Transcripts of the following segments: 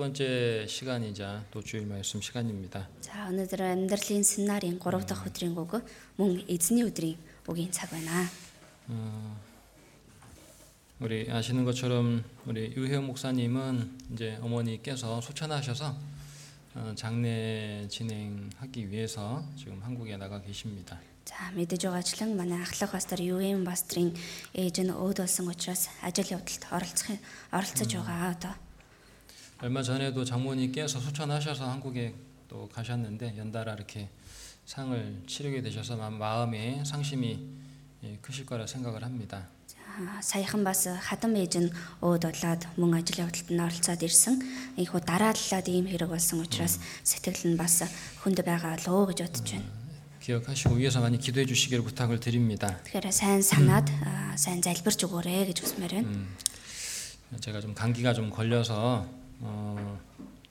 번째 시간이자 또 주일 말씀 시간입니다. За өнөөдөр амьдралын семинарын 3 дахь өдрийн үг мөн эзний өдрийн үгийн цаг байна. 우리 아시는 것처럼 우리 유혜영 목사님은 이제 어머니께서 소천하셔서 어, 장례 진행하기 위해서 지금 한국에 나가 계십니다. За мэдэж байгаачлан манай ахлах пастор UM пастрын ээж нь өөд болсон учраас ажил явдалд оролцох оролцож байгаа одоо. 얼마 전에도 장모님께서 소천하셔서 한국에 또 가셨는데 연달아 이렇게 상을 치르게 되셔서 마- 마음에 상심이 예, 크실 거라 생각을 합니다. За саяхан бас хадам ээж нь өөд болоод мөн ажил явдалд нь оролцоод ирсэн. Ийхүү дарааллаад ийм хэрэг болсон учраас сэтгэл нь бас хүнд байгаа л өө гэж бодож байна. 기억하시고 위에서 많이 기도해 주시기를 부탁을 드립니다. Тэгэхээр сайн санаад аа, сайн залбирч өгөөрэй гэж хүсмээр байна. 제가 좀 감기가 좀 걸려서 어,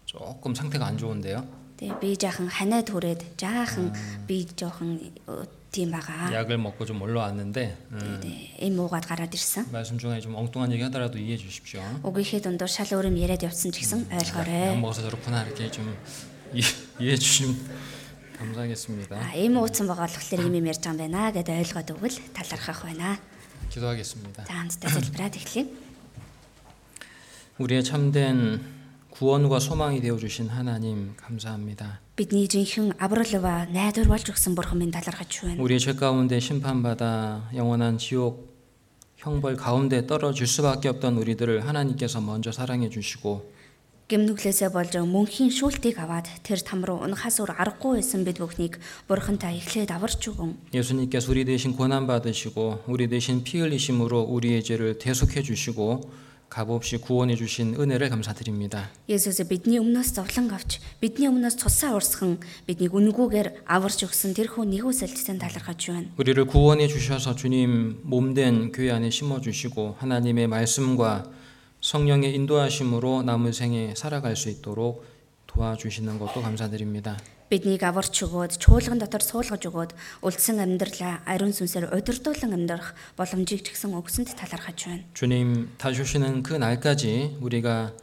조금 상태가 안 좋은데요. Тэгээ би жаахан ханаад хүрээд жаахан би жоохон э, тийм байгаа. 약을 먹고 좀 올라왔는데 음, Тэгээ эм уугаад гараад ирсэн. 말씀 중에 좀 엉뚱한 얘기 하더라도 이해해 주십시오. Үгийнхээ дундуур шал өөрөм яриад явсан ч гэсэн 약 ойлгоорой. 먹어서 저렇구나 이렇게 좀 이- 이해해 주시면 감사하겠습니다. А эм ууцсан байгаа болохоор юм юм ярьж байгаа юм байна гэдээ ойлгоод өгвөл талархах байна. 기도하겠습니다. За хамтдаа залбираад эхлэе. 우리의 참된 구원과 소망이 되어 주신 하나님 감사합니다. Бидний жинхэнэ аврал ба найдвар болж өгсөн бурхан минь талархаж байна. 우리의 죄 가운데 심판받아 영원한 지옥 형벌 가운데 떨어질 수밖에 없던 우리들을 하나님께서 먼저 사랑해 주시고 Гэмнүглээсээ болж мөнхийн шүүлтийг аваад тэр там руу унахаас өөр аргагүй байсан бид бүхнийг бурхантай эхлээд аварч өгөн. 예수님께서 우리 대신 고난 받으시고 우리 대신 피 흘리심으로 우리의 죄를 대속해 주시고 값없이 구원해 주신 은혜를 감사드립니다. Есүс бидний өмнөөс зовлон авч бидний өмнөөс цусаа урсган биднийг үнгүүгээр аварч өгсөн тэр хүн нэгүсэлтсэн талархаж байна. 우리를 구원해 주셔서 주님 몸된 교회 안에 심어 주시고 하나님의 말씀과 성령의 인도하심으로 남은 생에 살아갈 수 있도록 도와주시는 것도 감사드립니다. Биднийг аварч өгөөд чуулган дотор суулгаж өгөөд үлдсэн амьдралаа ариун сүнсээр удирдуулан амьдрах боломжийг ч гэсэн өгсөнд талархаж байна. 주님 다시 오시는 그 날까지 우리가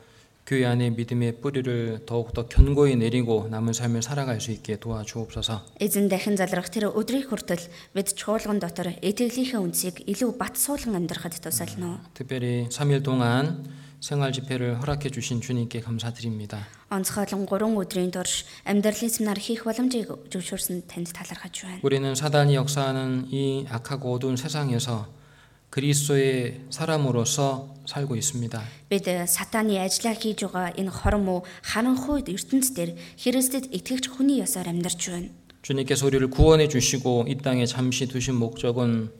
교회 안에 믿음의 뿌리를 더욱더 견고히 내리고 남은 삶을 살아갈 수 있게 도와주옵소서. Эзэн дахин залрах тэр өдрийн хүртэл бид чуулган дотор итгэлийнхээ үнцийг илүү бат суулган амьдрахад тусална. 특별히 3일 동안 생활 집회를 허락해 주신 주님께 감사드립니다. Онцгойлон 3 өдрийн турш амьдралын семинар хийх боломжийг зөвшөөрсөн танд талархаж байна. 우리는 사단이 역사하는 이 악하고 어두운 세상에서 그리스도의 사람으로서 살고 있습니다. Бид сатааны ажиллаа хийж байгаа энэ хормоо харанхуйд ертөнц дээр Христэд итгэгч хүний ёсоор амьдарч байна. 주님께서 우리를 구원해 주시고 이 땅에 잠시 두신 목적은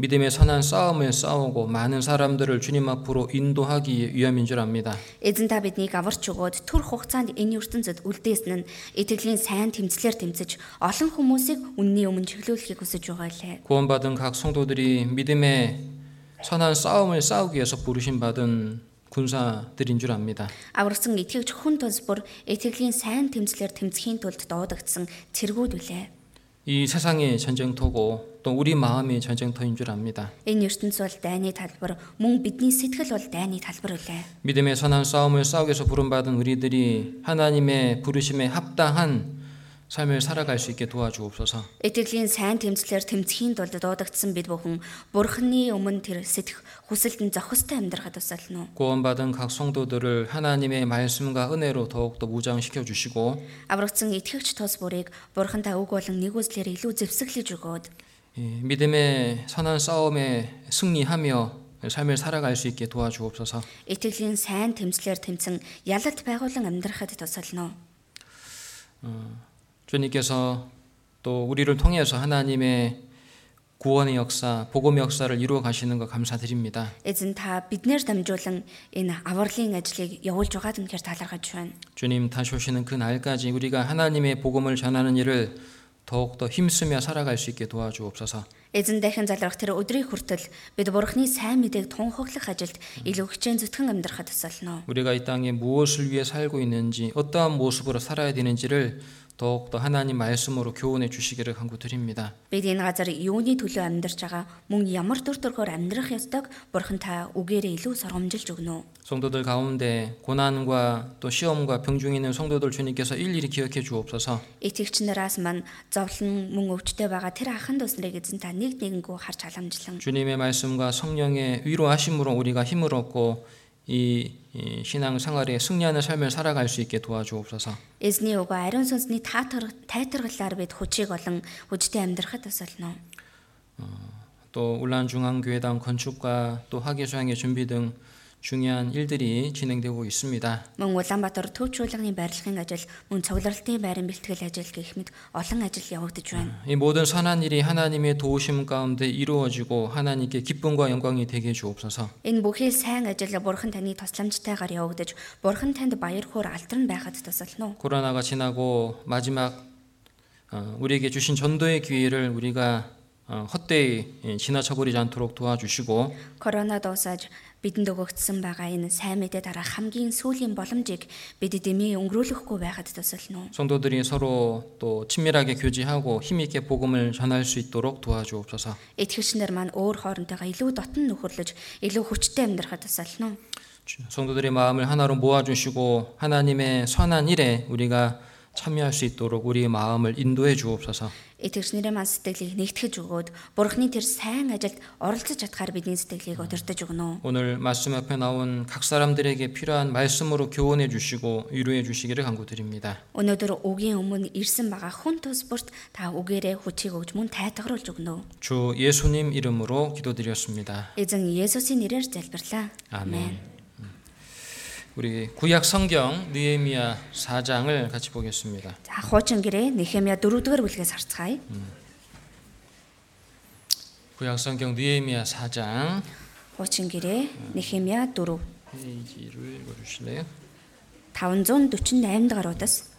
믿음의 선한 싸움을 싸우고 많은 사람들을 주님 앞으로 인도하기 위함인 줄 압니다. Эзэн та биднийг аварч өгөөд түр хугацаанд энэ ертөнцид үлдээсэн нь итгэлийн сайн тэмцлэр тэмцэж олон хүмүүсийг үнний өмнө чиглүүлэхийг хүсэж байгаа лээ. 구원받은 각 성도들이 믿음의 선한 싸움을 싸우기 위해서 부르심 받은 군사들인 줄 압니다. Аварсан итгэгч хүн тус бүр итгэлийн сайн тэмцлэр тэмцэхийн тулд дуудагдсан цэргүүд үлээ. 이 세상의 전쟁터고 또 우리 마음의 전쟁터인 줄 압니다. Энэ ертөнц бол дайны талбар, мөн бидний сэтгэл бол дайны талбар үлээ. 믿음의 선한 싸움을 싸우기 위해서 부름받은 우리들이 하나님의 부르심에 합당한 삶을 살아갈 수 있게 도와주옵소서. Итгэлийн сайн тэмцлэр тэмцэхийн тулд дуудагдсан бид бүхэн Бурхны өмнө тэр сэтгэх хүсэлтэн зохистой амьдрахад тусална. 구원받은 각 성도들을 하나님의 말씀과 은혜로 더욱더 무장시켜 주시고 Аврагдсан итгэгч тус бүрийг Бурхантай үг болон нэгүслэр илүү зэвсэглэж өгөөд 이 믿음의 선한 싸움에 승리하며 삶을 살아갈 수 있게 도와주옵소서. итгэлийн сайн тэмцлэр тэмцэн ялалт байгуулан амьдрахад тусална. 주님께서 또 우리를 통해서 하나님의 구원의 역사, 복음의 역사를 이루어 가시는 것 감사드립니다. Эзэн та биднэр дамжуулан энэ авралын ажлыг явуулж байгаад үнэхээр талархаж байна. 주님 다시 오시는 그 날까지 우리가 하나님의 복음을 전하는 일을 더욱더 힘쓰며 살아갈 수 있게 도와주옵소서. Эзэн дахин залрах тэр өдрийн хүртэл бид Бурхны сайн мэдээг тунхаглах ажилд илүү хичээн зүтгэн амьдрахад тусална. 우리가 이 땅에 무엇을 위해 살고 있는지 어떠한 모습으로 살아야 되는지를 더욱 더 하나님 말씀으로 교훈해 주시기를 간구드립니다. Бид энэ газар юуны төлөө амьдарч байгаа мөн ямар дүр төрхөөр амьдрах ёстойг бурхан та үгээрээ илүү сургамжилж өгнө. 성도들 가운데 고난과 또 시험과 병중에 있는 성도들 주님께서 일일이 기억해 주옵소서. Итгэгч нараас маань зовлон мөн өвчтөй байгаа тэр ахын төслийг эзэн та нэг нэгэнгүү харж халамжлан 주님의 말씀과 성령의 위로하심으로 우리가 힘을 얻고 이, 이 신앙 생활에 승리하는 삶을 살아갈 수 있게 도와주옵소서. эзний өгөө ариун сүнсний таатар тайтаргалаар бид хүчийг олон хүчтэй амьдрахад тусална. 또 울란 중앙교회당 건축과 또 학예 수양의 준비 등 중요한 일들이 진행되고 있습니다. Мөн Улаанбаатар төв чуулганы барилгын ажил, мөн цугларалтын байран бэлтгэл ажил гэх мэт олон ажил явагдаж байна. 이 모든 선한 일이 하나님의 도우심 가운데 이루어지고 하나님께 기쁨과 영광이 되게 주옵소서. Энэ бүхий сайн ажил бурхан таны тусламжтайгаар явагдаж, бурхан танд баяр хөөр алдарн байхад тусална уу? 코로나가 지나고 마지막 어, 우리에게 주신 전도의 기회를 우리가 어, 헛되이 예, 지나쳐 버리지 않도록 도와주시고 Корона дуусаж бидэнд өгөгдсөн байгаа энэ сайн мэдээ дараа хамгийн сүүлийн боломжийг бид дэмий өнгөрүүлэхгүй байхад тусална уу? 성도들이 서로 또 친밀하게 교제하고 힘 있게 복음을 전할 수 있도록 도와주옵소서. Итгэгч нар маань өөр хоорондоо илүү дотн нөхөрлөж, илүү хүчтэй амьдрахад тусална уу? 주- 성도들의 마음을 하나로 모아주시고 하나님의 선한 일에 우리가 참여할 수 있도록 우리의 마음을 인도해 주옵소서. Итгэгчнэрээ маань сэтгэлийг нэгтгэж өгөөд Бурхны тэр сайн ажилд оролцож чадхаар бидний сэтгэлийг удирдах өгнө. 오늘 말씀 앞에 나온 각 사람들에게 필요한 말씀으로 교훈해 주시고 위로해 주시기를 간구드립니다. Өнөөдөр үгийн өмнө ирсэн байгаа хүн төс бүрт та үгээрээ хүчийг өгж мөн тайтгаруулж өгнө. 주 예수님 이름으로 기도드렸습니다. Эзэн Есүсийн нэрээр залбирлаа. 아멘. 우리 구약 성경 느헤미야 4장을 같이 보겠습니다. За хуучин гэрээ Нехемия 4-р бүлгээс харцгаая. 구약 성경 느헤미야 4장 Хуучин гэрээ Нехемия 4 페이지를 읽어 주실래요? 548 дугааруудаас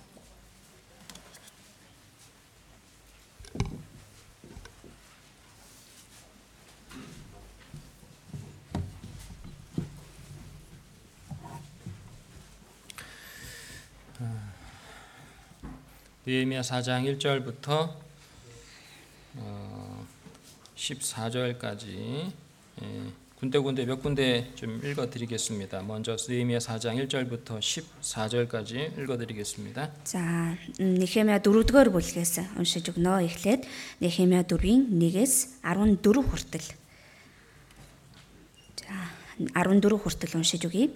느헤미야 4장 1절부터 어, 14절까지 예, 군데군데 몇 군데 좀 읽어 드리겠습니다. 먼저 느헤미야 4장 1절부터 14절까지 읽어 드리겠습니다. За Нехемия 4-р бүлгээс уншиж өгнө. Эхлээд Нехемия 4-ийн 1-ээс 14 хүртэл. За 14 хүртэл уншиж өгье.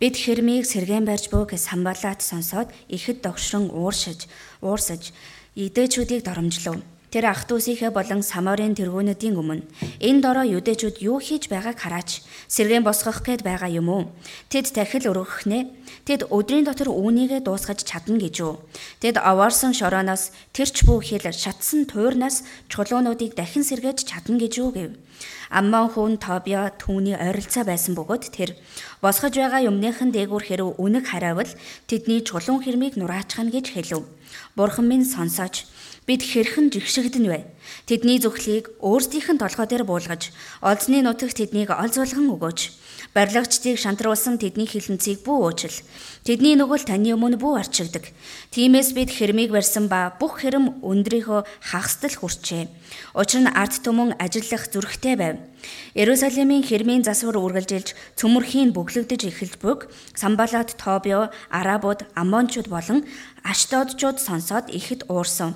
Бид хэрмийг сэргэн барьж буг самбалаат сонсоод ихэд догшрон ууршиж, уурсаж идээчүүдийг доромжлов. Тэр ах дүүсийнхээ болон Самарын тэргүүнүүдийн өмнө энэ дороо юдэчүүд юу хийж байгааг хараач. Сэргэн босгох гээд байгаа юм уу? Тэд дахил өргөхнэ. Тэд өдрийн дотор үүнийгээ дуусгаж чадна гэж үү? Тэд овоорсон шорооноос тэрч бүх хил шатсан туйрнаас чулуунуудыг дахин сэргээж чадна гэж үү гэв. Амман хүн Тобио түүний ойролцоо байсан бөгөөд тэр босгож байгаа юмныхан дээгүүр хэрв үнэг хараавал тэдний чулуун хэрмийг нураачхна гэж хэлв. Бурхан минь сонсооч бид хэрхэн жигшигдэн вэ? Тэдний зүхлийг өөрсдийнх нь толгой дээр буулгаж, олзны нутагт тэднийг олз болгон өгөөч. Барилгачдыг шантруулсан тэдний хилэнцгийг бүү өөчл. Тэдний нүгэл таны өмнө бүү арчигдаг. Тиймээс бид хэрмийг барьсан ба бүх хэрэм өндрийнхөө хагасдал хүрчээ. Учир нь арт түмэн ажиллах зүрхтэй байв. Иерусалимийн хэрмийн засвар үргэлжилж цөмөрхийн бөглөгдөж эхэлж бүг Самбалат, Тобио, Арабууд, Аммончууд болон Аштодчууд сонсоод ихэд уурсан.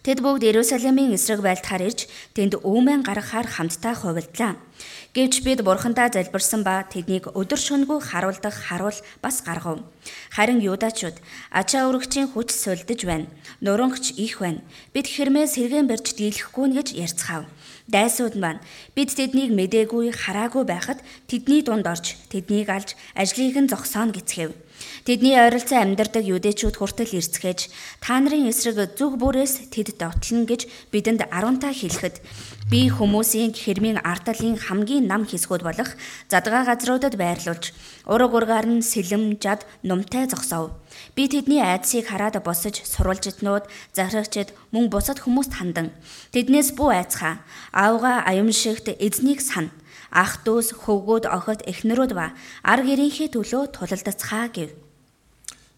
Тэд бүгд Иерусалимийн эсрэг байлдахаар ирж тэнд өөмэн гаргахаар хамтдаа хувилдлаа. Гэвч бид бурхандаа залбирсан ба тэднийг өдөр шөнөгүй харуулдах харуул бас гаргав. Харин юудачууд ачаа өргөчийн хүч сольдож байна. Нурангч их байна. Бид хэрмээ сэргэн барьж дийлэхгүй нь гэж ярьцгаав. Дайсууд маань бид тэднийг мэдээгүй хараагүй байхад тэдний дунд орж тэднийг алж ажлыг нь зогсооно гэцгээв. Тэдний ойролцоо амьдардаг юдэчүүд хүртэл ирцгээж та нарын эсрэг зүг бүрээс тэд довтлно гэж бидэнд 10 та хэлэхэд би хүмүүсийн хэрмийн ардалын хамгийн нам хэсгүүд болох задгаа газруудад байрлуулж ураг ургаар нь сэлэм жад нумтай зогсов. Би тэдний айдсыг хараад босож сурвалжтнууд, захирагчид мөн бусад хүмүүст хандан. Тэднээс бүү айцхаа. Аавга аюмшигт эзнийг сан ах дүүс хөвгүүд охид эхнэрүүд ба ар гэрийнхээ төлөө тулалдацгаа гэв.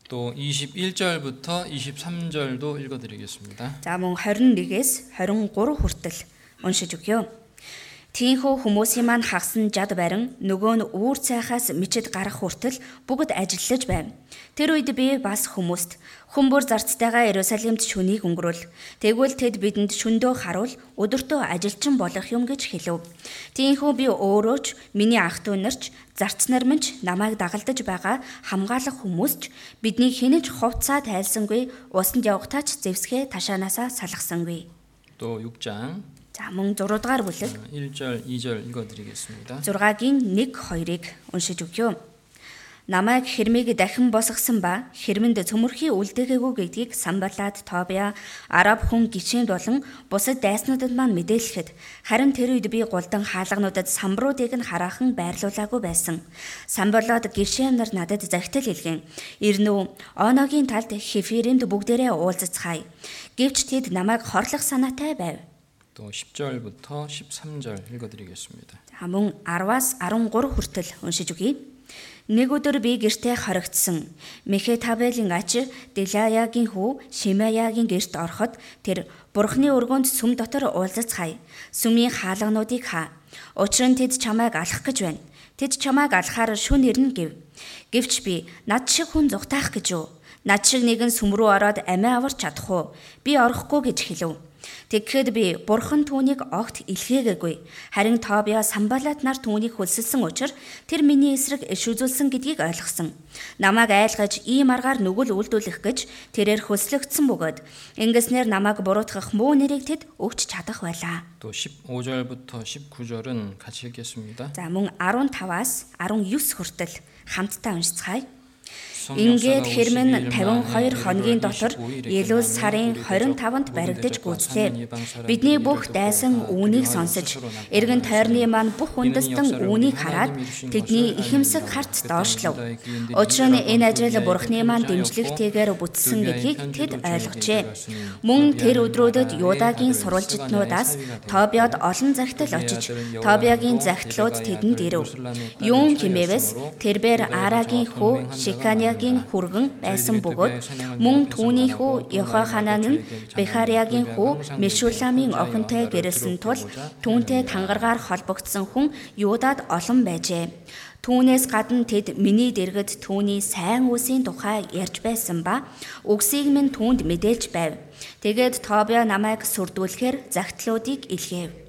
또 21절부터 23절도 읽어드리겠습니다. За мөн 21-ээс 23 хүртэл уншиж өгье. Тийнхүү хүмүүсийн маань хагсан жад барин нөгөө нь үүр цайхаас мичэд гарах хүртэл бүгд ажиллаж байв. Тэр үед би бас хүмүүст хүмүүр зарцтайгаа Иерусалимд шөнийг өнгөрүүл. Тэгвэл тэд бидэнд шөндөө харуул өдөртөө ажилчин болох юм гэж хэлв. Тийнхүү би өөрөө ч миний ах トゥ нарч зарц нар минь ч намайг дагалдаж байгаа хамгаалах хүмүүс ч бидний хинэж хувцаа тайлсангүй усанд явахтаа ч зевсгээ ташаанаасаа салгасангүй. 또 6 장 За мөн 6 дугаар бүлэг 1절, 2절 읽어드리겠습니다. 6-гийн 1 2-ыг уншиж өгье. Намайг хэрмийг дахин босгосон ба хэрмэнд цөмөрхий үлдээгээгүй гэдгийг Самбалаад Тобиа араб хүн гişэнд болон бусад дайснуудад маань мэдээлэхэд харин тэр үед би гулдан хаалгануудад самбруудыг нь хараахан байрлуулаагүй байсан. Самбалаад гişэм нар надад захидал хэлгэн. Ирнүү Оногийн талд Хефиримд бүгдээрээ уулзцгаая. Гэвч тэд намайг хорлох санаатай байв. 또 10절부터 13절 읽어드리겠습니다. За мөн 10-аас 13 хүртэл уншиж өгье. Нэг өдөр би гэртээ хоригдсан. Мехетабелийн ач Делаягийн хүү Шимаягийн гэрт ороход тэр Бурхны өргөнд сүм дотор уулзацгаая. Сүмийн хаалгануудыг хаа. Учир нь тэд чамайг алах гэж байна. Тэд чамайг алахаар шүн ирнэ гэв. Гэвч би над шиг хүн зүгтаах гэж юу? Над шиг нэгэн сүм рүү ороод амиа аварч чадах уу? Би орохгүй гэж хэлв. Тэгэхэд би бурхан түүнийг огт илгээгээгүй. Харин Тобиа Самбалат нар түүнийг хөлсөлсөн учраас тэр миний эсрэг иш үзүүлсэн гэдгийг ойлгосон. Намайг айлгаж ийм аргаар нүгэл үйлдүүлэх гэж тэрээр хөлслөгдсөн бөгөөд ингэснээр намайг буруутгах муу нэрийг тэд өгч чадах байлаа. 또 15절부터 19절은 같이 읽겠습니다. За мөн 15-аас 19 хүртэл хамтдаа уншицгаая. Ингээд хэрмэн 52 хоногийн дотор Елүл сарын 25-нд баригдаж гүйцлээ. Бидний бүх дайсан үүнийг сонсож, эргэн тойрны маань бүх үндэстэн үүнийг хараад тэдний ихэмсэг харц доошлов. Учир нь энэ ажил Бурхны маань дэмжлэгтэйгээр бүтсэн гэдгийг тэд ойлгожээ. Мөн тэр өдрүүдэд Юдагийн сурвалжтнуудаас Тобиод олон захидал очиж, Тобиагийн захидлууд тэдэнд ирэв. Юун химээвэс тэрбэр Арагийн хүү Шиканягийн хүргэн байсан бөгөөд мөн түүний хүү Йоханан нь Бехариагийн хүү Мишуламийн охинтой гэрэлсэн тул түүнтэй тангаргаар холбогдсон хүн Юдад олон байжээ. Түүнээс гадна тэд миний дэргэд түүний сайн үсийн тухай ярьж байсан ба үгсийг минь түүнд мэдээлж байв. Тэгээд Тобиа намайг сүрдүүлэхээр загтлуудыг илгээв.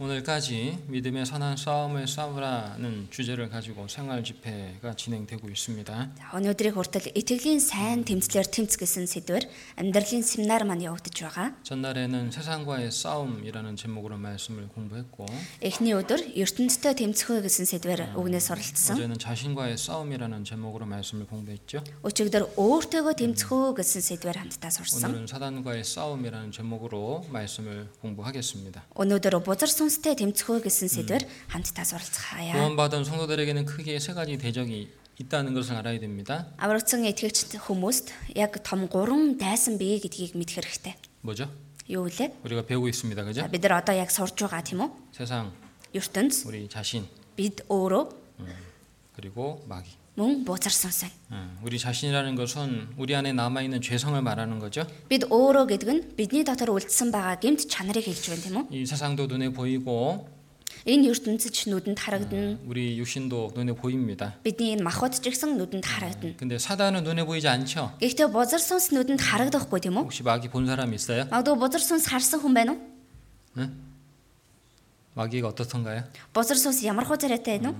오늘까지 믿음의 선한 싸움을 싸우라는 주제를 가지고 생활 집회가 진행되고 있습니다. За, Өнөөдрийг хүртэл итгэлийн сайн тэмцлэр тэмц гэсэн сэдвэр амьдралын семинар маань явагдаж байгаа. 전날에는 세상과의 싸움이라는 제목으로 말씀을 공부했고 Эхний өдөр ертөнцтэй тэмцэхөө гэсэн сэдвэр үгнээс оролцсон. 어제는 자신과의 싸움이라는 제목으로 말씀을 공부했죠. Өчигдөр өөртөөгөө тэмцэхөө гэсэн сэдвэр хамтдаа сурсан. 오늘은 사단과의 싸움이라는 제목으로 말씀을 공부하겠습니다. Өнөөдөр бузар сүнстэй тэмцэхөө гэсэн сэдвэр хамтдаа суралцгаая. 구원받은 성도들에게는 크게 세 가지 대적이 있다는 것을 알아야 됩니다. Аврагдсан итгэгч хүмүүст яг том гурван дайсан бие гэдгийг мэдэх хэрэгтэй. 뭐죠? Юу вэ? 우리가 배우고 있습니다. За, 그죠? Бид нар одоо яг сурж байгаа тийм үү? 세상, ертөнц 우리 자신, бид өөрөө 그리고 마귀. мөн бузар сүнс. 음, 우리 자신이라는 것은 우리 안에 남아 있는 죄성을 말하는 거죠. Бид өөрөө гэдэг нь бидний дотор үлдсэн байгаа гэмт чанарыг хэлж байна тийм үү? 이 세상도 눈에 보이고 Энэ ертөнцид ч нүдэнд харагдана. 우리 육신도 눈에 보입니다. Бидний энэ махбод ч гэсэн нүдэнд харагдана. 근데 사단은 눈에 보이지 않죠. Гэхдээ бузар сүнс нүдэнд харагдахгүй тийм үү? 혹시 마귀 본 사람 있어요? Магадгүй бузар сүнс харсан хүн байна уу? 마귀가 어떻던가요? Бузар сүнс ямар хуцарайтай байна уу?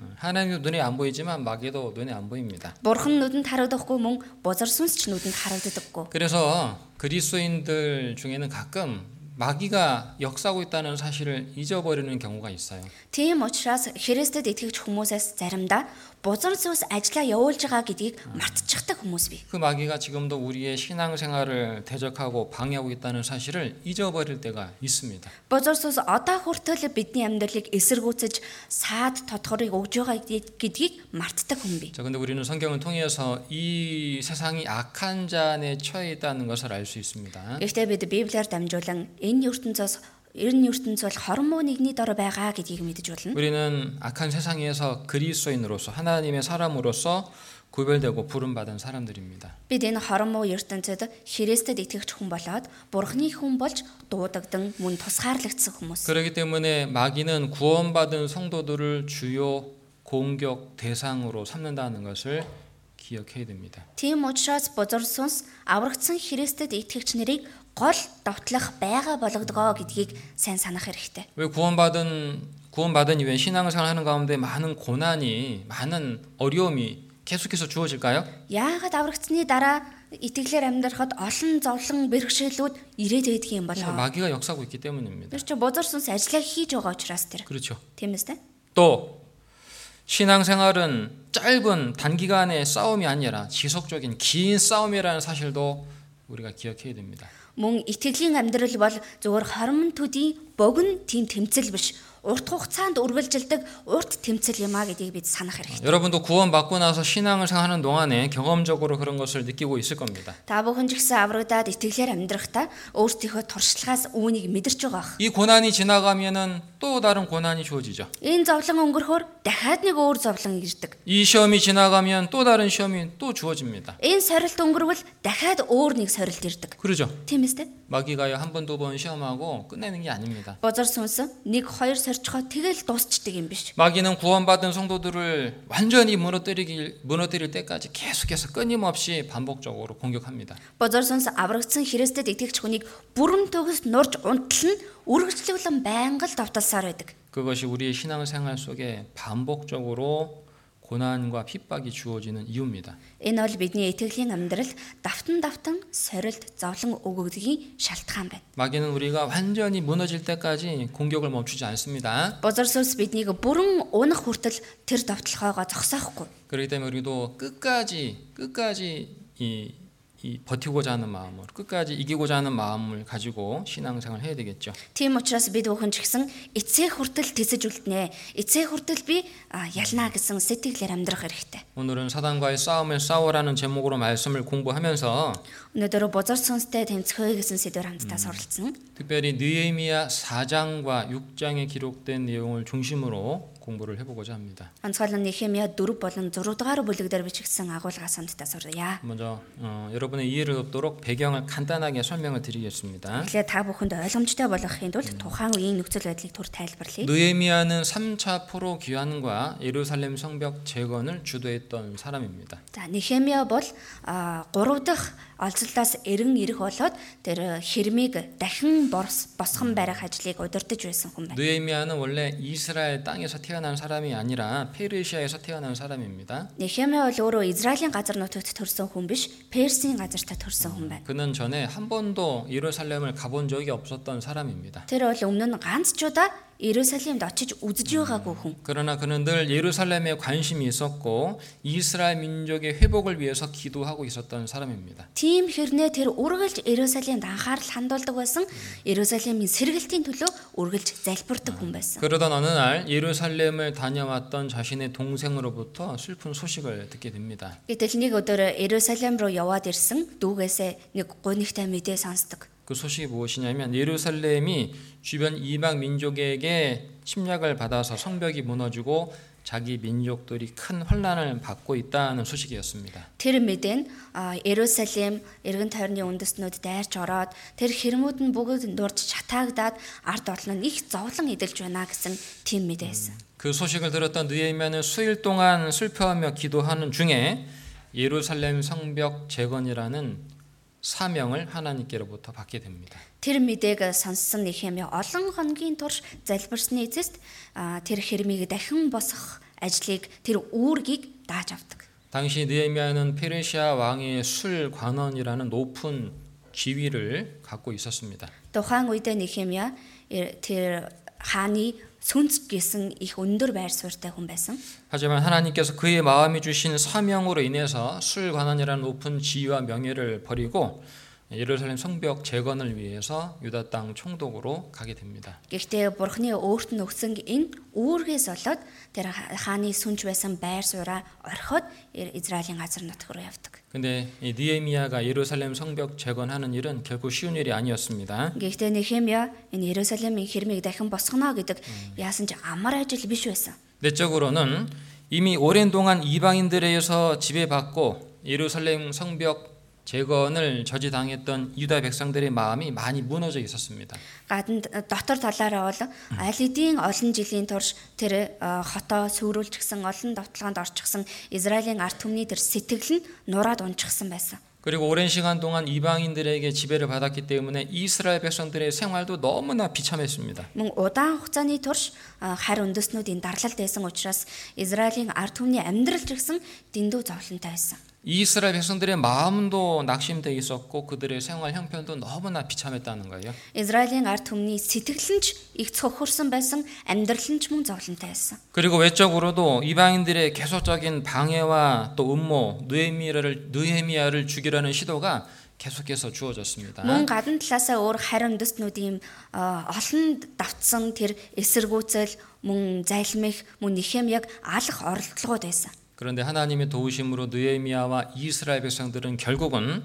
음, 하나님도 눈에 안 보이지만 마귀도 눈에 안 보입니다. Бурхан нүдэнд харагдахгүй мөн бузар сүнс ч нүдэнд харагддаггүй. 그래서 그리스도인들 중에는 가끔 마귀가 역사하고 있다는 사실을 잊어버리는 경우가 있어요. Тийм учраас Христэд итгэгч хүмүүсээс заримдаа бузар сүнс ажиллаа явуулж байгаа гэдгийг мартчихдаг хүмүүс бий. 그 마귀가 지금도 우리의 신앙생활을 대적하고 방해하고 있다는 사실을 잊어버릴 때가 있습니다. Бузар сүнс одоо хүртэл бидний амьдралыг эсэргүүцэж саад тодхорыг өгж байгаа гэдгийг мартдаг хүн бий. 자, 근데 우리는 성경을 통해서 이 세상이 악한 자 안에 처해 있다는 것을 알 수 있습니다. Гэхдээ бид Библиэр дамжуулан энэ ертөнцөөс энэ ертөнц бол хормоо нэгний дор байгаа гэдгийг мэдэж болно. 우리는 악한 세상에서 그리스도인으로서 하나님의 사람으로서 구별되고 부름받은 사람들입니다. Бид энэ хорон муу ертөнцид Христэд итгэгч хүн болоод Бурхны хүн болж дуудагдан мөн тусгаарлагдсан хүмүүс. 그렇기 때문에 마귀는 구원받은 성도들을 주요 공격 대상으로 삼는다는 것을 기억해야 됩니다. Тийм учраас бузар сүнс аврагдсан Христэд итгэгч нарыг гол довтлох байга болгодгоо гэдгийг сайн санах хэрэгтэй. 왜 구원받은 구원받은 이후에 신앙생활 하는 가운데 많은 고난이 많은 어려움이 계속해서 주어질까요? Яагаад аврагдсны дараа итгэлээр амьдрахад олон зовлон бэрхшээлүүд ирээд байдаг юм болоо? 마귀가 역사하고 있기 때문입니다. Тэр чи бузар сүнс ажиллаа хийж байгаа учраас тэр. 그렇죠. Тийм үстэй? 또 신앙생활은 짧은 단기간의 싸움이 아니라 지속적인 긴 싸움이라는 사실도 우리가 기억해야 됩니다. Мөн итгэлийн амьдрал бол зөвхөн хоромн төдий богино тийм тэмцэл биш. Урт хугацаанд үргэлжилдэг урт тэмцэл юм а гэдгийг бид санах хэрэгтэй. 여러분도 구원받고 나서 신앙을 생활하는 동안에 경험적으로 그런 것을 느끼고 있을 겁니다. Та бүхэн ч гэсэн аврагдаад итгэлээр амьдрахдаа өөрсдийнхөө туршлагаас үүнийг мэдэрч байгаа ах. 이 고난이 지나가면은 또 다른 고난이 주어지죠. Энэ зовлон өнгөрөхөөр дахиад нэг өөр зовлон ирдэг. 이 시험이 지나가면 또 다른 시험이 또 주어집니다. Энэ сорилт өнгөрвөл дахиад өөр нэг сорилт ирдэг. 그러죠. Тийм үстэй? 마귀가요 한 번 두 번 시험하고 끝내는 게 아닙니다. Бозор сүнс нэг хоёр сорчхоо тэгэл дуусчдаг юм биш. 마귀는 구원받은 성도들을 완전히 무너뜨리길 무너뜨릴 때까지 계속해서 끊임없이 반복적으로 공격합니다. Бозор сүнс аврагдсан Христэд итгэгч хүнийг бүрэн төгс нурж унтлан үргэлжлүүлэн байнга л довтолсоор байдаг. 그것이 우리의 신앙생활 속에 반복적으로 고난과 핍박이 주어지는 이유입니다. Энэ бол бидний итгэлийн амьдралд давтан давтан сорилт зовлон өгөгдгийн шалтгаан байна. 마귀는 우리가 완전히 무너질 때까지 공격을 멈추지 않습니다. Бозор сүнс биднийг бүрэн унах хүртэл тэр довтлохоогоо зогсоохгүй. 그렇기 때문에 우리도 끝까지 끝까지 이, 이 버티고자 하는 마음을 끝까지 이기고자 하는 마음을 가지고 신앙생활을 해야 되겠죠. Тийм учраас бид бүхэн ч гэсэн эцээ хүртэл тэсэж үлднэ. Эцээ хүртэл би а, ялнаа гэсэн сэтгэлээр амьдрах хэрэгтэй. 오늘은 사단과의 싸움을 싸우라는 제목으로 말씀을 공부하면서 Өнөөдөр бузар сүнстэй тэмцэхэй гэсэн сэдвээр хамтдаа суралцсан. 특별히 느헤미야 4장과 6장에 기록된 내용을 중심으로 공부를 해보고자 합니다. Онцгойлон Нехемия 4 болон 6 дугаар бүлэгдэр бичигдсэн агуулгаас хамтдаа сурья. 먼저 어, 여러분의 이해를 돕도록 배경을 간단하게 설명을 드리겠습니다. Тэгэхээр та бүхэнд ойлгомжтой болгохын тулд тухайн үеийн нөхцөл байдлыг түр тайлбарлая. 느헤미야는 3차 포로 귀환과 예루살렘 성벽 재건을 주도했던 사람입니다. За Нехемия бол 3 дахь олзлоос эрен ирэх болоод тэр хэрмийг дахин борс босгон барих ажлыг удирдах байсан хүн байна. 느헤미야는 원래 이스라엘 땅에서 태어난 사람이 아니라 페르시아에서 태어난 사람입니다. Нехемия бол өөрөө Израилийн газар нутагт төрсэн хүн биш, Персийн газартаа төрсэн хүн байна. 그는 전에 한 번도 예루살렘을 가본 적이 없었던 사람입니다. Тэр бол өмнө нь ганц ч удаа Иерусалимд очиж үзэж байгаагүй хүн. 그러나 그는 늘 예루살렘에 관심이 있었고 이스라엘 민족의 회복을 위해서 기도하고 있었던 사람입니다. Тийм хэрнээ тэр үргэлж Иерусалимд анхаарал хандуулдаг байсан. Иерусалимын сэргэлтийн төлөө үргэлж залбирдаг хүн байсан. 그러던 어느 날 예루살렘을 다녀왔던 자신의 동생으로부터 슬픈 소식을 듣게 됩니다. Гэтэл нэг өдөр Иерусалим руу яваад ирсэн дүүгээсээ нэг гонигтай мэдээ сонсдог. 그 소식이 무엇이냐면 예루살렘이 주변 이방 민족에게 침략을 받아서 성벽이 무너지고 자기 민족들이 큰 혼란을 받고 있다는 소식이었습니다. Тэр мэдээ нь а, Иерусалим эргэн тойрны үндэстнүүд дайрч ороод тэр хэрмүүд нь бүгд нурж шатаагдаад ард олон нь их зовлон эдэлж байна гэсэн тийм мэдээ байсан. 그 소식을 들었던 느헤미야는 수일 동안 슬퍼하며 기도하는 중에 예루살렘 성벽 재건이라는 사명을 하나님께로부터 받게 됩니다. Тэр мэдээг сонссон Нехемия олон хоногийн турш залбирсны эцэст а, тэр хэрмийг дахин босгох ажлыг тэр үүргийг дааж авдаг. 당시 느헤미야는 페르시아 왕의 술 관원이라는 높은 지위를 갖고 있었습니다. Тухайн үед Нехемия э, тэр хааны сүнц гэсэн их өндөр байр суурьтай хүн байсан. 하지만 하나님께서 그의 마음이 주신 사명으로 인해서 술 관원이라는 높은 지위와 명예를 버리고 예루살렘 성벽 재건을 위해서 유다 땅 총독으로 가게 됩니다. Гэхдээ Бурхны өөрт нь өгсөн энэ үүргээс болоод тэр ха- хааны сүнж байсан байр сууриа орхиод Израилийн газар нутг руу явдаг. 근데 이 느헤미야가 예루살렘 성벽 재건하는 일은 결코 쉬운 일이 아니었습니다. Гэхдээ Нехемия энэ Иерусалимын хэрмийг дахин босгоно гэдэг яасан ч амар ажил биш байсан. 내적으로는 이미 오랜 동안 이방인들에 의해서 지배받고 예루살렘 성벽 재건을 저지당했던 유다 백성들의 마음이 많이 무너져 있었습니다. Гадна дотор талаараа бол аль хэдийн олон жилийн турш тэр э, хотоо сүрүүлчихсэн олон давталгаанд орчихсан Израилийн ард түмний тэр сэтгэл нь нураад унчихсан байсан. 그리고 오랜 시간 동안 이방인들에게 지배를 받았기 때문에 이스라엘 백성들의 생활도 너무나 비참했습니다. Мөн удаан хугацааны турш э, харь үндэснүүдийн дарлалд байсан учраас Израилийн ард түмний амьдрал ч гэсэн дэндүү зовлонтой байсан. 이스라엘 백성들의 마음도 낙심돼 있었고 그들의 생활 형편도 너무나 비참했다는 거예요. Израилийн ард түмний сэтгэл нь ч их цохорсон байсан, амьдрал нь ч мөн зовлонтой байсан. 그리고 외적으로도 이방인들의 계속적인 방해와 또 음모, 느헤미야를 느헤미야를 죽이려는 시도가 계속해서 주어졌습니다. Мөн гадна талаасаа өөр харь үндэстнүүдийн э, олон давтсан тэр эсэргүүцэл мөн залмих мөн Нехемияг алах оролдлогод байсан. 그런데 하나님의 도우심으로 느헤미야와 이스라엘 백성들은 결국은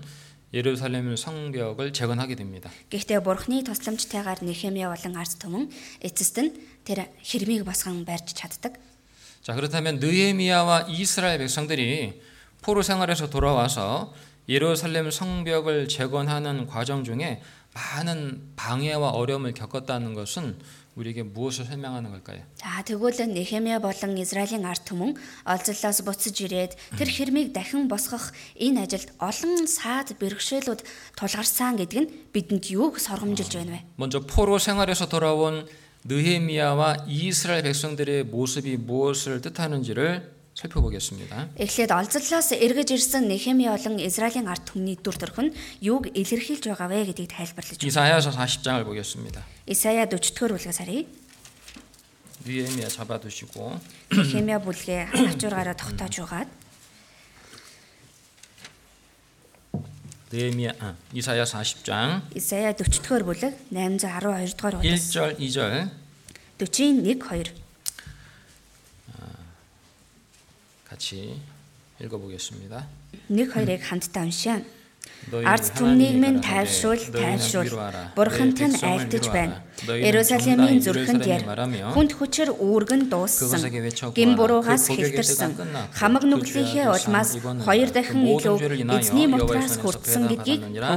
예루살렘 성벽을 재건하게 됩니다. Гэхдээ Бурхны тусламжтайгаар Нехемия болон ард түмэн эцэст нь тэр хэрмийг босгон барьж чаддаг. 자 그렇다면 느헤미야와 이스라엘 백성들이 포로 생활에서 돌아와서 예루살렘 성벽을 재건하는 과정 중에 많은 방해와 어려움을 겪었다는 것은 우리에게 무엇을 설명하는 걸까요? За тэгвэл Нехемия болон Израилийн ард түмэн олзлоос буцаж ирээд тэр хэрмийг дахин босгох энэ ажилд олон саад бэрхшээлүүд тулгарсан гэдэг нь бидэнд юуг соргомжилж байна вэ? 먼저 포로 생활에서 돌아온 느헤미야와 이스라엘 백성들의 모습이 무엇을 뜻하는지를 살펴보겠습니다. Эхлээд олзлоос эргэж ирсэн Нехемия болон Израилийн ард түмний дүр төрх нь юуг илэрхийлж байгаа вэ гэдгийг тайлбарлаж байна. 이사야서 40장을 보겠습니다. Исая 40-р бүлгээс харъя. 느헤미야 잡아두시고 Нехемия бүлгээ авчургаараа тогтоож угаад 느헤미야 아, 이사야 40장 Исая 40-р бүлэг 812-р бүлгээс 1절 2절 41 2 같이 읽어보겠습니다. 1 2-ыг хамтдаа уншаа. 너희 Ард түмнийг минь 하나님의 тайвшруул, 가라사대 너희는 тайвшруул. 위로하라. Бурханд 내 нь 백성을 айлтж 위로하라. байна. 너희는 Иерусалимийн 정당히 зүрхэнд яр. 예루살렘에 말하며 Хүнд хүчээр үүргэн дууссан. 그것에게 외쳐 Гин 구하라. буруугаас 그 복역의 хэлтэрсэн. 때가 끝났고 Хамаг 그 нүглийнхээ 죄악을 улмаас 상 입었느니라. хоёр 그 дахин 모든 илүү 죄를 인하여 эзний 여호와의 мутраас 손에서 хүртсэн гэдгийг 배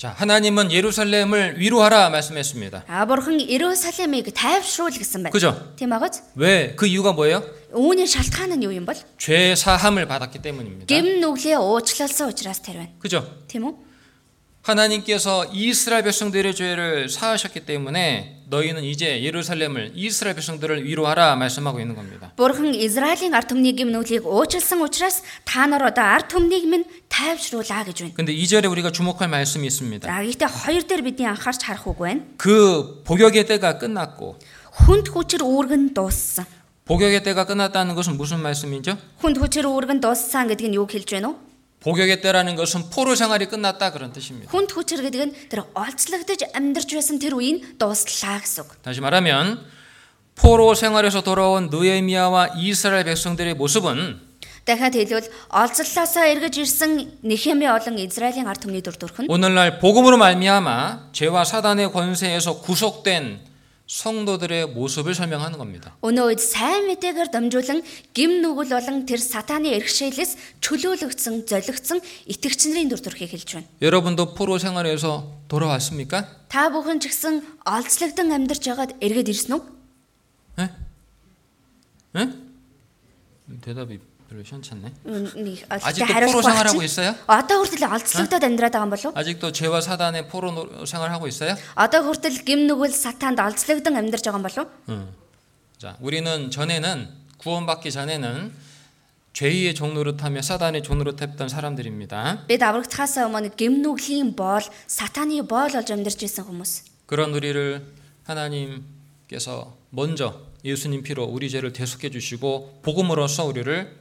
자, 하나님은 예루살렘을 위로하라 말씀했습니다. А бурхан Иерусалимыг тайвшруул гэсэн байна. 그죠? Тийм агаз? 왜? 그 이유가 뭐예요? Үүний шалтгаан нь юу юм бол? 죄 사함을 받았기 때문입니다. Гэм нүглээ уучлалсан учраас тэр байна. 그죠? Тийм үү? 하나님께서 이스라엘 백성들의 죄를 사하셨기 때문에 너희는 이제 예루살렘을 이스라엘 백성들을 위로하라 말씀하고 있는 겁니다. Бурхан Израилийн ард түмний гэм нүглийг уучлсан учраас та нар одоо ард түмнийг минь тайвшруулаа гэж байна. 근데 2절에 우리가 주목할 말씀이 있습니다. За гэхдээ хоёр дээр бидний анхаарч харах үг байна. 그 복역의 때가 끝났고 Хүнд хүчээр үүргэн дууссан. 복역의 때가 끝났다는 것은 무슨 말씀이죠? Хүнд хүчээр үүргэн дууссан гэдэг нь юу хэлж байна вэ? 복역의 때라는 것은 포로 생활이 끝났다 그런 뜻입니다. Хүнд хүчээр гэдэг нь тэр олцлогдож амьдарч байсан тэр үеийн дууслаа гэсэн үг. 다시 말하면 포로 생활에서 돌아온 느헤미야와 이스라엘 백성들의 모습은 Дахиад хэлбэл олзлоосоо эргэж ирсэн Нехемия болон Израилийн ард түмний дүр төрх нь 오늘날 복음으로 말미암아 죄와 사단의 권세에서 구속된 성도들의 모습을 설명하는 겁니다. өнөө үед сайн мэдээгээр дамжуулан гим нүгэл болон тэр сатааны эрхшээлээс чөлөөлөгдсөн, золигдсон итгэгч нарын дүр төрхийг хэлж байна. 여러분도 포로 생활에서 돌아왔습니까? Та бүхэн ч гэсэн олзлогдсон амьдарч байгаад эргээд ирсэн үү? 예? 예? 대답이 별로 시원찮네. Нэг 아직도 олзтой 포로 хариулахгүй 생활하고 байна. 있어요? Одоо хүртэл олзлогдоод амьдраад байгаа юм болов уу? 아직도 죄와 사단의 포로 노- 생활하고 있어요? Одоо хүртэл гим нүгэл сатаанд олзлогдсон амьдарч байгаа юм болов уу? 응. 자, 우리는 전에는 구원받기 전에는 죄의 종노릇하며 사단의 종노릇했던 사람들입니다. Бид аврагдахаас өмнө гим нүглийн боол, сатааны боол болж амьдарч исэн хүмүүс. 그런 우리를 하나님께서 먼저 예수님 피로 우리 죄를 대속해 주시고 복음으로써 우리를 어,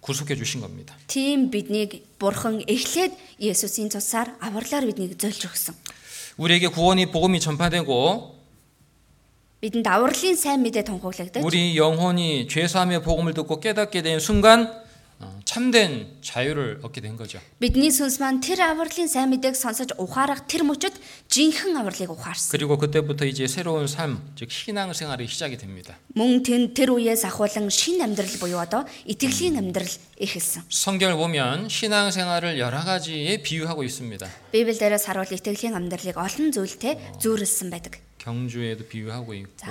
구속해 주신 겁니다. Тийм биднийг бурхан эхлээд Есүсийн цусаар авралаар биднийг зөөлж өгсөн. 우리에게 구원이 복음이 전파되고 Бидэнд авралын сайн мэдээ тунхаглагдаж 우리 영혼이 죄 사함의 복음을 듣고 깨닫게 된 순간 어, 참된 자유를 얻게 된 거죠. Бидний сүнс маань тэр авралын сайн мэдээг сонсож ухаарах тэр мөчөд жинхэнэ авралыг ухаарсан. 그리고 그때부터 이제 새로운 삶, 즉 신앙 생활이 시작이 됩니다. Мөн тэн тэр үеэс ахуулан шин амьдрал буюу одоо итгэлийн амьдрал эхэлсэн. 성경을 보면 신앙 생활을 여러 가지에 비유하고 있습니다. Библиэлээс харуул итгэлийн амьдралыг олон зүйлтэй зүйрлсэн байдаг. 경주에도 비유하고 있고 За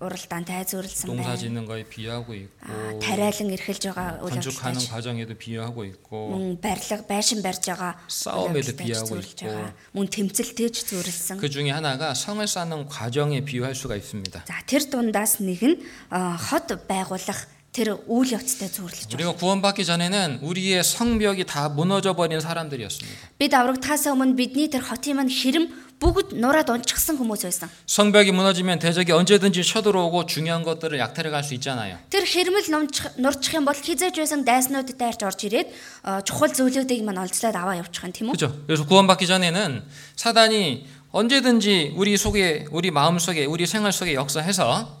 уралдаантай зүйрлсэн 농사 байна. 짓는 거에 비유하고 있고 Аа, Тариалан эрхэлж байгаа үйл 건축하는 явдлыг 과정에도 비유하고 있고 мөн барилга байшин барьж байгаа 싸움에도 үйл явдлыг 비하하고 зүйрлж 있고. байгаа. Мөн тэмцэлтэйч зүйрлсэн. 그 중에 하나가 성을 쌓는 과정에 비유할 수가 있습니다. За тэр дундаас нэг нь аа, хот байгуулах тэр үйл явцтай зүйрлэж байна. 우리가 구원받기 전에는 우리의 성벽이 다 무너져 버린 사람들이었습니다. Бид аврагдахаас өмнө бидний тэр хотын маань хэрэм бүгд нураад унчихсан хүмүүс байсан. 성벽이 무너지면 대적이 언제든지 쳐들어오고 중요한 것들을 약탈해 갈 수 있잖아요. Тэр хэрмэл нумчих нурчих юм бол хизээж байсан дайснууд дайрч орж ирээд аа, чухал зүйлүүдийг маань олзлоод аваа явуучих юм тийм үү? 그죠? 그래서 구원받기 전에는 사단이 언제든지 우리 속에 우리 마음 속에 우리 생활 속에 역사해서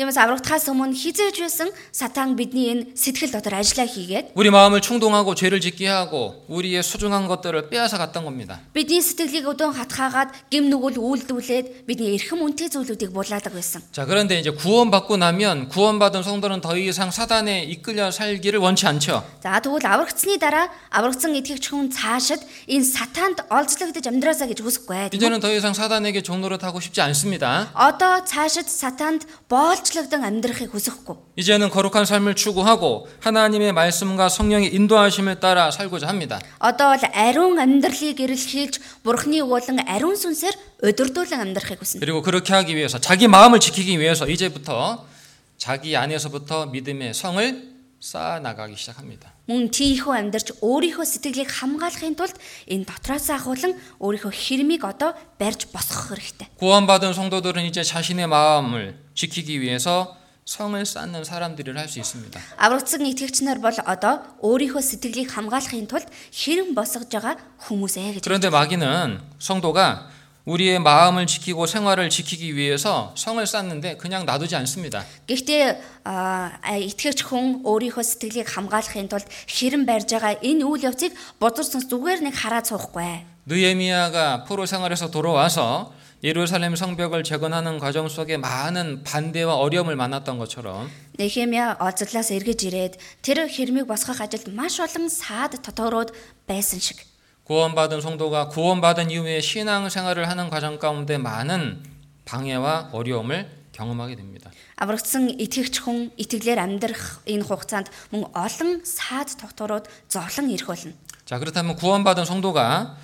Тиймээс аврагдахаас өмнө хизээж байсан сатан бидний энэ сэтгэл дотор ажиллаа хийгээд 우리 마음을 충동하고 죄를 짓게 하고 우리의 소중한 것들을 빼앗아 갔던 겁니다. бидний сэтгэлийг өдөн хатгаагаад гим нүгэл үйлдүүлээд бидний эрхэм үнэтэй зүйлүүдийг булаадаг байсан. 자, 그런데 이제 구원받고 나면 구원받은 성도는 더 이상 사단에 이끌려 살기를 원치 않죠. За тэгвэл аврагдсны дараа аврагдсан итгэгч хүн цаашид энэ сатанд олзлогдож амьдраасаа гэж хүсэхгүй. тийм үү? 이제는 더 이상 사단에게 종노릇하고 싶지 않습니다. Одоо цаашид сатанд 허чл락당 амьдрахыг хүсэхгүй. 이제는 거룩한 삶을 추구하고 하나님의 말씀과 성령의 인도하심을 따라 살고자 합니다. Одоо л ариун амьдралыг эрэлхийлж бурхны уулан ариун сүнсээр өдөрдүүлэн амьдрахыг хүснэ. 그리고 그렇게 하기 위해서 자기 마음을 지키기 위해서 이제부터 자기 안에서부터 믿음의 성을 쌓아 나가기 시작합니다. Мөн тийхүү амьдарч өөрийнхөө сэтгэлийг хамгаалахын тулд энэ дотроос ахуулан өөрийнхөө хэрмийг одоо барьж босгох хэрэгтэй. 구원받은 성도들은 이제 자신의 마음을 지키기 위해서 성을 쌓는 사람들을 할 수 있습니다. Аврагдсан итгэгч нар бол одоо өөрийнхөө сэтгэлийг хамгаалахын тулд хэрэм босгож байгаа хүмүүс ээ гэж. 그런데 마귀는 성도가 우리의 마음을 지키고 생활을 지키기 위해서 성을 쌓는데 그냥 놔두지 않습니다. Гэхдээ аа, итгэгч хүн өөрийнхөө сэтгэлийг хамгаалахын тулд хэрэм барьж байгаа энэ үйл явцыг бодорсон зүгээр нэг хараад суухгүй. 느헤미야가 포로 생활에서 돌아와서 예루살렘 성벽을 재건하는 과정 속에 많은 반대와 어려움을 만났던 것처럼 Нехемия олзлоос эргэж ирээд тэр хэрмийг босгох ажилд маш олон саад тоторууд байсан шиг. 구원받은 성도가 구원받은 이후에 신앙 생활을 하는 과정 가운데 많은 방해와 어려움을 경험하게 됩니다. Аврагдсан итгэгч хүн итгэлээр амьдрах энэ хугацаанд мөн олон саад тоторууд зовлон ирэх болно. 자, 그렇다면 구원받은 성도가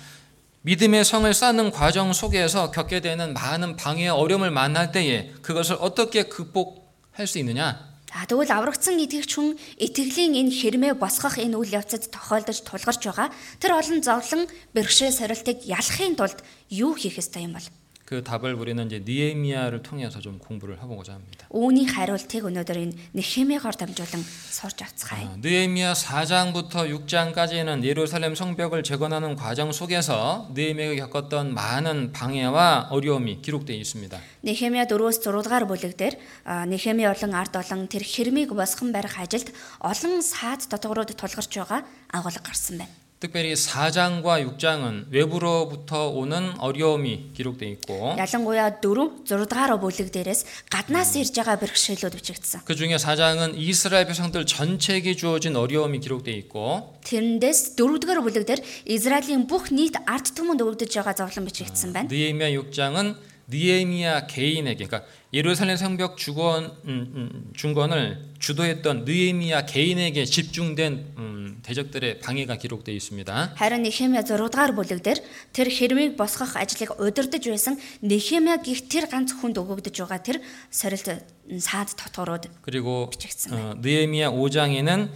믿음의 성을 쌓는 과정 속에서 겪게 되는 많은 방해와 어려움을 만날 때에 그것을 어떻게 극복할 수 있느냐? За тэгвэл аврагдсан итгэгч хүн итгэлийн энэ хэрмээ босгох энэ үйл явцад тохиолдож тулгарч байгаа тэр олон зовлон бэрхшээл сорилтыг ялахын тулд юу хийх ёстой юм бол? 그 답을 우리는 이제 니에미아를 통해서 좀 공부를 해보고자 합니다. Үүний хариултыг өнөөдөр энэ Нехемиагоор дамжуулан сурч авцгаая. 어, 느헤미야 4장부터 6장까지는 예루살렘 성벽을 재건하는 과정 속에서 느헤미야가 겪었던 많은 방해와 어려움이 기록되어 있습니다. Нехемия 4-өөс 6 дугаар бүлэг дээр а, Нехемия болон ард олон тэр хэрмийг босгон барих ажилд олон саад дотоорууд тулгарч байгаа агуулга гарсан байна. 특별히 4장과 6장은 외부로부터 오는 어려움이 기록되어 있고 Ялангуяа 4, 6 дугаар бүлэг дээрээс гаднаас ирж байгаа бэрхшээлүүд бичигдсэн. 그 중에 4장은 이스라엘 백성들 전체에게 주어진 어려움이 기록되어 있고 Тэрэндээс 4 дугаар бүлэг дээр Израилийн бүх нийт ард түмэнд өгдөж байгаа зовлон бичигдсэн байна. 느헤미야 6장은 느헤미야 개인에게 그러니까 예루살렘 성벽 주건 음, 음, 중건을 주도했던 느헤미야 개인에게 집중된 음, 대적들의 방해가 기록되어 있습니다. Харин Нехемия 6 дугаар бүлэг дээр тэр хэрмийг босгох ажлыг удирдах байсан Нехемия гих тэр ганц хүнд өгөгдөж байгаа тэр сорилт саад дотоорууд 그리고 бичигдсэн 어, байна. 느헤미야 5장에는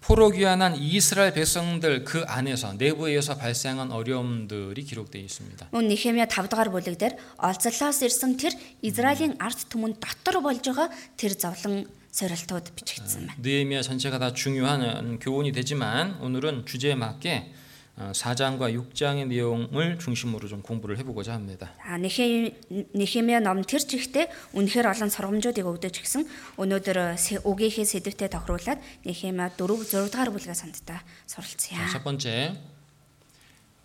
포로 귀환한 이스라엘 백성들 그 안에서 내부에서 발생한 어려움들이 기록되어 있습니다. Мөн Нехемия 5 дугаар бүлэг дээр олзлоос ирсэн тэр Израилийн ард түмэнд дотор болж байгаа тэр зовлон сорилтууд бичигдсэн байна. 느헤미야 전체가 다 중요한 교훈이 되지만 오늘은 주제에 맞게 4장과 6장의 내용을 중심으로 좀 공부를 해보고자 합니다. А Нехи Нехемия ном тэр чигтээ үнэхээр олон сургамжуудыг өгдөг ч гэсэн өнөөдөр сэ- үгийнхээ сэдвтэ тохируулаад Нехемия 4 6 дугаар бүлгээ сандтаа суралцъя. 자, 첫 번째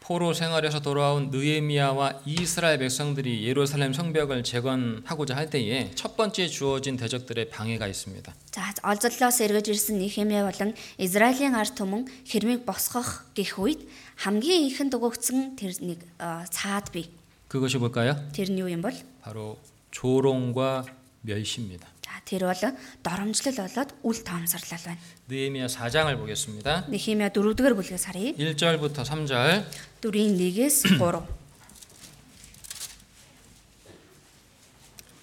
포로 생활에서 돌아온 느헤미야와 이스라엘 백성들이 예루살렘 성벽을 재건하고자 할 때에 첫 번째 주어진 대적들의 방해가 있습니다. За олзоллоос эргэж ирсэн Нехемия болон Израилийн ард түмэн хэрмийг босгох гих үед хамгийн ихэнд өгөгдсөн тэр нэг э, цаад бий. 그것이 뭘까요? Тэр нь юу юм бол? 바로 조롱과 멸시입니다. За тэр бол доромжлол болоод үл тоомсорлол байна. 느헤미야 4장을 보겠습니다. Нехемия 4-р бүлгээс харъя. 1절부터 3절. 4-ийн 1-ээс 3.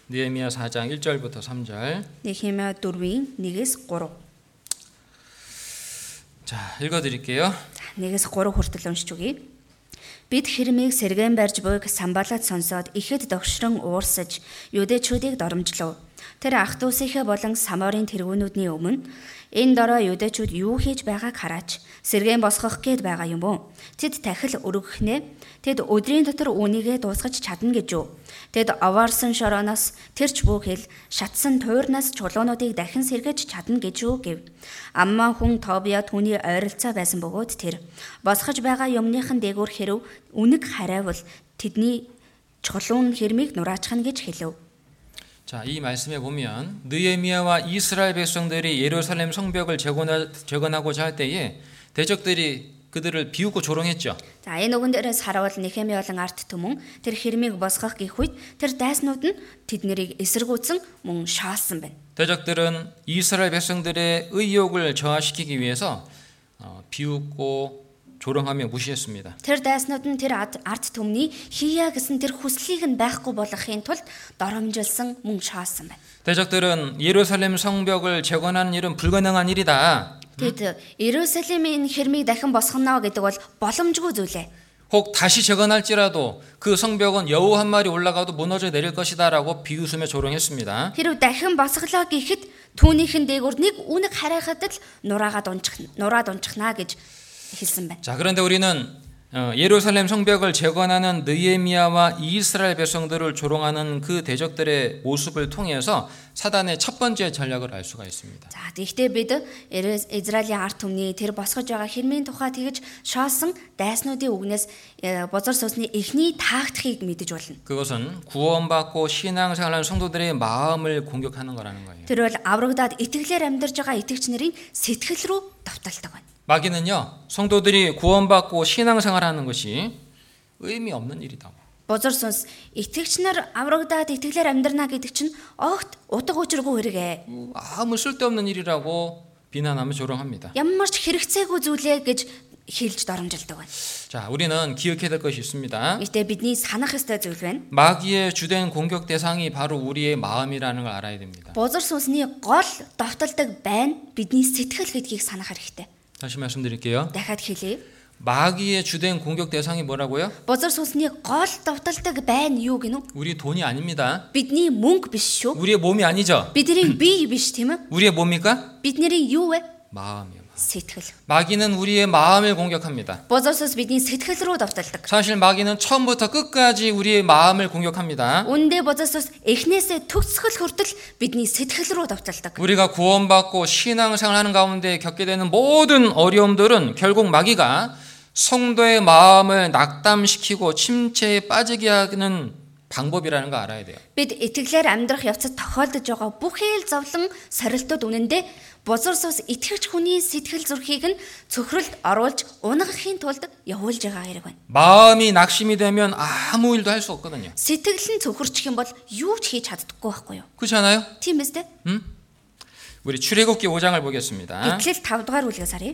느헤미야 4장 1절부터 3절. Нехемия 4-ийн 1-ээс 3. 자, 읽어 드릴게요. За 1-ээс 3 хүртэл уншиж өгье. Бид хэрмийг сэргэн барьж буйг самбалаад сонсоод ихэд догшрон уурсаж юдэчүүдийг доромжлов. Тэр ах дүүсийнхээ болон саморын тэргүүнүүдний өмнө энэ дорой юдэчүүд юу хийж байгааг хараач. Сэргэн босгох гээд байгаа юм уу? Тэд тахил өргөхнэ. Тэд өдрийн дотор үнийгээ дуусгаж чадна гэж юу? Тэд овоорсон шорооноос тэрч бүхэл шатсан туйрнаас чулуунуудыг дахин сэргэж чадна гэж юу гэв. Амман хүн Тобиа түүний ойролцоо байсан бөгөөд тэр босгож байгаа юмныхан дээгүүр хэрв үнэг харайвал тэдний чулуун хэрмийг нураачхна гэж хэлв. 자, 이 말씀에 보면 느헤미야와 이스라엘 백성들이 예루살렘 성벽을 재건하, 재건하고자 할 때에 대적들이 그들을 비웃고 조롱했죠. За энэ үгэн дээрээс харавал Нехеми болон арт түмэн тэр хэрмийг босгох гих үед тэр дайснууд нь тэднийг эсэргүүцэн мөн шаалсан байна. 대적들은 이스라엘 백성들의 의욕을 저하시키기 위해서 어, 비웃고 조롱하며 무시했습니다. Тэр дайснууд нь тэр ад- арт түмний хийя гэсэн тэр хүслийг нь байхгүй болгохын тулд доромжилсан мөн шаалсан байна. 대적들은 예루살렘 성벽을 재건하는 일은 불가능한 일이다. Тэгэд Иерусалимын хэрмийг дахин босгоно гэдэг бол боломжгүй зүйл ээ. 혹 다시 재건할지라도 그 성벽은 여우 한 마리 올라가도 무너져 내릴 것이다라고 비웃으며 조롱했습니다. Хэрв дахин босголоо гэхэд түүнийхэн дээгүүр нэг үнэг харайхад л нураагаад унчих нураад унчихнаа гэж хэлсэн байна. 자, 그런데 우리는 어, 예루살렘 성벽을 재건하는 느헤미야와 이스라엘 백성들을 조롱하는 그 대적들의 모습을 통해서 사단의 첫 번째 전략을 알 수가 있습니다. За тэгвэл бид Ирэ- Израилийн ард түмний тэр босгож байгаа хэрмийн тухай тэгж шоосон дайснуудын үгнээс э, бозор сүсний эхний таагдахыг мэдэж болно. 그것은 구원받고 신앙생활하는 성도들의 마음을 공격하는 거라는 거예요. Тэр бол аврагдаад итгэлээр амьдарж байгаа итгэгч нарын сэтгэл рүү давталдаг байна. 마귀는요, 성도들이 구원받고 신앙생활하는 것이 의미 없는 일이다. Бозор сүнс итгэгч нар аврагдаад итгэлээр амьдрна гэдэг чинь огт утга учиргүй хэрэг ээ. 아무 쓸데없는 일이라고 비난하며 조롱합니다. Ямар ч хэрэгцээгүй зүйлээ гэж хэлж доромжилдог байна. 자, 우리는 기억해야 될 것이 있습니다. Гэтэ бидний санах ёстой зүйл байна. 마귀의 주된 공격 대상이 바로 우리의 마음이라는 걸 알아야 됩니다. Бозор сүнсний гол давталдаг байна бидний сэтгэл гэдгийг санах хэрэгтэй. 다시 말씀드릴게요. Дахиад хэлье. 마귀의 주된 공격 대상이 뭐라고요? Бозор сүнсний гол давталдаг байна юу гинү? 우리 돈이 아닙니다. Бидний мөнгө биш шүү. 우리의 몸이 아니죠. Бидний бие биш тийм ээ? 우리의 뭡니까? Бидний юу вэ? 마음이요. Сэтгэл. 마귀는 우리의 마음을 공격합니다. Бозор сүнс бидний сэтгэл рүү давталдаг. 사실 마귀는 처음부터 끝까지 우리의 마음을 공격합니다. Үндэ бозор сүнс эхнээсээ төгсгөл хүртэл бидний сэтгэл рүү давталдаг. 우리가 구원받고 신앙생활하는 가운데 겪게 되는 모든 어려움들은 결국 마귀가 성도의 마음을 낙담시키고 침체에 빠지게 하는 방법이라는 거 알아야 돼요. Бид итгэлээр амьдрах явцад тохиолдож байгаа бүхий л зовлон сорилтууд үнэндээ бозор сүнс итгэгч хүний сэтгэл зүрхийг нь цөхрөлд оруулж унгахын тулд явуулж байгаа хэрэг байна. 마음이 낙심이 되면 아무 일도 할 수 없거든요. Сэтгэл нь цөхөрчих юм бол юу ч хийж чаддаггүй байхгүй юу? 그렇지 않아요? Тийм биз дээ? 우리 출애굽기 5장을 보겠습니다. Гэтэл 5 дугаар бүлгээс харъя.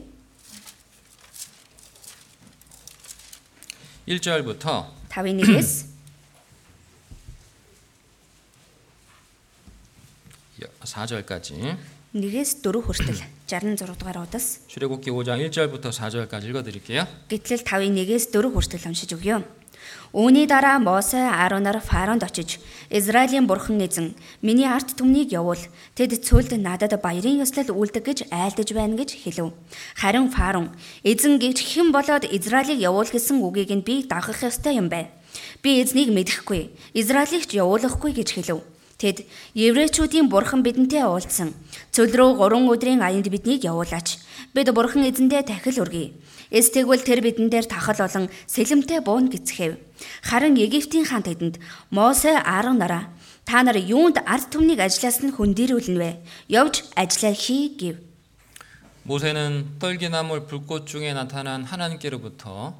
1절부터 5-ын 4절까지 1-ээс 4 хүртэл 66 дугаар удас 출애굽기 5장 1절부터 4절까지 읽어 드릴게요. гэтэл 5-ын 1-ээс 4 хүртэл уншиж өгье. Үүний дараа Мосе Ааронаар Фаронд очиж Израилийн бурхан эзэн миний арт түмнийг явуул. Тэд цөлд надад баярын ёслол үлдэг гэж айлдаж байна гэж хэлв. Харин Фарон эзэн гэж хэн болоод Израилийг явуул гэсэн үгийг нь би дагах ёстой юм бэ? Би эзнийг мэдэхгүй. Израилийг ч явуулахгүй гэж хэлв. Тэд еврейчүүдийн бурхан бидэнтэй уулзсан. Цөл рүү 3 өдрийн аянд биднийг явуулаач. Бид бурхан эзэндээ тахил өргөе. Эс тэгвэл тэр бидэн дээр тахал болон сэлэмтэй буун гисгэв. Харин Египтийн хаан тэдэнд Мосе Аарон нараа та нар юунд ард түмнийг ажиллаас нь хөндөрүүлнэ вэ? Явж ажиллаа хий гэв. 모세는 떨기나물 불꽃 중에 나타난 하나님께로부터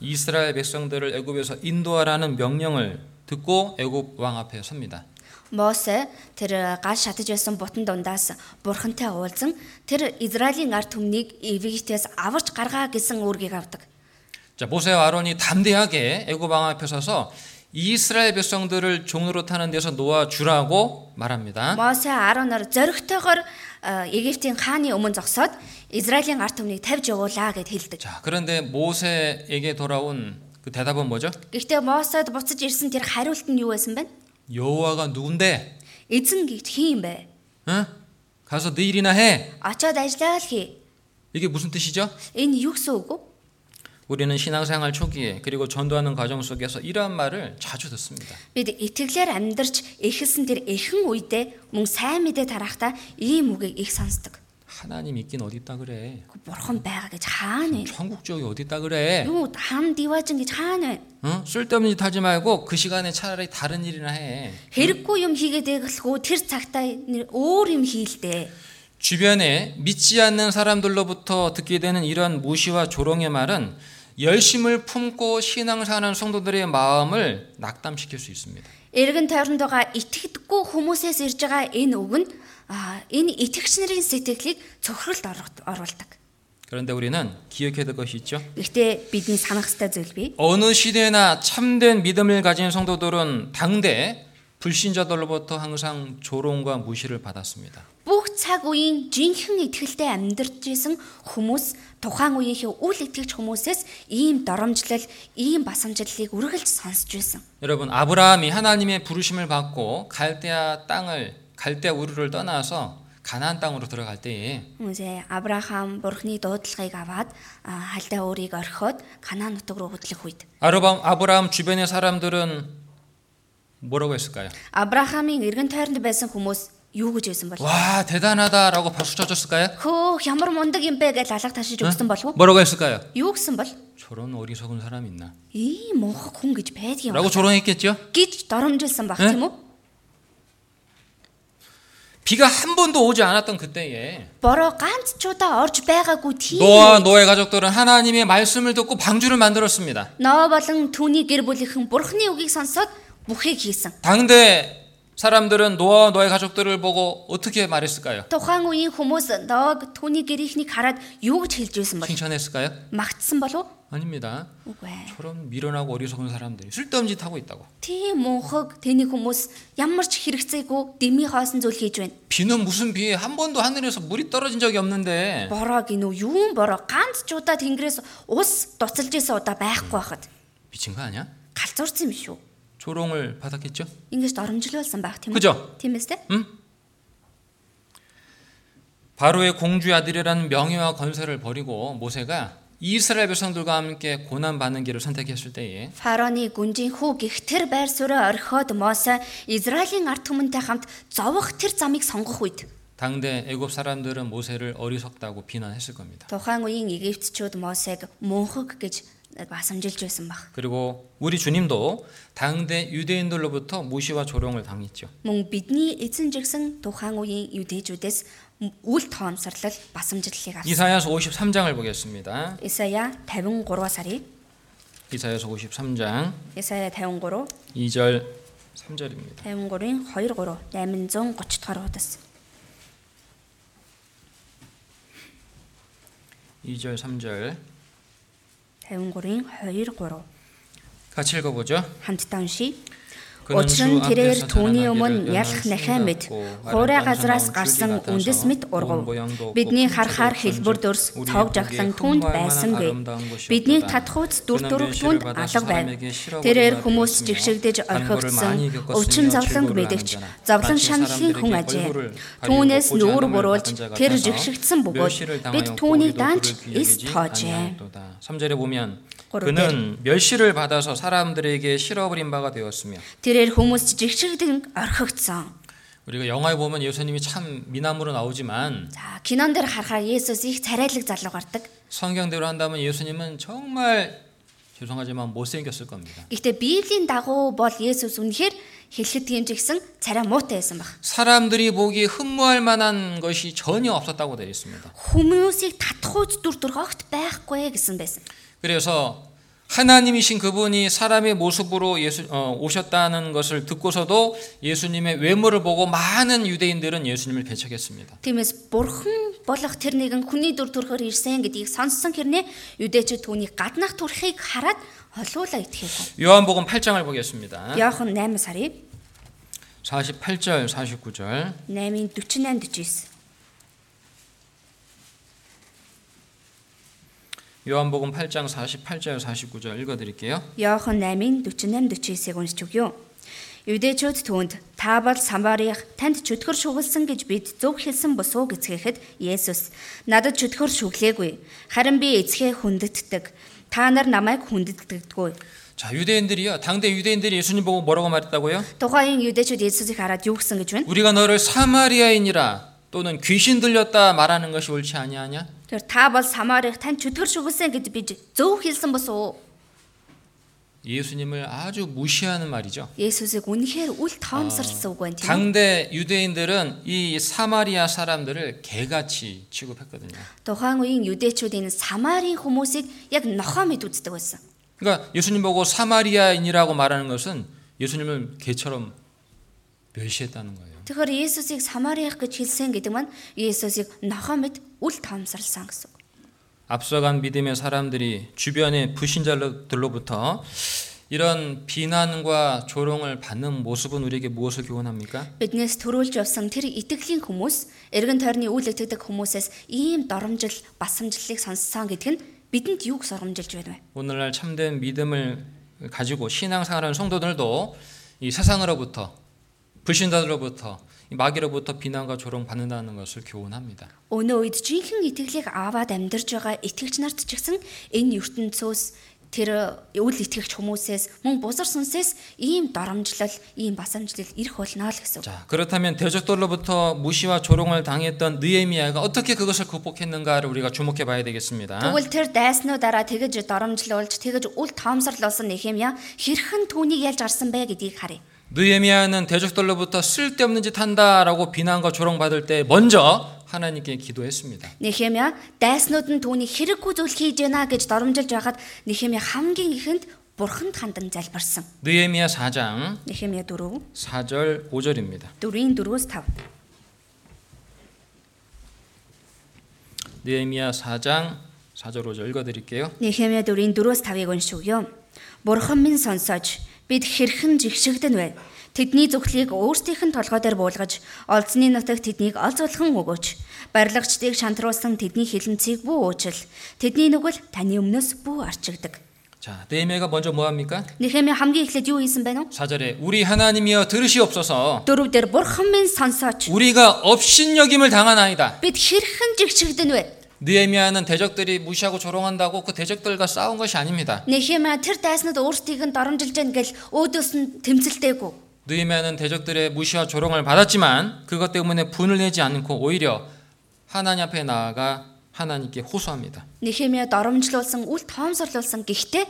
이스라엘 백성들을 애굽에서 인도하라는 명령을 듣고 애굽 왕 앞에 섭니다. Мосе тэр гал шатаж байсан бутан дундаас бурхантай уулзан тэр Израилийн ард түмнийг Египтээс аварч гаргаа гэсэн үүргийг авдаг. 자, 모세와 아론이 담대하게 애굽 왕 앞에 서서 이스라엘 백성들을 종으로 타는 데서 놓아 주라고 말합니다. Мосе Аароноор зоригтойгоор э, Египтийн хааны өмнө зогсоод Израилийн ард түмнийг тавьж явуулаа гэд хэлдэг. 자, 그런데 모세에게 돌아온 그 대답은 뭐죠? Гэхдээ Мосед буцаж ирсэн тэр хариулт нь юу байсан бэ? 여호와가 누군데? Эзэн гэж хин юм бэ? 응? 가서 네 일이나 해. Очоод ажиллаа л хий. 이게 무슨 뜻이죠? Энэ юу гэсэн үг вэ? 우리는 신앙생활 초기에 그리고 전도하는 과정 속에서 이러한 말을 자주 듣습니다. Бид итгэлээр амьдарч эхэлсэн тэр эхэн үедээ мөн сайн мэдээ тарахдаа ийм үгийг их сонсдог. 하나님 있긴 어디 있다 그래? Гү, Бурхан байгаа гэж хаана вэ? 천국 지옥이 어디 있다 그래? Юу хам диважин гэж хаана вэ? 응? 쓸데없는 짓 하지 말고 그 시간에 차라리 다른 일이나 해. Хэрэггүй юм хийгээд дэглэхгүй тэр цагтаа нэр өөр юм хийлдэ. 주변에 믿지 않는 사람들로부터 듣게 되는 이런 무시와 조롱의 말은 열심을 품고 신앙사는 성도들의 마음을 낙담시킬 수 있습니다. Эргэн тойронд байгаа итгэдэггүй хүмүүсээс ирж байгаа энэ үг нь а энэ итгэгч нарын сэтгэлийг цохролд орох- оруулдаг. 그런데 우리는 기억해야 될 것이 있죠. Гэхдээ бидний санах ёстой зүйл бий. 어느 시대나 참된 믿음을 가진 성도들은 당대 불신자들로부터 항상 조롱과 무시를 받았습니다. Бүх цаг үеийн жинхэнэ итгэлтэй амьдарч исэн хүмүүс тухайн үеийнхээ үл итгэж хүмүүсээс ийм доромжлол, ийм басамжлалыг үргэлж сонсч байсан. 여러분 아브라함이 하나님의 부르심을 받고 갈대아 땅을 갈대아 우르를 떠나서 가나안 땅으로 들어갈 때에 Хүмүүсээ Авраам бурхны дуудлагыг аваад а, халдаа өөрийг орхиод Канаан нутаг руу хөдлөх үед 아브라함, 아브라함 주변의 사람들은 뭐라고 했을까요? Авраамийн эргэн тойронд байсан хүмүүс юу гэж байсан бол 와 대단하다라고 박수 쳐줬을까요? хөө ямар мундаг юм бэ гэж алга ташиж өгсөн болов уу? 뭐라고 했을까요? Юу гэсэн бол 저런 어리석은 사람 있나? ийм мунхаг хүн гэж байдаг юм 라고 조롱했겠죠? гэж доромжилсан баг 에? тийм үү? 비가 한 번도 오지 않았던 그때에 Бороо ганц ч удаа орж байгаагүй тийм 노아와 노아의 가족들은 하나님의 말씀을 듣고 방주를 만들었습니다. Ноо болон түүний гэр бүлийнхэн бурхны үгийг сонсоод бүхийг хийсэн. 당대 사람들은 노아와 노아의 가족들을 보고 어떻게 말했을까요? Тухайн үеийн хүмүүс Ноог түүний гэрийнхнийг хараад юу гэж хэлж байсан бол 칭찬했을까요? магтсан болов 아닙니다. үгүй ээ. 저런 미련하고 어리석은 사람들이 쓸데없는 짓 하고 있다고. Тийм мунхаг тэний хүмүүс ямар ч хэрэгцээгүй дэмий хоосон зүйл хийж байна. 비는 무슨 비? 한 번도 하늘에서 물이 떨어진 적이 없는데 Бороо гинүү юун бороо ганц ч удаа тэнгэрээс ус дуцалж исэн удаа байхгүй байхад 미친 거 아니야? галзуурсан юм шүү. 조롱을 받았겠죠? Ингээс доромжлуулсан байх тийм үү? 그죠? Тиймээс те. 바로의 공주의 아들이라는 명예와 건설을 버리고 모세가 이스라엘 백성들과 함께 고난 받는 길을 선택했을 때에 Фароны гүнжийн хүү гих тэр байр суурь орхиод Мосе Израилийн ард түмэнтэй хамт зовох тэр замыг сонгох үед 당대 애굽 사람들은 모세를 어리석다고 비난했을 겁니다. тухайн үеийн Египтчүүд Мосег мөнхөг гэж басамжилж байсан баг. 그리고 우리 주님도 당대 유대인들로부터 무시와 조롱을 당했죠. Мөн бидний эзэн жигсэн тухайн үеийн юдэжүүдээс үл тоомсорлол басамжлалыг авсан. 이사야서 53장을 보겠습니다. Исая 53-аас харъя. 이사야서 53장 Исая 53 2절 3절입니다. 53-ийн 2 3 830 дугаар удаас. 2절 3절 해운고린 회의고로 같이 읽어보죠. 한치 당시 Учир 주 нь тэрээр 앞에서 түүний 자라나기를 өмнө 연한 ялах нахай мэд 순 хуурай 같고 газраас 아름다운 гарсан 줄기 같아서 үндэс мэд ургав. 온 모양도 없고 Бидний 품체도 харахаар 없은즉 хэлбэр дөрс 우리의 цог 보기에 жаглан түүнд 흠모할 만한 байсангүй. 아름다운 것이 Бидний 없도다. татхууц дүр 그는 төрх 멸시를 түүнд 받아서 алга байв. 사람에게 싫어버림을 Тэрээр хүмүүс 받았으며 жигшигдэж 간고를 орхигдсон 많이 겪었으며 өвчин зовлонг 즐거움을 мэдэгч 하는 자라. зовлон 마치 шаналлын хүн 사람들에게 ажээ. 얼굴을 Түүнээс 가리고 нүүр 보지 буруулж 않음을 받은 자 тэр 같아서 жигшигдсэн бөгөөд 멸시를 бид 당하여 түүнийг 고기도 даанч 그를 귀여기지 эс тоожээ. 아니하였도다. 3절에 보면 고를 그는 멸시를 받아서 사람들에게 싫어버린 바가 되었으며 Тэрээр хүмүүс жигшигдэн орхигдсон. 우리가 영화에 보면 예수님이 참 미남으로 나오지만 За кинон дээр харахаар Есүс их царайлаг залуу гардаг. 성경대로 한다면 예수님은 정말 죄송하지만 못생겼을 겁니다. Гэхдээ Библийн дагуу бол Есүс үнэхээр хэлэхэд хэмжигсэн царай муутай байсан баг. 사람들이 보기 흠모할 만한 것이 전혀 없었다고 되어 있습니다. Хүмүүсийг татхууц дүр төрхөөгт байхгүй гэсэн байсан. 그래서 하나님이신 그분이 사람의 모습으로 예수, 어, 오셨다는 것을 듣고서도 예수님의 외모를 보고 많은 유대인들은 예수님을 배척했습니다. Тиймээс бурхан болох тэр нэгэн хүний дүр төрхөөр ирсэн гэдгийг сонссон хэрнээ юдэчид түүний гаднах төрхийг хараад олуула итгэв. 요한복음 8장을 보겠습니다. Яохан 8 сарын 48절, 49절. 8-ын 48 49. 요한복음 8장 48절, 49절 읽어 드릴게요. Яохан 8-ын 48 49-ыг уншиж өгье. Юдэчүүд түүнд та бол Самарих танд чөтгөр шугалсан гэж бид зөв хэлсэн бос уу гэцгээхэд Есүс надад чөтгөр шүглээгүй харин би эцгээ хүндэтдэг та нар намайг хүндэтгэдэггүй 자, 유대인들이요. 당대 유대인들이 예수님 보고 뭐라고 말했다고요? Тухайн юдэчүүд Есүсийг хараад юу гэсэн гэж байна? 우리가 너를 사마리아인이라 또는 귀신 들렸다 말하는 것이 옳지 아니하냐? Тэр та бол Самарих танд чөтгөр шугалсан гэж бид зөв хэлсэн бос уу? 예수님을 아주 무시하는 말이죠. Есүсийг үнэхээр үл тоомсорлсон үг байна тийм үү? 당대 유대인들은 이 사마리아 사람들을 개같이 취급했거든요. Тухайн үеийн юдэчүүд энэ Самарын хүмүүсийг яг нохоо мэд үздэг байсан. 그러니까 예수님 보고 사마리아인이라고 말하는 것은 예수님을 개처럼 멸시했다는 거예요. Тэгэхээр Есүсийг Самарих гэж хэлсэн гэдэг маань Есүсийг нохоо мэд үл тоомсорлсон гэсэн үг. 앞서간 믿음의 사람들이 주변의 불신자들로부터 이런 비난과 조롱을 받는 모습은 우리에게 무엇을 교훈합니까? Биднээс төрүүлж явсан тэр итгэлийн хүмүүс эргэн тойрны үйл итгэдэг хүмүүсээс ийм доромжил, басамжлалыг сонссон гэдэг нь бидэнд юуг сургамжилж байна вэ? 오늘날 참된 믿음을 가지고 신앙생활하는 성도들도 이 세상으로부터 불신자들로부터 이 마귀로부터 비난과 조롱 받는다는 것을 교훈합니다. Өнөө үед жинхэнэ итгэлийг аваад амьдарч байгаа итгэгч нарт ч гэсэн энэ ертөнцөөс тэр үл итгэгч хүмүүсээс мөн бузар сүнсээс ийм доромжлол, ийм басамжлал ирэх болно л гэсэн. үг. 자, 그렇다면 대적들로부터 무시와 조롱을 당했던 느헤미야가 어떻게 그것을 극복했는가를 우리가 주목해 봐야 되겠습니다. Тэгвэл тэр дайснуудаараа тэгэж доромжлуулж, тэгэж үл тоомсорлуулсан Нехемия хэрхэн түүнийг ялж гарсан бэ гэдгийг харъя. 느헤미야는 대적들로부터 쓸데없는 짓 한다라고 비난과 조롱 받을 때 먼저 하나님께 기도했습니다. Нехемия дайснууд нь түүний хэрэггүй зүйл хийж байна гэж доромжилж байхад Нехемия хамгийн ихэнд бурханд хандан залбирсан. 느헤미야 4장 Нехемия 4 4절 5절입니다. 4-ийн 4-өөс 5. 느헤미야 4장 4절 5절 읽어 드릴게요. Нехемия 4-ийн 4-өөс 5-ыг уншиж өгье. Бурхан минь сонсооч бид хэрхэн жигшигдэн вэ? Тэдний зүхлийг өөрсдийнх нь толгой дээр буулгаж, олзны нутаг тэднийг олзуулхан өгөөч. Барилгачдыг шантруулсан тэдний хилэнцгийг бүү уучил. Тэдний нүгэл таны өмнөөс бүү арчигдаг. 자, 느헤미야가 먼저 뭐 합니까? Нехемия хамгийн эхлээд юу хийсэн бэ нэ? 4절에 우리 하나님이여 들으시옵소서. Дөрөв дээр бурхан минь сонсооч 우리가 업신여김을 당하나이다. бид хэрхэн жигшигдэн вэ? 느헤미야는 대적들이 무시하고 조롱한다고 그 대적들과 싸운 것이 아닙니다. Нехемия тэр дайснууд өөрсдийг нь доромжилж гэн гэл өөдөөс нь тэмцэлтэйгүү. 느헤미야는 대적들의 무시와 조롱을 받았지만 그것 때문에 분을 내지 않고 오히려 하나님 앞에 나아가 하나님께 호소합니다. Нехемия доромжлуулсан, үл тоомсорлуулсан гэхдээ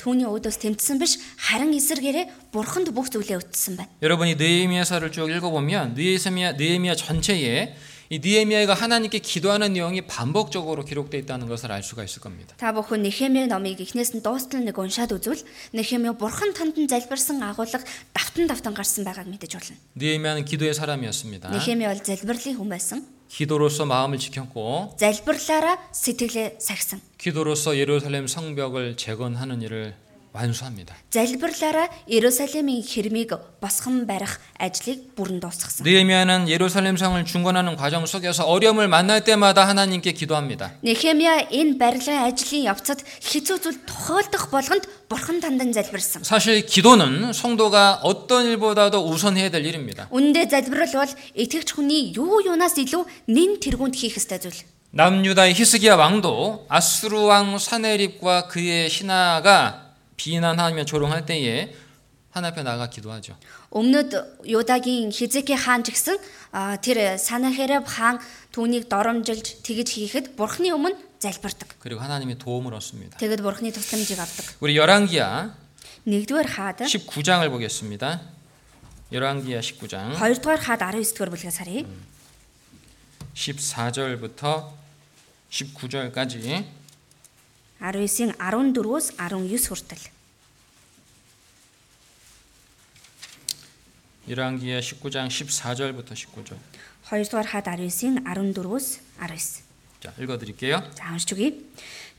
түүний өөдөөс тэмцсэн биш харин эсэргээрээ бурханд бүх зүйлээ өтсөн байна. 여러분이 느헤미야서를 쭉 읽어보면 느헤미야, 느헤미야 전체에 이 느헤미야가 하나님께 기도하는 내용이 반복적으로 기록되어 있다는 것을 알 수가 있을 겁니다. Та бүхэн Нехемия номыг эхнээс нь дуустал нэг уншаад үзвэл Нехемия бурхан тандан залбирсан агуулга давтан давтан гарсан байгааг мэдэж болно. 느헤미야는 기도의 사람이었습니다. Нехемия бол залбирлын хүн байсан. 기도로서 마음을 지켰고 Залбирлаараа сэтгэлээ сахисан. 기도로서 예루살렘 성벽을 재건하는 일을 완수합니다. залбирлаараа Иерусалимийн хэрмийг босгон барих ажлыг бүрэн дуусгасан. 느헤미야는 예루살렘 성을 중건하는 과정 속에서 어려움을 만날 때마다 하나님께 기도합니다. Нехемия энэ барилгын ажлын явцад хэцүү зүйл тохиолдох болгонд бурхан тандан залбирсан. 사실 기도는 성도가 어떤 일보다도 우선해야 될 일입니다. Үндэ залбирал бол итгэгч хүний юу юунаас илүү нэн тэргуунд хийх ёстой зүйл. 남유다의 히스기야 왕도 아수르 왕 사네립과 그의 신하가 비난하며 조롱할 때에 하나님 앞에 나가 기도하죠. Өмнөд Юдагийн Хизеки хаан ч гэсэн а, тэр Санахереб хаан түүнийг доромжилж тэгж хийхэд бурхны өмнө залбирдаг. 그리고 하나님의 도움을 얻습니다. Тэгэд бурхны тусламжийг авдаг. 우리 열왕기야 Нэгдүгээр хаад 19장을 보겠습니다. 열왕기야 19장 хоёрдугаар хаад 19-р бүлгээс харъя. 14절부터 19절까지 19-ийн 14-өөс 19 хүртэл. 열왕기야 19장 14절부터 19절. Хоёрдугаар хаад 19-ийн 14-өөс 19. 자, 읽어 드릴게요. За уншиж өгье.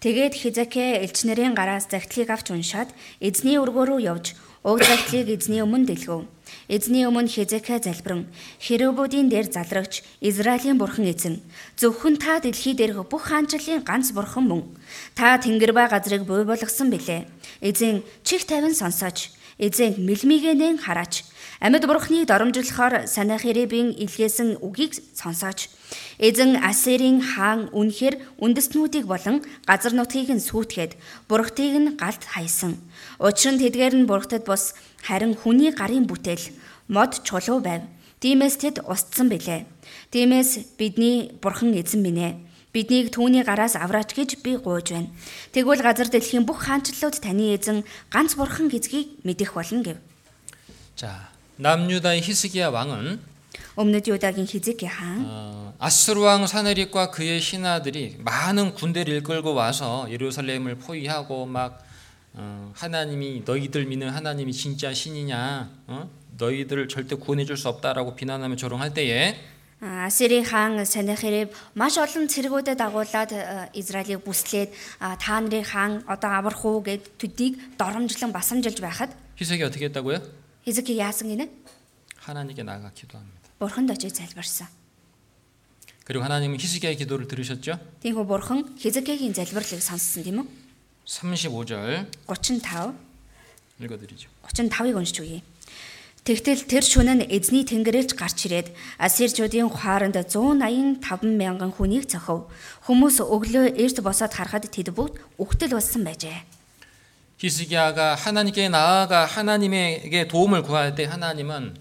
Тэгээд Хизекэ элчнэрийн гараас загтлыг авч уншаад эзний өргөө рүү явж уг загтлыг эзний өмнө дэлгөв. Эзний өмнө Хизекэ залбирэн хэрүүбүүдийн дээр залрагч Израилийн бурхан эзэн зөвхөн та дэлхий дээрх бүх хаанчлалын ганц бурхан мөн. Та тэнгэр ба газрыг буй болгосон билээ. Эзэн чих тавин сонсооч. Эзэн мэлмигэнэн хараач. Амьд бурхныг доромжлохоор Санахирибийн илгээсэн үгийг сонсооч. Эзэн Асерийн хаан үнэхэр үндэстнүүдийг болон газар нутгийг нь сүйтгэхэд бурхтыг нь галт хайсан. Учир нь тэдгээр нь бурхтад бус харин хүний гарын бүтээл мод чулуу байв. Тиймээс тэд устсан билээ. Тиймээс бидний бурхан эзэн минь ээ. Биднийг түүний гараас авраач гэж би гуйж байна. Тэгвэл газар дэлхийн бүх хаанчлалууд таны эзэн ганц бурхан гэдгийг мэдэх болно гэв. 자, 남유다의 히스기야 왕은 Өмнөд Юдагийн Хизеки хаан 어, 아스루 왕 사네립과 그의 신하들이 많은 군대를 이끌고 와서 예루살렘을 포위하고 막 어, 하나님이 너희들 믿는 하나님이 진짜 신이냐? 어? 너희들을 절대 구원해 줄 수 없다라고 비난하며 조롱할 때에 Асирийн хаан Санахирib маш олон цэргүүдэд дагуулад э, Израилийг бүслээд а, та нарын хаан одоо аврах уу гэд төдийг доромжлон басамжилж байхад 히스기 어떻게 했다고요? Хизеки яасан гинэ? 하나님께 나가 기도합니다. Бурханд очиж залбирсан. 그리고 하나님은 히스기야의 기도를 들으셨죠? Тиймээ бурхан Хизекигийн залбирлыг сонссон тийм үү? 35절 35 읽어드리죠. 35-ыг уншиж үгэй. Тэгтэл тэр шөнө нь эзний тэнгэрэлж гарч ирээд Ассирчуудын хооронд 185 мянган хүнийг цохив. Хүмүүс өглөө эрт босоод харахад тэд бүгд үхтэл болсон байжээ. 히스기야가 하나님께 나아가 하나님에게 도움을 구할 때 하나님은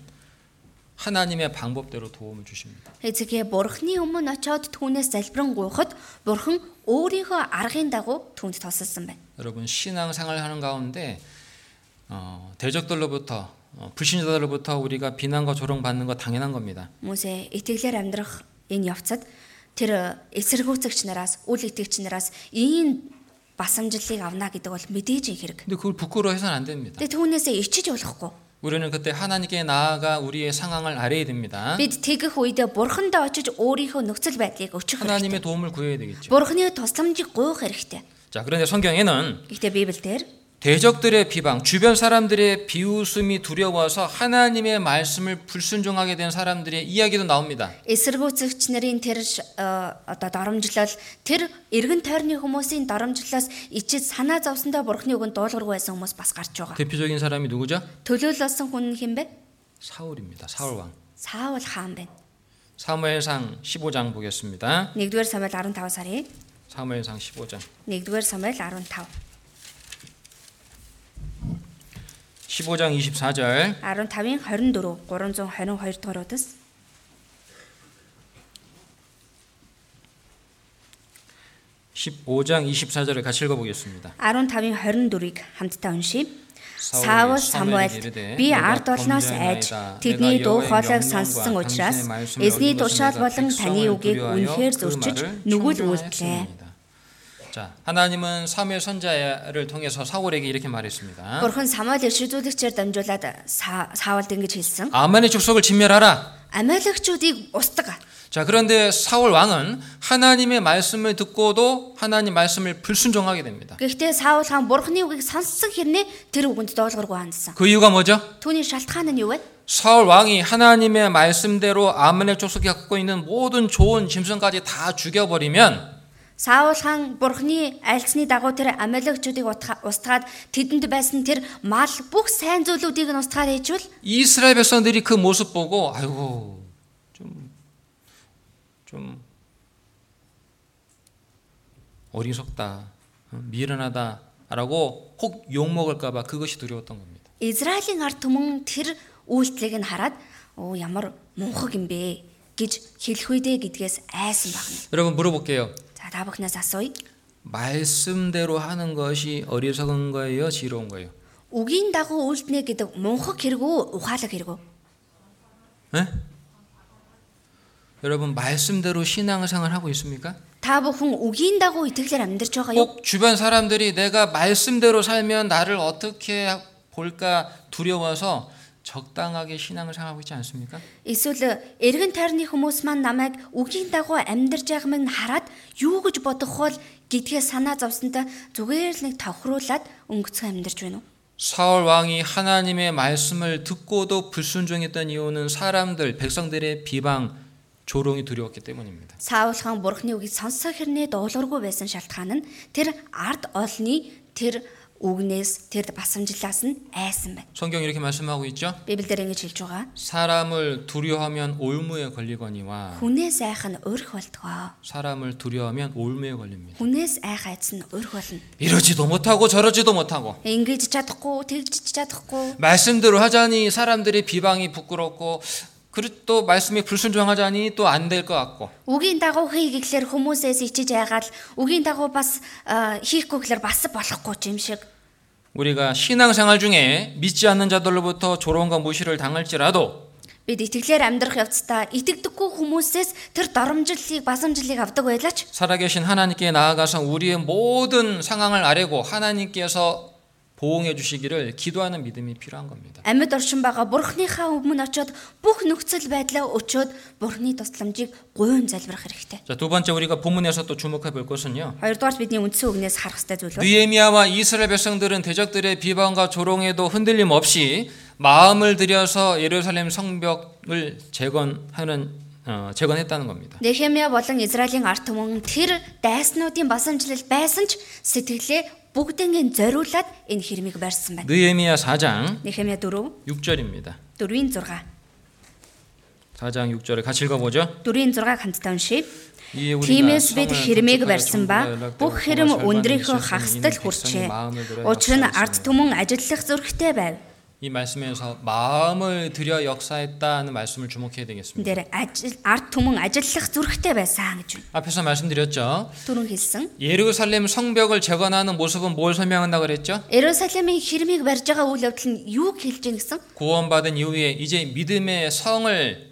하나님의 방법대로 도움을 주십니다. Эцэгээ бурхны өмнө очиод түүнээс залбирэн гуйхад бурхан өөрийнхөө аргын дагуу түүнд тусалсан байна. 여러분 신앙생활 하는 가운데 어, 대적들로부터 어, 불신자들로부터 우리가 비난과 조롱 받는 거 당연한 겁니다. Хүмүүсээ итгэлээр амьдрах энэ явцад тэр эсэргүүцэгч нараас, үл итгэгч нараас ийм басамжлалыг авна гэдэг бол мэдээж их хэрэг. 근데 그걸 부끄러워해서는 안 됩니다. Тэгээ түүнээсээ ичиж болохгүй. 우리는 그때 하나님께 나아가 우리의 상황을 알아야 됩니다. Бид тэгэх үедээ бурхандаа очиж өөрийнхөө нөхцөл байдлыг өчөх хэрэгтэй. 하나님의 도움을 구해야 되겠죠. Бурхны тусламжийг гуйх хэрэгтэй. 자, 그런데 성경에는 Гэхдээ Библиэлд 대적들의 비방, 주변 사람들의 비웃음이 두려워서 하나님의 말씀을 불순종하게 된 사람들의 이야기도 나옵니다. эсэргүүцэгч нарын тэр ш- э, одоо доромжлол тэр эргэн тойрны хүмүүсийн доромжлолоос ичиж санаа зовсондоо бурхны үгэнд дуулуургүй байсан хүмүүс бас гарч байгаа. 대표적인 사람이 누구죠? Төлөөлөлсөн хүн хин бэ? 사울입니다. 사울 왕. Саул хаан байна. 사무엘상 15장 보겠습니다. 1-р Самуэль 15 сарын 사무엘상 15장. 1-р Самуэль 15 15장 24절. 15-ын 24 322 дугаар удас 15장 24절을 같이 읽어보겠습니다. 15-ын 24-ыг хамтдаа уншийе. 사울 Саул Самуэль би ард олноос айж тэдний дуу хоолойг сонссон учраас эзний тушаал болон таны үгийг үнэхээр зөрчиж нүгэл үйлдлээ. 자, 하나님은 사무엘 선자를 통해서 사울에게 이렇게 말했습니다. Бурхан Самуэль иршүүлэгчээр дамжуулаад Са- Саулд ингэж хэлсэн. 아만의 족속을 진멸하라. Амиалагчуудыг устгах. 자, 그런데 사울 왕은 하나님의 말씀을 듣고도 하나님 말씀을 불순종하게 됩니다. Гэхдээ Саул хаан бурхны үгийг сонссон хэрнээ тэр үгэнд доолгоргүй хандсан. 그 이유가 뭐죠? Түүний шалтгаан нь юу вэ? 사울 왕이 하나님의 말씀대로 아말렉 족속이 갖고 있는 모든 좋은 짐승까지 다 죽여버리면 Саул хаан бурхны айлцны дагуу тэр амилагчдыг утга- устгаад тэдэнд байсан тэр мал бүх сайн зүйлүүдийг нь устгаад ээжвэл 이스라엘 백성들이 그 모습 보고 아이고 좀 좀 어리석다 어, 미련하다라고 혹 욕 먹을까봐 그것이 두려웠던 겁니다. Израилийн ард түмэн тэр үйлчлэгийг нь хараад оо ямар мунхаг юм бэ гэж хэлэх үедээ гэдгээс айсан байна. 여러분 물어볼게요. За та бүхнээс асууя. 말씀대로 하는 것이 어리석은 거예요, 지혜로운 거예요? Үгийн дагуу үйлдэнэ гэдэг мунхаг хэрэгүү ухаалаг хэрэгүү. 예? 여러분 말씀대로 신앙생활 하고 있습니까? Та бүхэн үгийн дагуу итгэлээр амьдарч байгаа юу? 꼭 주변 사람들이 내가 말씀대로 살면 나를 어떻게 볼까 두려워서 적당하게 신앙을 생각하고 있지 않습니까? Эсвэл эргэн тойрны хүмүүс маань намайг үгийн дагуу амьдарч байгааг минь хараад юу гэж бодох вэ гэдгээ санаа зовсонтой зүгээр л нэг тохируулаад өнгөцгөн амьдарч байна уу? 사울 왕이 하나님의 말씀을 듣고도 불순종했던 이유는 사람들 백성들의 비방 조롱이 두려웠기 때문입니다. Саул хаан бурхны үгийг сонсох хэрнээ дуулуургүй байсан шалтгаан нь тэр ард олны тэр үгнээс тэр басамжлаас нь айсан байна. 성경 이렇게 말씀하고 있죠. Библиэр ингэж хэлж байгаа. 사람을 두려워하면 올무에 걸리거니와 Хүнээс айх нь өрх болтгоо. 사람을 두려워하면 올무에 걸립니다. Хүнээс айх айц нь өрх болно. 이러지도 못하고 저러지도 못하고 Ингэж чадахгүй, тэгж чадахгүй. 말씀대로 하자니 사람들의 비방이 부끄럽고 그리고 또 말씀에 불순종하자니 또 안 될 것 같고 Үгийн дагуу хий гэхлээр хүмүүсээс ичиж айгаад үгийн дагуу бас аа, хийхгүй гэхлээр бас болохгүй ч юм шиг. 우리가 신앙생활 중에 믿지 않는 자들로부터 조롱과 무시를 당할지라도 Бид итгэлээр амьдрах явцдаа итгэдэггүй хүмүүсээс тэр доромжллыг, басамжлыг авдаг байлаач 살아계신 하나님께 나아가서 우리의 모든 상황을 아뢰고 하나님께서 보응해 주시기를 기도하는 믿음이 필요한 겁니다. Амьд оршин байгаа бурхныхаа өмнө очиод бүх нөхцөл байдлаа өчөөд бурхны тусламжийг гуйн залбирах хэрэгтэй. 자, 두 번째 우리가 본문에서 또 주목해 볼 것은요. Хоёрдугаар бидний үндсэн үгнээс харах хэрэгтэй зүйл бол 느헤미야와 이스라엘 백성들은 대적들의 비방과 조롱에도 흔들림 없이 마음을 들여서 예루살렘 성벽을 재건하는 어, 재건했다는 겁니다. Нехемия болон Израилийн ард түмэн тэр дайснуудын басамжлал байсан ч сэтгэлээ бүгднийг зориулаад энэ хэрмийг барьсан байна. 느헤미야 4장 Нехемия 4 6절입니다. 4-ийн 6. 4장 6절을 같이 읽어보죠. 4-ийн 6-аг хамтдаа уншийе. 이에 우리가 Тиймээс бид 성을 хэрмийг 건축하여 барьсан ба 정부가 бүх 연락되고 хэрэм 고가 өндрийнхөө 절반이 хагасдал 있으시니 хүрчээ. 마음을 들여 Учир нь 역사하였으니. ард түмэн ажиллах зүрхтэй байв. 이 말씀에서 마음을 들여 역사했다는 말씀을 주목해야 되겠습니다. Энд ажил ард түмэн ажиллах зүрхтэй байсан гэж байна. 앞에서 말씀드렸죠. Түрүүн хэлсэн. 예루살렘 성벽을 재건하는 모습은 뭘 설명한다 그랬죠? Иерусалимийн хэрмийг барьж байгаа үйл явдал нь юу хэлж ийн гэсэн? 구원받은 이후에 이제 믿음의 성을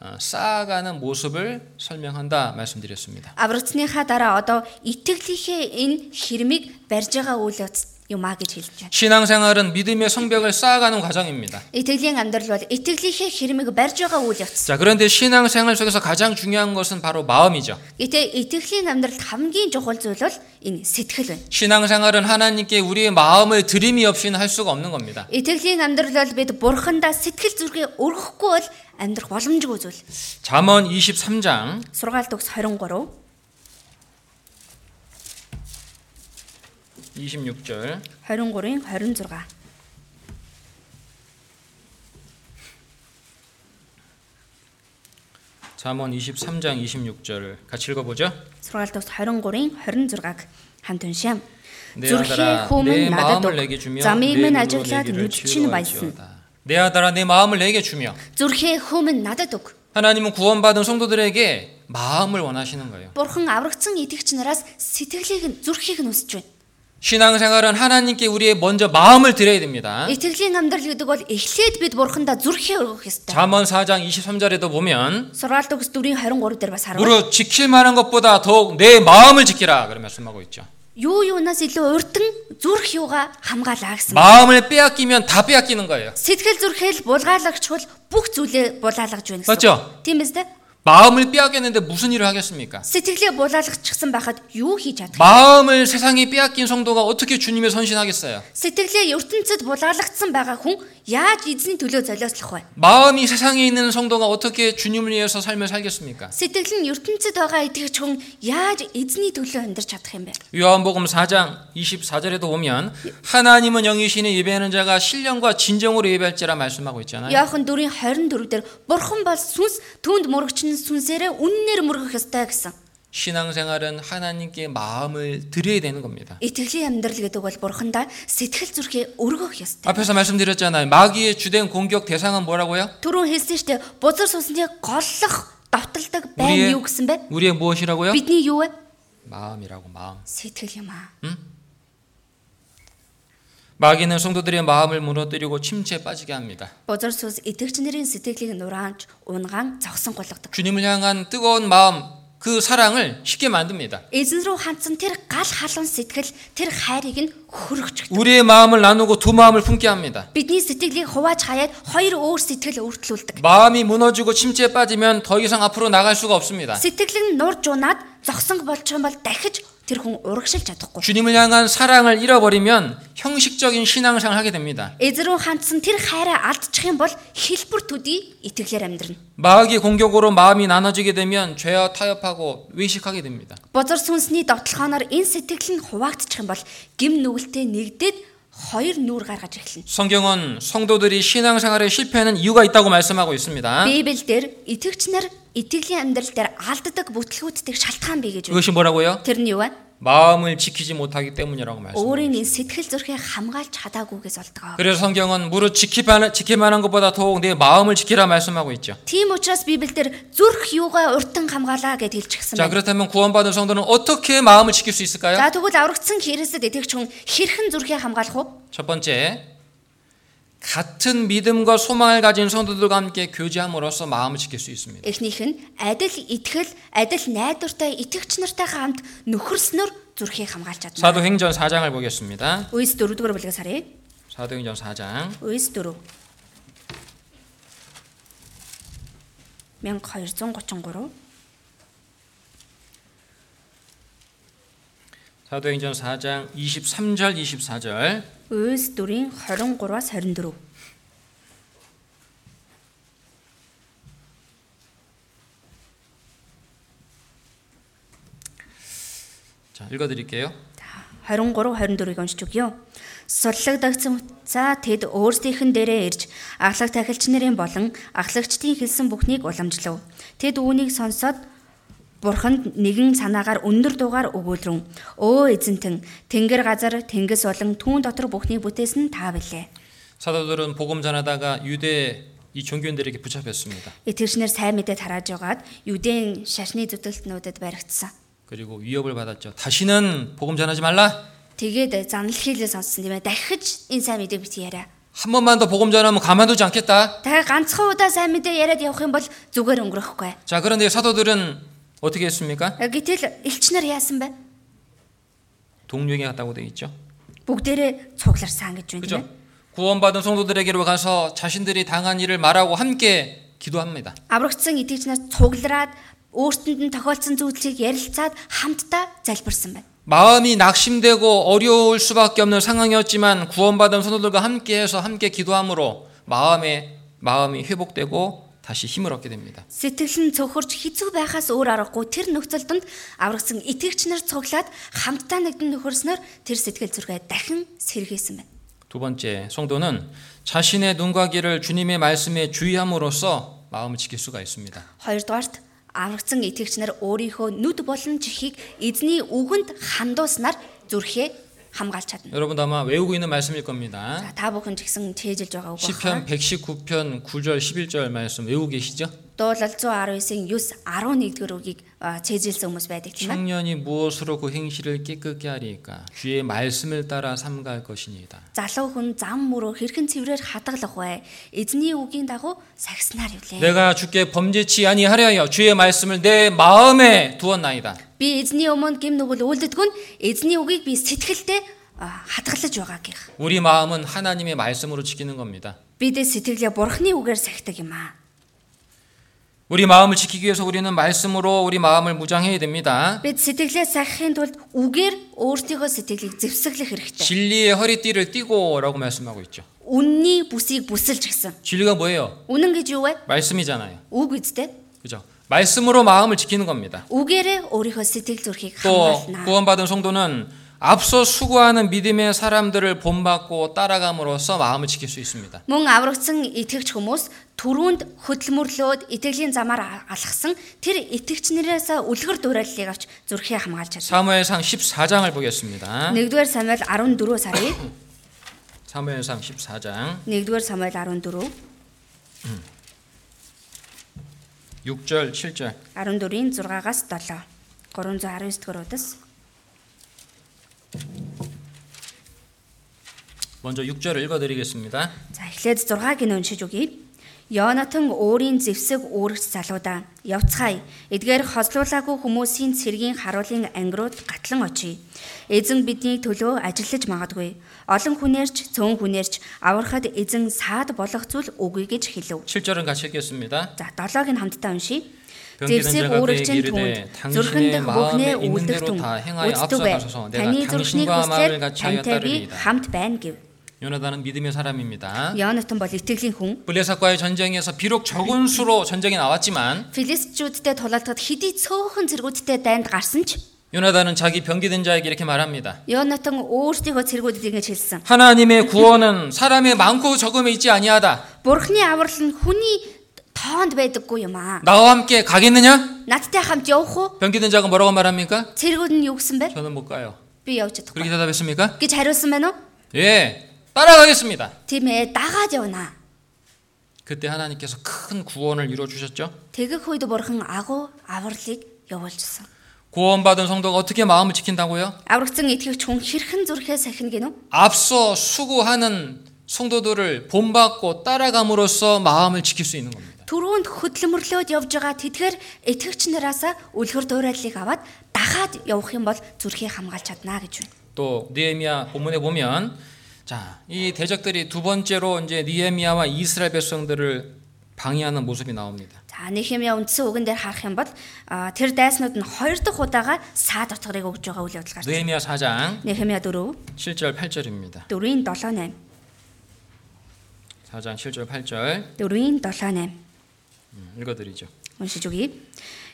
어, 쌓아가는 모습을 설명한다 말씀드렸습니다. Аврагцныхаа дараа одоо итгэлийнхээ энэ хэрмийг барьж байгаа үйл явдал юм а гэж хэлж байна. 신앙생활은 믿음의 성벽을 쌓아가는 과정입니다. Итгэлийн амьдрал бол итгэлийнхээ хэрмийг барьж байгаа үйл явдал. 자, 그런데 신앙생활 속에서 가장 중요한 것은 바로 마음이죠. Гэтэ итгэлийн амьдралд хамгийн чухал зүйл бол энэ сэтгэл байна. 신앙생활은 하나님께 우리의 마음을 드림이 없이는 할 수가 없는 겁니다. Итгэлийн амьдрал бол бид бурхандаа сэтгэл зүрхээ өргөхгүй бол амьдрах боломжгүй зүйл. 잠언 23장 Сургаалт өгс 23 26절 23-ийн 26. 잠언 23장 26절을 같이 읽어보죠. Сургаалт өгс 23-ийн 26-аг хамт уншаам. 내 Зүрхээ 아들아 хүмүн 내 надад 마음을 өг. 내게 주며 Замыг 내 минь 눈으로 ажиглаад 내기를 нүд чинь баясна. 즐거워하지어다. 내 아들아 내 마음을 내게 주며 Зүрхээ хүмүн надад өг. 하나님은 구원받은 성도들에게 마음을 원하시는 거예요. Бурхан аврагдсан итгэгч нараас сэтгэлийг нь зүрхийг нь өсөж байна. 신앙생활은 하나님께 우리의 먼저 마음을 드려야 됩니다. Итгэлийн амьдрал гэдэг бол эхлээд бид бурхандаа зүрхээ өргөх ёстой. 잠언 4장 23절에도 보면 Сургаалт өгс 4-ийн 23 дээр бас харуул. 무릇 지킬 만한 것보다 더욱 내 마음을 지키라 그런 말씀하고 있죠. Юу юунаас илүү уртан зүрх юугаа хамгаалаа гэсэн. 마음을 빼앗기면 다 빼앗기는 거예요. Сэтгэл зүрхэл булгаалагч бол бүх зүйлээ булаалгаж байна гэсэн. 맞죠? Тийм биз дээ? 마음을 빼앗겼는데 무슨 일을 하겠습니까? Сэтгэлээ булаалгачихсан байхад юу хийж чадах? 마음을 세상에 빼앗긴 성도가 어떻게 주님의 선신하겠어요? Сэтгэлээ ертөнцид булаалгагдсан байгаа хүн яаж эзний төлөө золиослох вэ? 마음이 세상에 있는 성도가 어떻게 주님을 위해서 삶을 살겠습니까? Сэтгэл нь ертөнцид байгаа итгэгч хүн яаж эзний төлөө амьдарч чадах юм бэ? 요한복음 4장 24절에도 보면 하나님은 영이시니 예배하는 자가 신령과 진정으로 예배할지라 말씀하고 있잖아요. Яахан 4-ийн 24 дээр бурхан бол сүнс түүнд мөрөгч нь сүнсээрээ үннээр мөргөх ёстой гэсэн. 신앙생활은 하나님께 마음을 드려야 되는 겁니다. Итгэлийн амьдрал гэдэг бол бурхандаа сэтгэл зүрхээ өргөх ёстой. 앞에서 말씀드렸잖아요. 마귀의 주된 공격 대상은 뭐라고요? Түрүүн хэлсэн шүү дээ. Бузар сүнсний голлох давталдаг байн 우리의 юу гэсэн бэ? 우리의 무엇이라고요? Бидний юу вэ? 마음이라고 마음. Сэтгэл юм аа. 마귀는 성도들의 마음을 무너뜨리고 침체에 빠지게 합니다. Бузар сүнс итгэгч нарын сэтгэлийг нураанч унгаан зогсон голгодог. 주님을 향한 뜨거운 마음, 그 사랑을 쉽게 만듭니다. Эзэн рүү хандсан тэр гал халуун сэтгэл тэр хайрыг нь хөргөж өгдөг. 우리의 마음을 나누고 두 마음을 품게 합니다. Бидний сэтгэлийг хувааж хаяад хоёр өөр сэтгэл өөрчлүүлдэг. 마음이 무너지고 침체에 빠지면 더 이상 앞으로 나갈 수가 없습니다. Сэтгэл нь нурж унаад зогсон болчихсон бол дахиж 주님을 향한 사랑을 잃어버리면 형식적인 신앙생활 하게 됩니다. 마귀의 공격으로 마음이 나눠지게 되면 죄와 타협하고 외식하게 됩니다. Бузар сүнсний довтлохооноор энэ сэтгэл нь хуваагдчих юм бол гим нүгэлтэй нэгдээд хоёр нүур гаргаж эхэлнэ. 성경은 성도들이 신앙생활에 실패하는 이유가 있다고 말씀하고 있습니다. Библиэлд итгэгч нар итгэлийн амьдрал дээр алддаг бүтлгүүдтэй шалтгаан бий гэж байна. 그것이 뭐라고요? Тэр нь юу вэ? 마음을 지키지 못하기 때문이라고 말씀합니다. Өөрийн энэ сэтгэл зүрхээ хамгаалж чадаагүйгээс болдог. 그래서 성경은 무릇 지키만, 지킬만한 것보다 더욱 내 마음을 지키라 말씀하고 있죠. Тийм учраас Библиэлд зүрх юугаа уртан хамгаалаа гэж хэлчихсэн 자 байна. 그렇다면 구원받은 성도는 어떻게 마음을 지킬 수 있을까요? За тэгвэл аврагдсан Христэд итгэгч хүн хэрхэн зүрхээ хамгаалах вэ? 첫 번째 같은 믿음과 소망을 가진 성도들과 함께 교제함으로써 마음을 지킬 수 있습니다. Эхнийх нь адил итгэл, адил найдвартай итгэгч нартайгаа хамт нөхөрснөр зүрхийг хамгаалж чадна. 사도행전 4장을 보겠습니다. Үйс 4-р бүлгээс харъя. 사도행전 4장 Үйс 4. 1233 사도행전 4장 23절 24절 Үйс 4-ийн 23-аас 24. 자 읽어드릴게요. За 23 24-ыг уншиж өгье. Сурлагдагдсан за тэд өөрсдийнхэн дээрээ ирж ахлах тахилч нарын болон ахлагчдын хэлсэн бүхнийг уламжлав. Тэд үүнийг сонсоод Бурханд нэгэн санаагаар өндөр дугаар өгүүлрэн. Өө эзэнтэн тэнгэр газар тэнгис болон түүн дотор бүхнийг бүтээсэн та билээ. 사도들은 복음 전하다가 유대 이 종교인들에게 붙잡혔습니다. Итгэгчнэр сайн мэдээ тарааж байгаад Юдэн шашны зүтгэлтнүүдэд баригдсан. 그리고 위협을 받았죠. 다시는 복음 전하지 말라. Тэгээд занал хийлээ сонссон тийм ээ. Дахиж энэ сайн мэдээг бити яриа. 한 번만 더 복음 전하면 가만두지 않겠다. Дахиад ганцхан удаа сайн мэдээ яриад явах юм бол зүгээр өнгөрөхгүй. 자 그런데 사도들은 어떻게 했습니까? Гэтэл элчнэр яасан бэ? 동력에 갔다고 돼 있죠. Бүгдээрээ цугларсан гэж байна тийм 그죠? ээ. 구원받은 성도들에게로 가서 자신들이 당한 일을 말하고 함께 기도합니다. Аврагдсан итгэгч нар цуглараад өөртөнд нь тохиолдсон зүйлсийг ярилцаад хамтдаа залбирсан байна. 마음이 낙심되고 어려울 수밖에 없는 상황이었지만 구원받은 성도들과 함께해서 함께 기도함으로 마음의 마음이 회복되고 다시 힘을 얻게 됩니다. Сэтгэл нь цөхөрж хэцүү байхаас өөр аргагүй тэр нөхцөл донд аврагдсан итгэгч нар цуглаад хамтдаа нэгдэн нөхөрснөр тэр сэтгэл зүргээ дахин сэргээсэн байна. 두 번째, 성도는 자신의 눈과 귀를 주님의 말씀에 주의함으로써 마음을 지킬 수가 있습니다. Хоёрдугаарт аврагдсан итгэгч нар өөрийнхөө нүд болон чихийг эзний үгэнд хандууснаар зүрхээ хамгаалж чадна. 여러분 아마 외우고 있는 말씀일 겁니다. За та бүхэн ч гэсэн чэйжилж байгаа үг 시편 байна. 119편 9절 11절 말씀 외우고 계시죠? Дуулал 119-ийн 9 11-р үгийг а, чэйжилсэн хүмүүс байдаг тийм ээ. 청년이 무엇으로 그 행실을 깨끗게 하리까 주의 말씀을 따라 삼가할 것이니이다. Залуу хүн зам мөрөө хэрхэн цэврээр хадгалах вэ? Эзний үгийн дагуу сагснаар явлаа. 내가 주께 범죄치 아니하려 주의 말씀을 내 마음에 두었나이다. Би эзний өмнө гим нүгэл үлддэггүй нь эзний үгийг би сэтгэлдээ а, хадгалж байгаа гэх. 우리 마음은 하나님의 말씀으로 지키는 겁니다. Бид сэтгэлээ бурхны үгээр сахидаг юм аа. 우리 마음을 지키기 위해서 우리는 말씀으로 우리 마음을 무장해야 됩니다. Бид сэтгэлээ сахихын тулд үгээр өөрсдийнхөө сэтгэлийг зэвсэглэх хэрэгтэй. 진리의 허리띠를 띠고라고 말씀하고 있죠. Үнний бүсийг бүсэлж гисэн. 진리가 뭐예요? Үнэн гэж юу вэ? 말씀이잖아요. Үг үстэй. 그죠? 말씀으로 마음을 지키는 겁니다. Үгээрээ өөрийнхөө сэтгэл зүрхийг 또 хамгаална. 구원받은 성도는 앞서 수고하는 믿음의 사람들을 본받고 따라감으로써 마음을 지킬 수 있습니다. Мөн аврагдсан итгэгч хүмүүс түрүүнд хөдөлмөрлөөд итгэлийн замаар алхсан тэр итгэгчнэрээс үлгэр дуурайллыг авч зүрхээ хамгаалж чадна. 사무엘상 14장을 보겠습니다. 1-р Самуэль 14-өөс харъя. 사무엘상 14장 1-р Самуэль 14, 6절 7절 14-ийн 6-аас 7. 319 дугаар удас. 먼저 6절을 읽어드리겠습니다. За эхлээд 6-ыг нь уншиж өгье. Йонатан өөрийн зевсэг өөрөгч залуудаа явцгаая. Эдгээр хослуулаагүй хүмүүсийн цэргийн харуулын ангирууд гатлан очие. Эзэн бидний төлөө ажиллаж магадгүй. Олон хүнээрч, цөөн хүнээрч аврахад эзэн саад болох зүйл үгүй гэж хэлв. 7절은 같이 읽겠습니다. За 7-ыг нь хамтдаа уншийе. 병기는 зевсэг 자가 өөрөгчийн 그에게 түнд 이르되 зүрхэнд 당신의 마음에 бүхнээ 있는 үлдэх 대로 түн 다 행하여 үздэг бай. 앞서가소서 내가 Таны зүрхний 당신과 마음을 хүслээр 같이 하여 тантай би 따르리이다. хамт байна гэв. 요나단은 믿음의 사람입니다. Йонатан бол итгэлийн хүн. 블레삭과의 전쟁에서 비록 적은 수로 전쟁에 나왔지만 Филистичүүдтэй тулалдахад хэдий цөөхөн зэргүүдтэй дайнд гарсан ч 요나단은 자기 병기된 자에게 이렇게 말합니다. Йонатан өөрсдийнхөө цэргүүдэд ингэж хэлсэн. 하나님의 구원은 사람의 많고 적음에 있지 아니하다. Бурхны аврал нь хүний тоонд байдаггүй юм аа. 나와 함께 가겠느냐? Надтай хамт явах уу? 병기된 자가 뭐라고 말합니까? Цэргүүд нь юу гэсэн бэ? 저는 못 가요. Би явж чадахгүй. 그렇게 대답했습니까? гэж хариулсан байна уу? 예, 따라가겠습니다. Тийм ээ, дагаад явна. 그때 하나님께서 큰 구원을 이루어 주셨죠. Тэгэх үед бурхан агуу авралыг явуулжсэн. 구원받은 성도가 어떻게 마음을 지킨다고요? Аврагцсан итгэгч хүн хэрхэн зүрхээ сахин гинэ? 앞서 수고하는 성도들을 본받고 따라감으로써 마음을 지킬 수 있는 겁니다. Төрөөнд хөдөлмөрлөөд явж байгаа тэдгээр итгэгч нараас үлгэр дуурайлыг аваад дагаад явах юм бол зүрхээ хамгаалж чадна гэж байна. 또 느헤미야 본문에 보면 자, 이 대적들이 두 번째로 이제 느헤미야와 이스라엘 백성들을 방해하는 모습이 나옵니다. За Нехемия үндсэн үгэн дээр харах юм бол а, тэр дайснууд нь хоёр дахь удаага саад утгарыг өгж байгаа үйл явдал гарч. 느헤미야 4장 Нехемия 4 7절 8절입니다. 4-ийн 7 8 4장 7절 8절 4-ийн 7 8 읽어드리죠. уншиж өгье.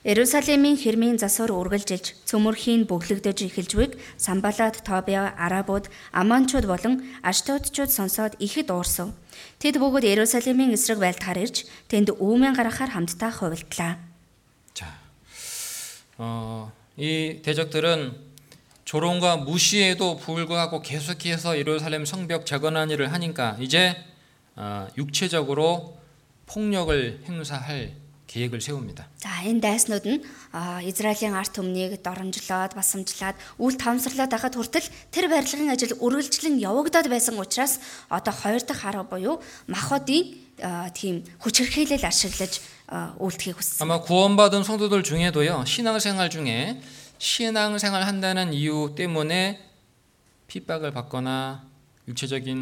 Иерусалимийн хэрмийн засвар үргэлжилж цөмөрхийн бөглөгдөж эхэлж буйг Самбалат, Тобиа, Арабууд, Аманчууд болон Аштодчууд сонсоод ихэд уурсав. Тэд бүгд Иерусалимийн эсрэг байлдахаар ирж тэнд үүмэн гаргахаар хамтдаа хувилдлаа. 자, 어, 이 대적들은 조롱과 무시에도 불구하고 계속해서 예루살렘 성벽 재건한 일을 하니까 이제 어, 육체적으로 폭력을 행사할 계획을 세웁니다. За энэ дайснууд нь а, Израилийн арт түмнийг доромжлоод басамжлаад үл тавсарлаад байхад хүртэл тэр барилгын ажил үргэлжлэн явагдаад байсан учраас одоо хоёр дахь арга буюу махбодын а, тийм хүч хэрхээлэл ашиглаж а, үйлдэхийг хүссэн. 아마 구원받은 성도들 중에도요 신앙생활 중에 신앙생활 한다는 이유 때문에 핍박을 받거나 육체적인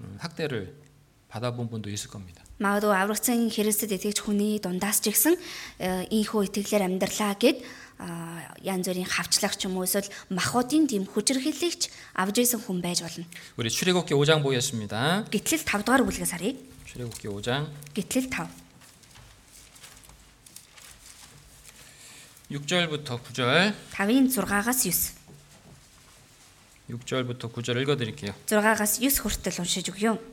음, 학대를 받아본 분도 있을 겁니다. Магадгүй аврагцсан Христэд итгэж хүний дундаас ч гэсэн э, ийхүү итгэлээр амьдралаа гэд а, янз бүрийн хавчлах ч юм уу эсвэл махбодын тийм хүчрхийлэгч авж исэн хүн байж болно. 우리 출애굽기 5장 보겠습니다. Гэтэл 5 дугаар бүлгээс харъя. 출애굽기 5장 Гэтэл 5. 6절부터 9절 5-ын 6-аас 9. 6절부터 9절 읽어드릴게요. 6-аас 9 хүртэл уншиж өгье.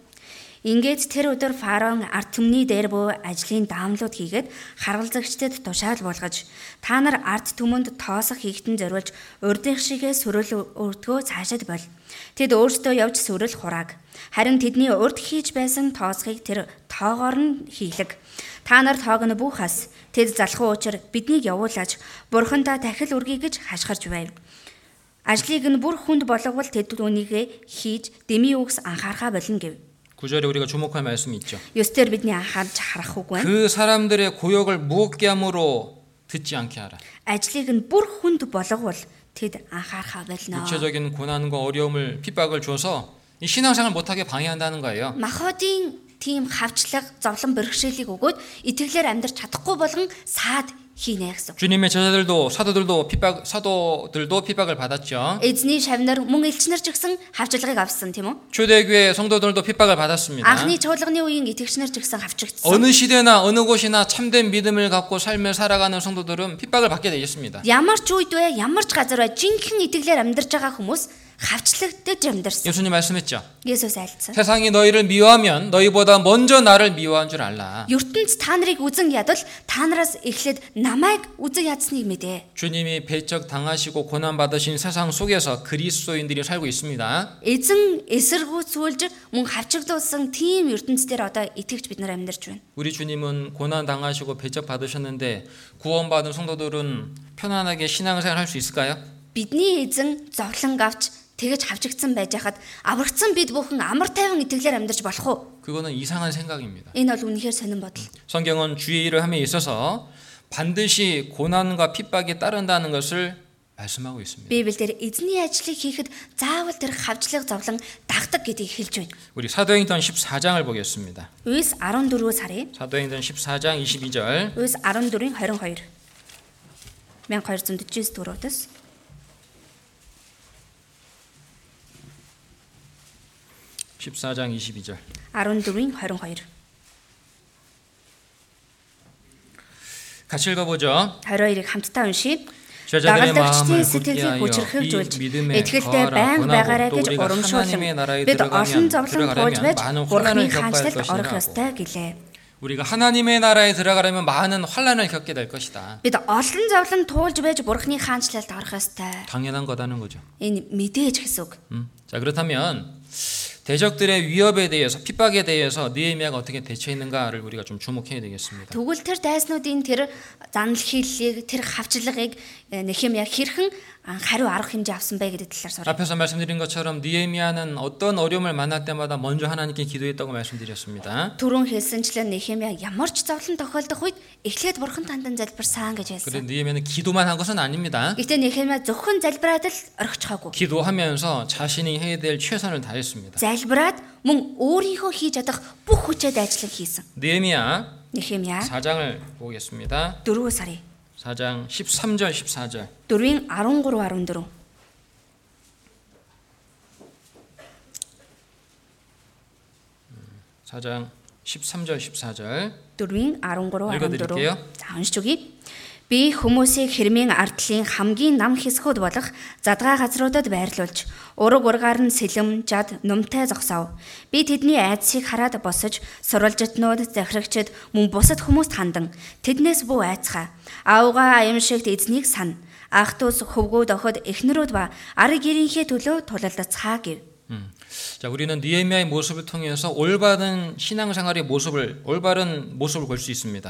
Ингээд тэр өдөр фараон арт түмний дээр буй ажлын даамлууд хийгээд харгалзагчдад тушаал болгож та нар арт түмэнд тоосох хийхтэн зориулж урдынх шигээ сүрэл өртгөө цаашаад бол. Тэд өөрсдөө явж сүрэл хурааг. Харин тэдний урд хийж байсан тоосхийг тэр тоогоор нь хийлэг. Та нар тоог нь бүхас. Тэд залхуу учир биднийг явуулаач. Бурхандаа дахил үргий гэж хашгирч байв. Ажлыг нь бүр хүнд болговол тэд түүнийг хийж дэмий үгс анхаарахаа болно гэв. 9절에 우리가 주목할 말씀이 있죠. Ёстер бидний анхаарч харах үг байна. 그 사람들의 고역을 무겁게 함으로 듣지 않게 하라. Ажлыг нь бүр хүнд болговол тэд анхаарахаа болно. 육체적인 고난과 어려움을 핍박을 줘서 이 신앙생활 못하게 방해한다는 거예요. Махбодын тийм хавчлаг, зовлон бэрхшээлийг өгөөд итгэлээр амьдрч чадахгүй болгон саад хийнэ гэсэн. 주님의 제자들도 사도들도 핍박 사도들도 핍박을 받았죠. Эзний шавнар мөн элчнэр ч гэсэн хавчлагыг авсан тийм үү? 초대교회 성도들도 핍박을 받았습니다. Анхны чуулганы үеийн итгэгчнэр ч гэсэн хавчагдсан. 어느 시대나 어느 곳이나 참된 믿음을 갖고 삶을 살아가는 성도들은 핍박을 받게 되어 있습니다. Ямар ч үед вэ, ямар ч газар вэ, жинхэнэ итгэлээр амьдарч байгаа хүмүүс хавчлагдаж амьдарсан. 예수님 말씀했죠. Есүс айлцсан. 세상이 너희를 미워하면 너희보다 먼저 나를 미워한 줄 알라. ертөнц та нарыг үзэн ядал та нараас эхлээд намайг үзэн ядсныг мэдээ. 주님이 배척 당하시고 고난 받으신 세상 속에서 그리스도인들이 살고 있습니다. Эзэн эсэргүүцүүлж мөн хавчэгдуулсан тийм ертөнцийн одоо итгэвч бид нар амьдарч байна. 우리 주님은 고난 당하시고 배척 받으셨는데 구원받은 성도들은 편안하게 신앙생활 할 수 있을까요? Бидний эзэн зовлон авч тэгэж хавчэгдсан байж хахад аврагдсан бид бүхэн амар тайван итгэлээр амьдарч болох уу? 그거는 이상한 생각입니다. Энэ бол үнэхээр сонирн бодол. 성경은 주의 일을 함에 있어서 반드시 고난과 핍박이 따른다는 것을 말씀하고 있습니다. Библиэлд эзний ажлыг хийхэд заавал тэр хавчлаг зовлон дагдаг гэдгийг хэлж байна. 우리 사도행전 14장을 보겠습니다. Үйс 14-өөс харъя. 사도행전 14장 22절. Үйс 14-ийн 22. 1249 дөрөвдөөс 14장 22절. 14-ийн 22. 같이 읽어보죠. 22-ыг хамтдаа уншийе. 제자들의 Дагалдагчдын 마음을 сэтгэлийг 굳게 хүчрхэгжүүлж 하여 이 믿음에 итгэлтэй 거하라 байнга байгаарай 권하고 또 гэж 우리가 урамшуулсан. 하나님의 나라에 Бид олон 들어가면 зовлон туулж байж 들어가려면 많은 Бурхны 환난을 겪어야 할 хаанчлалд орох 것이라고. ёстой гэлээ. 우리가 하나님의 나라에 들어가려면 많은 환난을 겪게 될 것이다. Бид олон зовлон туулж байж Бурхны хаанчлалд орох ёстой. 당연한 거다는 거죠. Энэ мэдээж гэсэн үг. 음. 자 그렇다면 대적들의 위협에 대해서 핍박에 대해서 느헤미야가 어떻게 대처했는가를 우리가 좀 주목해야 되겠습니다. Тэгвэл тэр дайснуудын тэр занал хийллийг, тэр хавчлагыг э, Нехемия хэрхэн а, хариу арга хэмжээ авсан бэ гэдэг талаар сурах. 앞에서 말씀드린 것처럼 느헤미야는 어떤 어려움을 만날 때마다 먼저 하나님께 기도했다고 말씀드렸습니다. Түрүүн хэлсэнчлэн Нехемия ямар ч зовлон тохиолдох үед эхлээд Бурхан тандан залбирсан гэж 그래 хэлсэн. 느헤미야는 기도만 한 것은 아닙니다. Гэтэ Нехемия зөвхөн залбираад л орхичхаагүй. 기도하면서 자신이 해야 될 최선을 다했습니다. залбираад мөн өөрийнхөө хийж чадах бүх хүчээр ажиллан хийсэн. 느헤미야 Нехемия 4장을 보겠습니다. 4 сарын 4장 13절 14절. 4-ийн 13 14 4장 13절 14절. 4-ийн 13 읽어드릴게요. 14 За уншиж өгье. Би хүмүүсийг хэрмийн ардлын хамгийн нам хэсгүүд болох задгаа газруудад байрлуулж ураг ургаар нь сэлэм жад нумтай зогсов. Би тэдний айдсыг хараад босож сурвалжтнууд захирагчд мөн бусад хүмүүст хандан тэднээс бүү айцгаа. Аавгаа аимшигт эзнийг сана. Ах トゥ ус хөвгүүд охид эхнэрүүд ба ариг гэрийнхээ төлөө тулалдацгаа гэв. 음. 자, 우리는 느헤미야의 모습을 통해서 올바른 신앙생활의 모습을 올바른 모습을 볼 수 있습니다.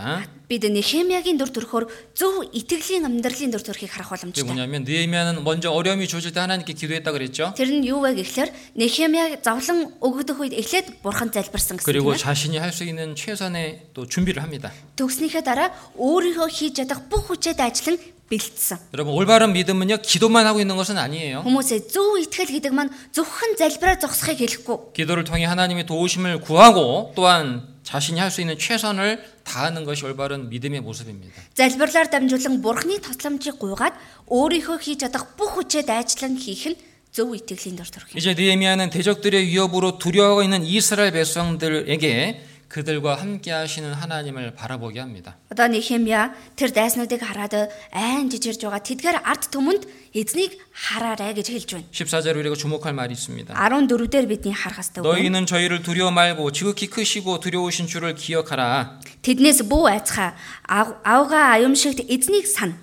Бид Нехемиягийн дүр төрхөөр зөв итгэлийн амьдралын дүр төрхийг харах 그게 боломжтой. 뭐냐면 느헤미야는 먼저 어려움이 주어질 때 하나님께 기도했다 그랬죠. Тэр нь юу вэ гэхээр Нехемия зовлон өгөгдөх үед эхлээд бурхан залбирсан гэсэн 그리고 тийм ээ. 자신이 할 수 있는 최선의 또 준비를 합니다. Төгснөхийн дараа өөрийнхөө хийж чадах бүх хүчээр ажиллан бэлдсэн. 여러분 올바른 믿음은요 기도만 하고 있는 것은 아니에요. Хүмүүсээ зөв итгэл гэдэг маань зөвхөн залбираа зогсохыг хэлэхгүй. 기도를 통해 하나님의 도우심을 구하고 또한 자신이 할 수 있는 최선을 다하는 것이 올바른 믿음의 모습입니다. Залбирлаар дамжуулан бурханы тусламжийг гуйгаад өөрийнхөө хийж чадах бүх хүчээр ажиллан хийх нь зөв итгэлийн дүр төрх. 이제 느헤미야는 대적들의 위협으로 두려워하고 있는 이스라엘 백성들에게 그들과 함께 하시는 하나님을 바라보게 합니다. Одоо Нехемия тэр дайснуудыг хараад айн жижирж байгаа тэдгээр ард түмэнд эзнийг хараарай гэж хэлж байна. 14절에 우리가 주목할 말이 있습니다. 14 дээр бидний харах хэрэгтэй үг. 너희는 저희를 두려워 말고 지극히 크시고 두려우신 주를 기억하라. Тэднээс бүү айцгаа ав- авгаа аюумшигт эзнийг сана.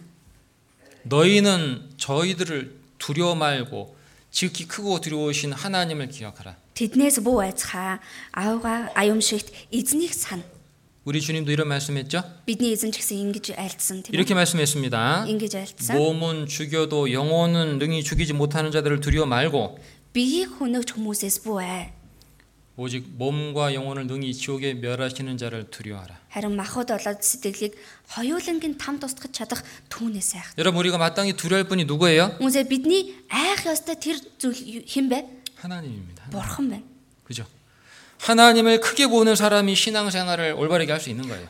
너희는 저희들을 두려워 말고 지극히 크고 두려우신 하나님을 기억하라. Тэднээс бүү айцгаа авгаа аюумшигт эзнийг сана. 우리 주님도 이런 말씀했죠? Бидний эзэн ч гэсэн ингэж айлтсан тийм 이렇게 ээ. 말씀했습니다. Ингэж айлтсан. 몸은 죽여도 영혼은 능히 죽이지 못하는 자들을 두려워 말고 Биеийг хөнөөгч хүмүүсээс бүү ай. 오직 몸과 영혼을 능히 지옥에 멸하시는 자를 두려워하라. Харин махад болоод сэтгэлийг хоёулангийн там тусгаж чадах түүнээс айх. 여러분 우리가 마땅히 두려울 분이 누구예요? Хүмүүсээ бидний айх ёстой тэр зүйл хэн бэ? 하나님입니다. 하나님. 그죠? 하나님을 크게 보는 사람이 신앙생활을 올바르게 할 수 있는 거예요.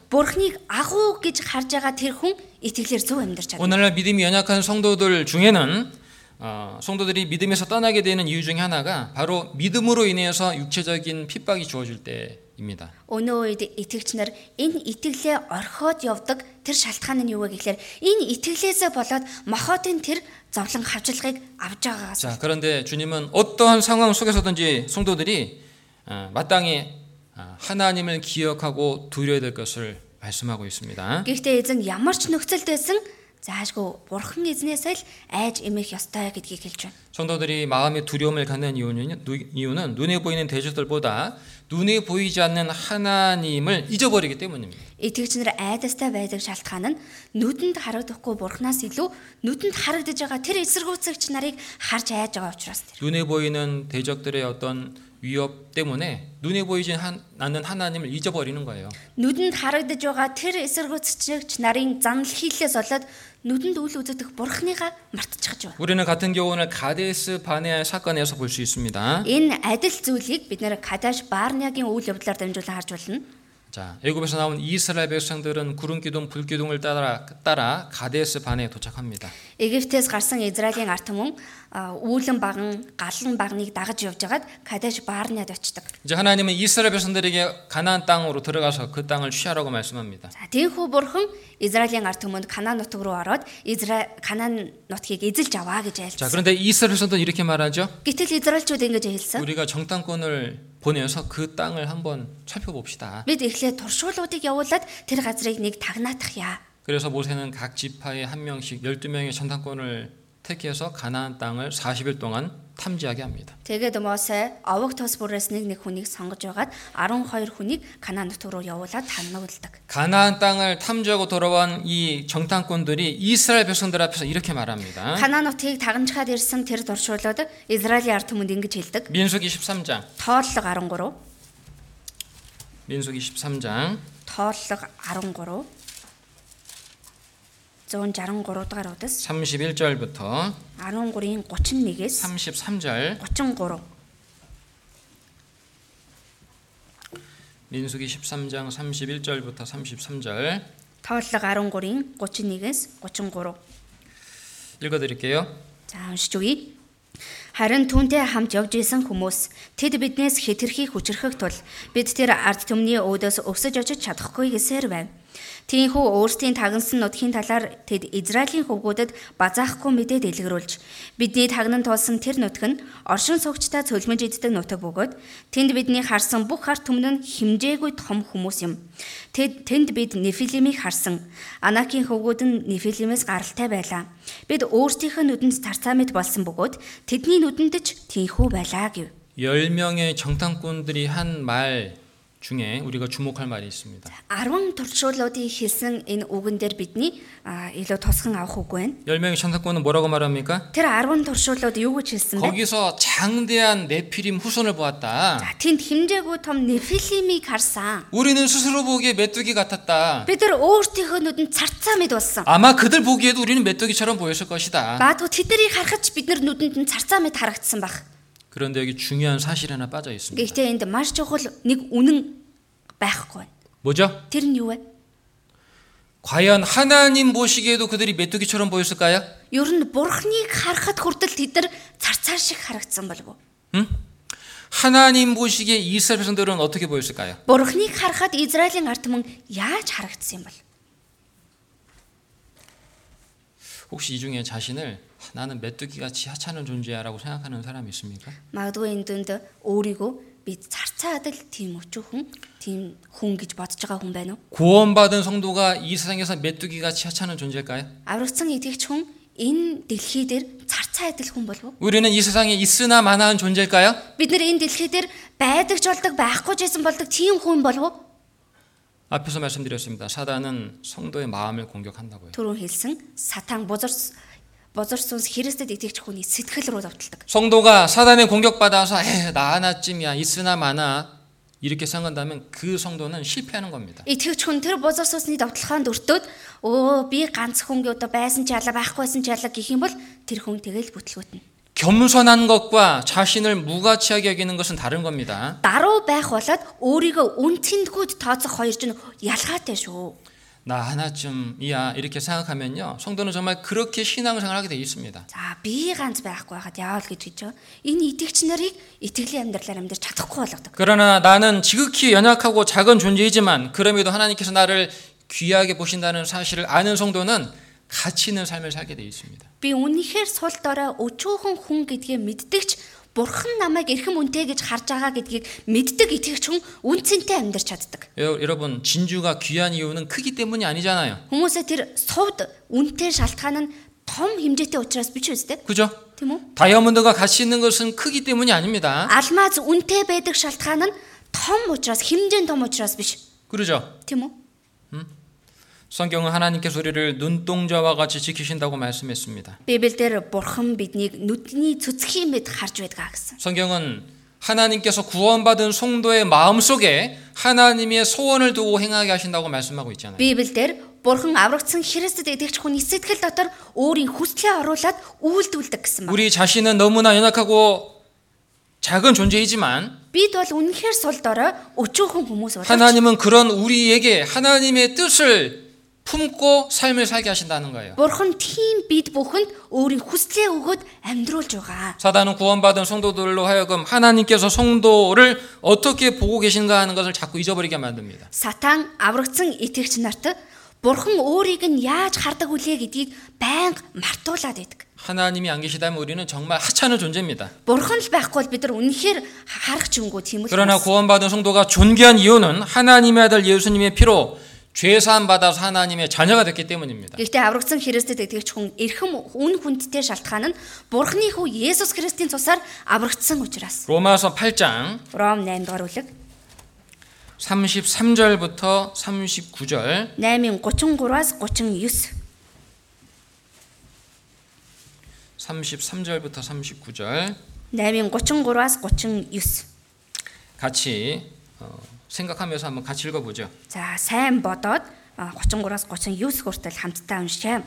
오늘날 믿음이 연약한 성도들 중에는 어, 성도들이 믿음에서 떠나게 되는 이유 중에 하나가 바로 믿음으로 인해서 육체적인 핍박이 주어질 때 입니다. Өнөө үед итгэгч нар энэ итгэлээ орхиод явдаг тэр шалтгаан нь юу вэ гэхээр энэ итгэлээсээ болоод мохотын тэр зовлон хавчлагыг авж байгаагаас 자, 그런데 주님은 어떠한 상황 속에서든지 성도들이 어, 마땅히 어, 하나님을 기억하고 두려야 될 것을 말씀하고 있습니다. Гэхдээ эзэн ямар ч нөхцөлд байсан заашгүй бурхан эзнээсээ л айж эмэх ёстой гэдгийг хэлж байна. 성도들이 마음의 두려움을 갖는 이유는, 누- 이유는 눈에 보이는 대적들보다 눈에 보이지 않는 하나님을 잊어버리기 때문입니다. Итгэгч нар айдастай байдаг шалтгаан нь нүдэнд харагдахгүй бурхнаас илүү нүдэнд харагдаж байгаа тэр эсэргүүцэгч нарыг харж айж байгаа учраас тэр. 눈에 보이는 대적들의 어떤 위협 때문에 눈에 보이지 한- 않는 하나님을 잊어버리는 거예요. Нүдэнд харагдаж байгаа тэр эсэргүүцэгч нарын занал хийлээс болоод нүдэнд үл үзэгдэх бурхныгаа мартчихж байна. 우리는 같은 교훈을 가데스 바네아 사건에서 볼 수 있습니다. Энэ адил зүйлийг бид нэр Кадаш Барнягийн үйл явдлаар дамжуулан харж болно. 자, 애굽에서 나온 이스라엘 백성들은 구름 기둥, 불 기둥을 따라 따라 가데스 바네에 도착합니다. Египтээс гарсан Израилийн ард түмэн а, үүлэн баган, галан багныг дагаж явж хагаад Кадаш Барняд очдог. 이제 하나님은 이스라엘 백성들에게 가나안 땅으로 들어가서 그 땅을 취하라고 말씀합니다. За тийхүү бурхан Израилийн ард түмэнд Канаан нутаг руу ороод Израиль Канаан нутгийг эзэлж аваа гэж 자, айлцсан. 그런데 이스라엘 백성들은 이렇게 말하죠. Гэтэл Израильчууд ингэж хэлсэн. 우리가 정탐꾼을 보내서 그 땅을 한번 살펴봅시다. Бид эхлээд туршуулуудыг явуулаад тэр газрыг нэг тагнаатахъя. 그래서 모세는 각 지파에 한 명씩 12명의 정탐꾼을 택해서 가나안 땅을 40일 동안 탐지하게 합니다. Тэгээд Мосе овог тос бүрээс нэг нэг хүнийг сонгож байгаад 12 хүнийг Канаан нутаг руу явуулаад тануулдаг. 가나안 땅을 탐지하고 돌아온 이 정탐꾼들이 이스라엘 백성들 앞에서 이렇게 말합니다. Канаан нутгийг тагнажгаад ирсэн тэр туршуулууд Израилийн ард түмэнд ингэж хэлдэг. 민수기 13장. Тооллого 13, 민수기 13장 тооллого 13 163 дугаар удас 31절부터 13-ийн 31-ээс 33절 33 민수기 13장 31절부터 33절 тооллого 13-ийн 31-ээс 33 읽어 드릴게요. За уншиж үгэй. Харин түүнтэй хамт явж исэн хүмүүс тэд биднээс хэтэрхий хүчрхэх тул бид тэр ард түмний өөдөөс өсөж очиж чадахгүй гэсээр байв. Тийхүү өөрсдийн тагнасан нутгийн талаар тэд Израилийн хөвгүүдэд базаахгүй мэдээ дэлгэрүүлж бидний тагнан тулсан тэр нутг нь оршин суугчтай цөлмөж иддэг нутаг бөгөөд тэнд бидний харсан бүх ард түмэн нь химжээгүй том хүмүүс юм. Тэд тэнд бид Нефилимийг харсан. Анакийн хөвгүүд нь Нефилимээс гаралтай байлаа. Бид өөрсдийнхөө нүдэнд тарцаа мэт болсон бөгөөд тэдний нүдэнд ч тийхүү байлаа гэв. 10명의 정탐꾼들이 한 말 중에 우리가 주목할 말이 있습니다. 10 туршуулуудын хэлсэн энэ үгэн дээр бидний а, илүү тусган авах үг байна. 10명의 정탐꾼은 뭐라고 말합니까? Тэр 10 туршуулууд юу гэж хэлсэн бэ? 거기서 장대한 네피림 후손을 보았다. За тэнд химжээгүй том Нефилимийг харсан. 우리는 스스로 보기에 메뚜기 같았다. Бид нар өөртөөхөө нүдэнд царцаа мэд болсон. 아마 그들 보기에도 우리는 메뚜기처럼 보였을 것이다. Баадгүй тэднийг харахад ч бид нар нүдэнд нь царцаа мэд харагдсан баг. 그런데 여기 중요한 사실 하나 빠져 있습니다. Гэхдээ энд маш чухал нэг үнэн байхгүй байна. 뭐죠? Тэр нь юу вэ? 과연 하나님 보시기에도 그들이 메뚜기처럼 보였을까요? Ер нь бурхныг харахад хүртэл тэд нар царцаа шиг харагдсан болов уу? 하나님 보시기에 이스라엘 백성들은 어떻게 보였을까요? Бурхныг харахад Израилийн ард түмэн яаж харагдсан юм бол? 혹시 이 중에 자신을 아, 나는 메뚜기같이 하찮은 존재야라고 생각하는 사람이 있습니까? Магадгүй энэ дүнд өөрийгөө би царцаа адил тийм өчүүхэн, тийм хүн гэж бодож байгаа хүн байна уу? 구원받은 성도가 이 세상에서 메뚜기같이 하찮은 존재일까요? Аврагдсан итгэгч хүн энэ дэлхий дээр царцаа адил хүн болов уу? 우리는 이 세상에 있으나 마나한 존재일까요? Бид нар энэ дэлхий дээр байдаг ч болдог, байхгүй ч байсан болдог тийм хүн болов уу? 앞에서 말씀드렸습니다. 사단은 성도의 마음을 공격한다고요. Түрүүн хэлсэн сатан бузар бузар сүнс Христэд итгэгч хүний сэтгэл рүү давталдаг. 성도가 사단의 공격받아서 에, 나 하나쯤이야 있으나 마나 이렇게 생각한다면 그 성도는 실패하는 겁니다. Итгэгч хүн тэр бузар сүнсний давталгаанд өртөөд өө би ганц хүн гээ одоо байсан ч ялаа байхгүй байсан ч ялаа гэх юм бол тэр хүн тэгэл бүтлгүүтнэ. 겸손한 것과 자신을 무가치하게 여기는 것은 다른 겁니다. Даруу байх болоод өөрийгөө үнцэндгүүд тооцох хоёр чинь ялгаатай шүү. 나 하나쯤이야 이렇게 생각하면요. 성도는 정말 그렇게 신앙생활 하게 돼 있습니다. За би ганц байхгүй хаад яавал гэж гэж байна. Энэ итгэгч нарыг итгэлийн амьдралаар амьдарч чадахгүй болгодог. 그러나 나는 지극히 연약하고 작은 존재이지만 그럼에도 하나님께서 나를 귀하게 보신다는 사실을 아는 성도는 가치 있는 삶을 살게 돼 있습니다. Би үнэхээр сул дорой өчүүхэн хүн гэдгийг мэддэгч Бурхан намайг эрхэм үнэтэй гэж харж байгаа гэдгийг мэддэг итгэгч хүн үнцэнтэй амьдарч чаддаг. 여- 여러분 진주가 귀한 이유는 크기 때문이 아니잖아요. Хүмүүсээ тэр сувд үнэтэй шалтгаан нь том хэмжээтэй учраас биш үстэй. 그죠? Тийм үү? 다이아몬드가 가치 있는 것은 크기 때문이 아닙니다. Алмаз үнэтэй байдаг шалтгаан нь том учраас хэмжээнд том учраас биш. 그러죠? Тийм үү? 성경은 하나님께서 우리를 눈동자와 같이 지키신다고 말씀했습니다. Библиэлд Бурхан биднийг нүдний цөцгийн мэд харж байдаг гэсэн. 성경은 하나님께서 구원받은 성도의 마음속에 하나님의 소원을 두고 행하게 하신다고 말씀하고 있잖아요. Библиэлд Бурхан аврагдсан Христэд итгэж хүний сэтгэл дотор өөрийн хүслээ оруулаад үйлдүүлдэг гэсэн байна. 우리 자신은 너무나 연약하고 작은 존재이지만 Бид бол үнэхээр сул дорой өчүүхэн хүмүүс боловч 하나님은 그런 우리에게 하나님의 뜻을 품고 삶을 살게 하신다는 거예요. Бурхан тийм бид бүхэнд өөрийн хүслээ өгөөд амьдруулж байгаа. 사단은 구원받은 성도들로 하여금 하나님께서 성도를 어떻게 보고 계신가 하는 것을 자꾸 잊어버리게 만듭니다. Сатан аврагдсан итгэгч нарт Бурхан өөрийг нь яаж хардаг үлээ гэдгийг байнга мартуулад байдаг. 하나님이 안 계시다면 우리는 정말 하찮은 존재입니다. Бурхан л байхгүй бол бид нар үнэхээр харах чимгүй тийм үү? 그러나 구원받은 성도가 존귀한 이유는 하나님의 아들 예수님의 피로 죄사함 받아서 하나님의 자녀가 됐기 때문입니다. Гэхдээ аврагдсан Христэд итгэгч хүн эрхэм үн хүндтэй шалтгаан нь Бурханы хүү Есүс Христийн цусаар аврагдсан учраас. 로마서 8장 Ром 8 дугаар бүлэг 33절부터 39절 8-ын 33-аас 39. 33절부터 39절 8-ын 33-аас 39. 같이 어, 생각하면서 한번 같이 읽어보죠. За сайн бодоод а, 33-аас 39 хүртэл хамтдаа уншчаа.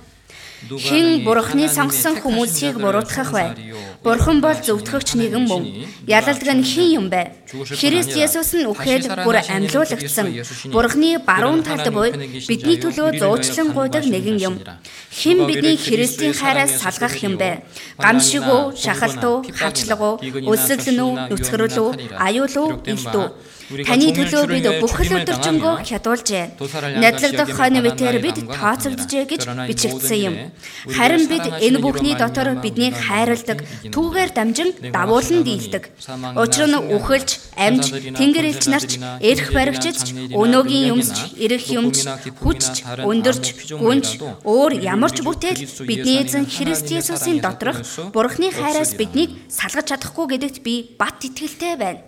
누가 Хэн 능히 бурхны 하나님의 сонгосон 택하신 хүмүүсийг 자들을 буруутгах вэ? 송사리요. Бурхан бол 하나님의 зөвтгөгч нэгэн мөн. 하나님이시니 Ялалдаг нь хэн юм бэ? 죽으실 뿐 Христ 아니라 Есүс нь 다시 үхээд бүр 살아나신 амьлуулагдсан. 그리스도 예수시니 Бурхны баруун 그는 талд 하나님 буй 우편에 계신 бидний 자요, төлөө 우리를 зуучлан 위하여 гуйдаг 간구하시는 нэгэн юм. 자시니라. Хэн 누가 бидний 우리를 Христийн 그리스도의 хайраас 사랑에서 салгах юм бэ? 속이리요? Гамшиг үү, 환난이나 шахалт 공고나 уу, 핍박이나 хавчлаг уу, 기근이나 өлсгөл үү, sor시나 нүцгэрэл үү, 위험이나 аюул уу, 기록된 илт 바, үү? Таны төлөө бид бүхэл өдөржингөө хядуулжээ. Надлаг дах хойны битээр бид тооцогдожээ гэж бичигдсэн юм. Харин бид энэ бүхний дотор биднийг хайрладаг, түүгээр дамжин давуулан дийлдэг. Учир нь үхэлж, амж, тэнгэр элч нарч, эрх баригчч, өнөөгийн юмч, эрэх юмч, хүчч, өндөрч, гүнж, өөр ямар ч бүтээл бидний эзэн Христ Есүсийн доторх Бурхны хайраас биднийг салгаж чадахгүй гэдэгт би бат итгэлтэй байна.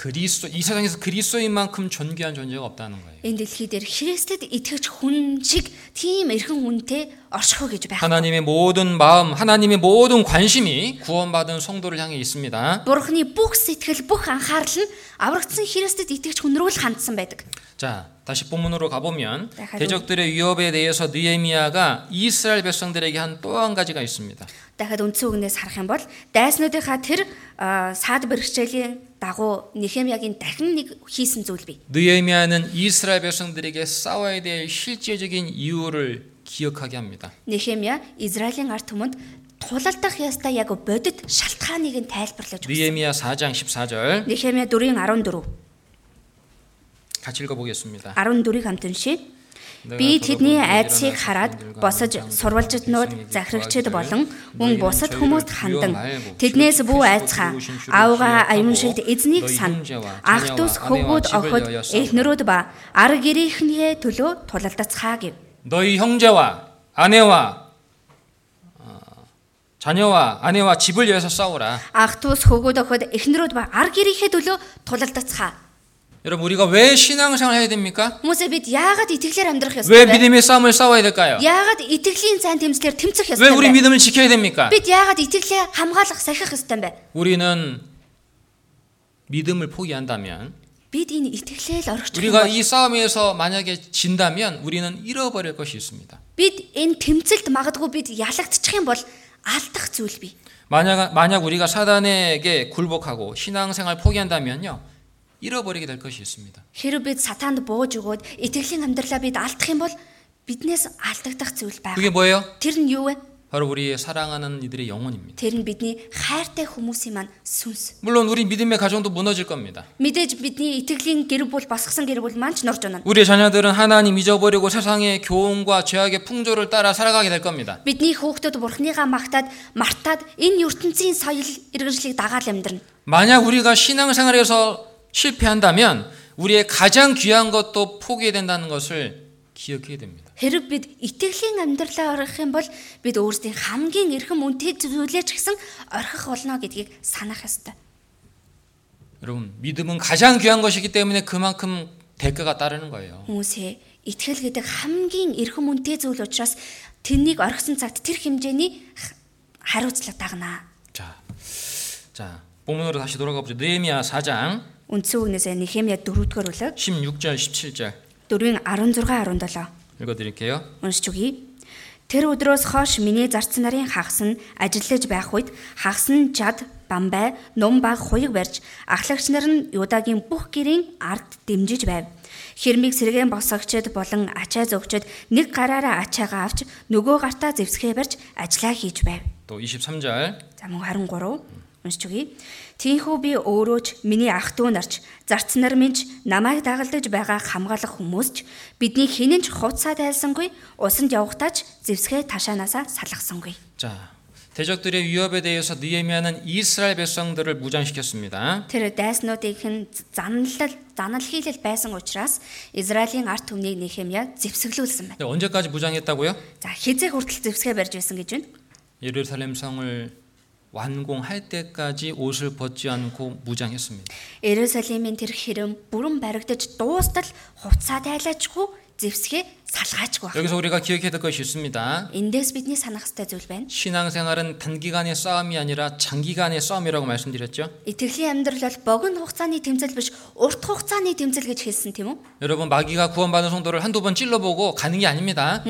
자, 그리스도 이 세상에서 그리스도인만큼 존귀한 존재가 없다는 거예요. Энэ дэлхий дээр Христэд итгэж хүн шиг тийм эрхэн үнэтэй оршихоо гэж байх. 하나님의 모든 마음, 하나님의 모든 관심이 구원받은 성도를 향해 있습니다. Бурхны бүх сэтгэл, бүх анхаарал нь аврагдсан Христэд итгэж хүн рүү л хандсан байдаг. 자, 다시 본문으로 가보면 자, 가도- 대적들의 위협에 대해서 느헤미야가 이스라엘 백성들에게 한 또 한 가지가 있습니다. Дахиад үндсэн үгнээс харах юм бол дайснуудынхаа тэр а, саад бэрхшээлийн дагуу Нехемиягийн дахин нэг хийсэн зүйл бий. 느헤미야는 이스라엘 백성들에게 싸워야 될 실제적인 이유를 기억하게 합니다. Нехемия Израилийн ард түмэнд тулалдах ястай яг бодит шалтгааныг нь тайлбарлаж өгсөн. 느헤미야 4장 14절 Нехемия 4-ийн 14. 같이 읽어보겠습니다. 14-ийг хамт уншийе. Би тэдний айдсыг хараад босож сурвалжтнууд захирагчид болон мөн бусад хүмүүст хандан тэднээс бүү айцгаа аавга аюун шигд эзнийг сан ах トゥ с хөвгүүд охид эхнэрүүд ба ар гэрийнхнээ төлөө тулалдацгаа гэв. 너희 형제와 아내와 어, 자녀와 아내와 집을 위해서 싸우라. Ах トゥ с хөвгүүд охид эхнэрүүд ба ар гэрийнхээ төлөө тулалдацгаа. 여러분 우리가 왜 신앙생활 해야 됩니까? Хүмүүсээ бид яагаад итгэлээр амьдрах 왜 ёстой вэ? 믿음의 싸움을 싸워야 될까요? Яагаад итгэлийн сайн тэмцлэр тэмцэх 왜 ёстой 우리 вэ? 믿음을 지켜야 됩니까? Бид яагаад итгэлээ хамгаалах сахих ёстой юм бэ? 우리는 믿음을 포기한다면 Бид энэ итгэлээ л орхичих юм 우리가 бол 이 싸움에서 만약에 진다면 우리는 잃어버릴 것이 있습니다. бид энэ тэмцэлд магадгүй бид ялагдчих юм бол алдах зүйл бий. 만약 만약 우리가 사단에게 굴복하고 신앙생활 포기한다면요. 잃어버리게 될 것이 있습니다. Хэрв бид сатаанд бууж өгөөд итгэлийн амьдралаа бид алдах юм бол биднээс алдагдах зүйл байна. 그게 뭐예요? Тэр нь юу вэ? 바로 우리의 사랑하는 이들의 영혼입니다. Тэр нь бидний хайртай хүмүүсийн маань сүнс. 물론 우리 믿음의 가정도 무너질 겁니다. Мэдээж бидний итгэлийн гэр бүл босгосон гэр бүл маань ч норж унана. 우리의 자녀들은 하나님 잊어버리고 세상의 교훈과 죄악의 풍조를 따라 살아가게 될 겁니다. Бидний хүүхдүүд бурхныгаа магтаад мартаад энэ ертөнцийн соёл иргэншлийг дагаад амьдрна. 만약 우리가 신앙생활에서 실패한다면 우리의 가장 귀한 것도 포기해야 된다는 것을 기억해야 됩니다. Хэрэг бид итгэлийн амьдралаа орхих юм бол бид өөрсдийн хамгийн эрхэм үнэтэй зүйлээ ч гэсэн орхих болно гэдгийг санах ёстой. 여러분, 믿음은 가장 귀한 것이기 때문에 그만큼 대가가 따르는 거예요. Хүмүүсээ итгэл гэдэг хамгийн эрхэм үнэтэй зүйл учраас тэрнийг орхисон цагт тэр хэмжээний х- хариуцлага дагнаа. 자, 자, 본문으로 다시 돌아가 보죠. 느헤미야 4장 Үндсэн үгнээсээ Нехемия 4-р бүлэг 16절, 17절 4-ийн 16 17 읽어드릴게요. уншиж өгье. Тэр өдрөөс хойш миний зарцсан нарын хагас нь ажиллаж байх үед хагас нь жад, бамбай, нум баг хуйг барьж ахлагч нар нь Юдагийн бүх гэрийн ард дэмжиж байв. Хэрмийг сэргэн босгогчд болон ачаа зөгчд нэг гараараа ачаагаа авч нөгөө гартаа зэвсгээ барьж ажиллаа хийж байв. 또 23절 За мөн 23 уншиж өгье. Тинхүү би өөрөө ч миний ах トゥ нарч зарц нар минь ч намайг дагалдаж байгаа хамгаалах хүмүүсч бидний хинэн ч хуцаа тайлсангүй усанд явахдаа ч зевсгээ ташаанаасаа салгасангүй. 자, 대적들의 위협에 대해서 느헤미야는 이스라엘 백성들을 무장시켰습니다. Тэр дайснуудыг хэн занлал занал хийлэл байсан учраас Израилийн ард түмнийг Нехемия зевсэглүүлсэн байна. 근데 언제까지 무장했다고요? За хизээ хүртэл зевсгээ барьж байсан гэж байна. 예루살렘 성을 완공할 때까지 옷을 벗지 않고 무장했습니다. Иерусалимын тэр хэрэм бүрэн баригдаж дуустал хуцаа тайлаачгүй зевсгээ салгаачгүй. 여기서 우리가 기억해야 될 것이 있습니다. Эндээс бидний санах хэрэгтэй зүйл байна. 신앙생활은 단기간의 싸움이 아니라 장기간의 싸움이라고 말씀드렸죠. Итгэлийн амьдрал бол богино хугацааны тэмцэл биш, урт хугацааны тэмцэл гэж хэлсэн тийм үү? 여러분 마귀가 구원받은 성도를 한두 번 찔러보고 가는 게 아닙니다.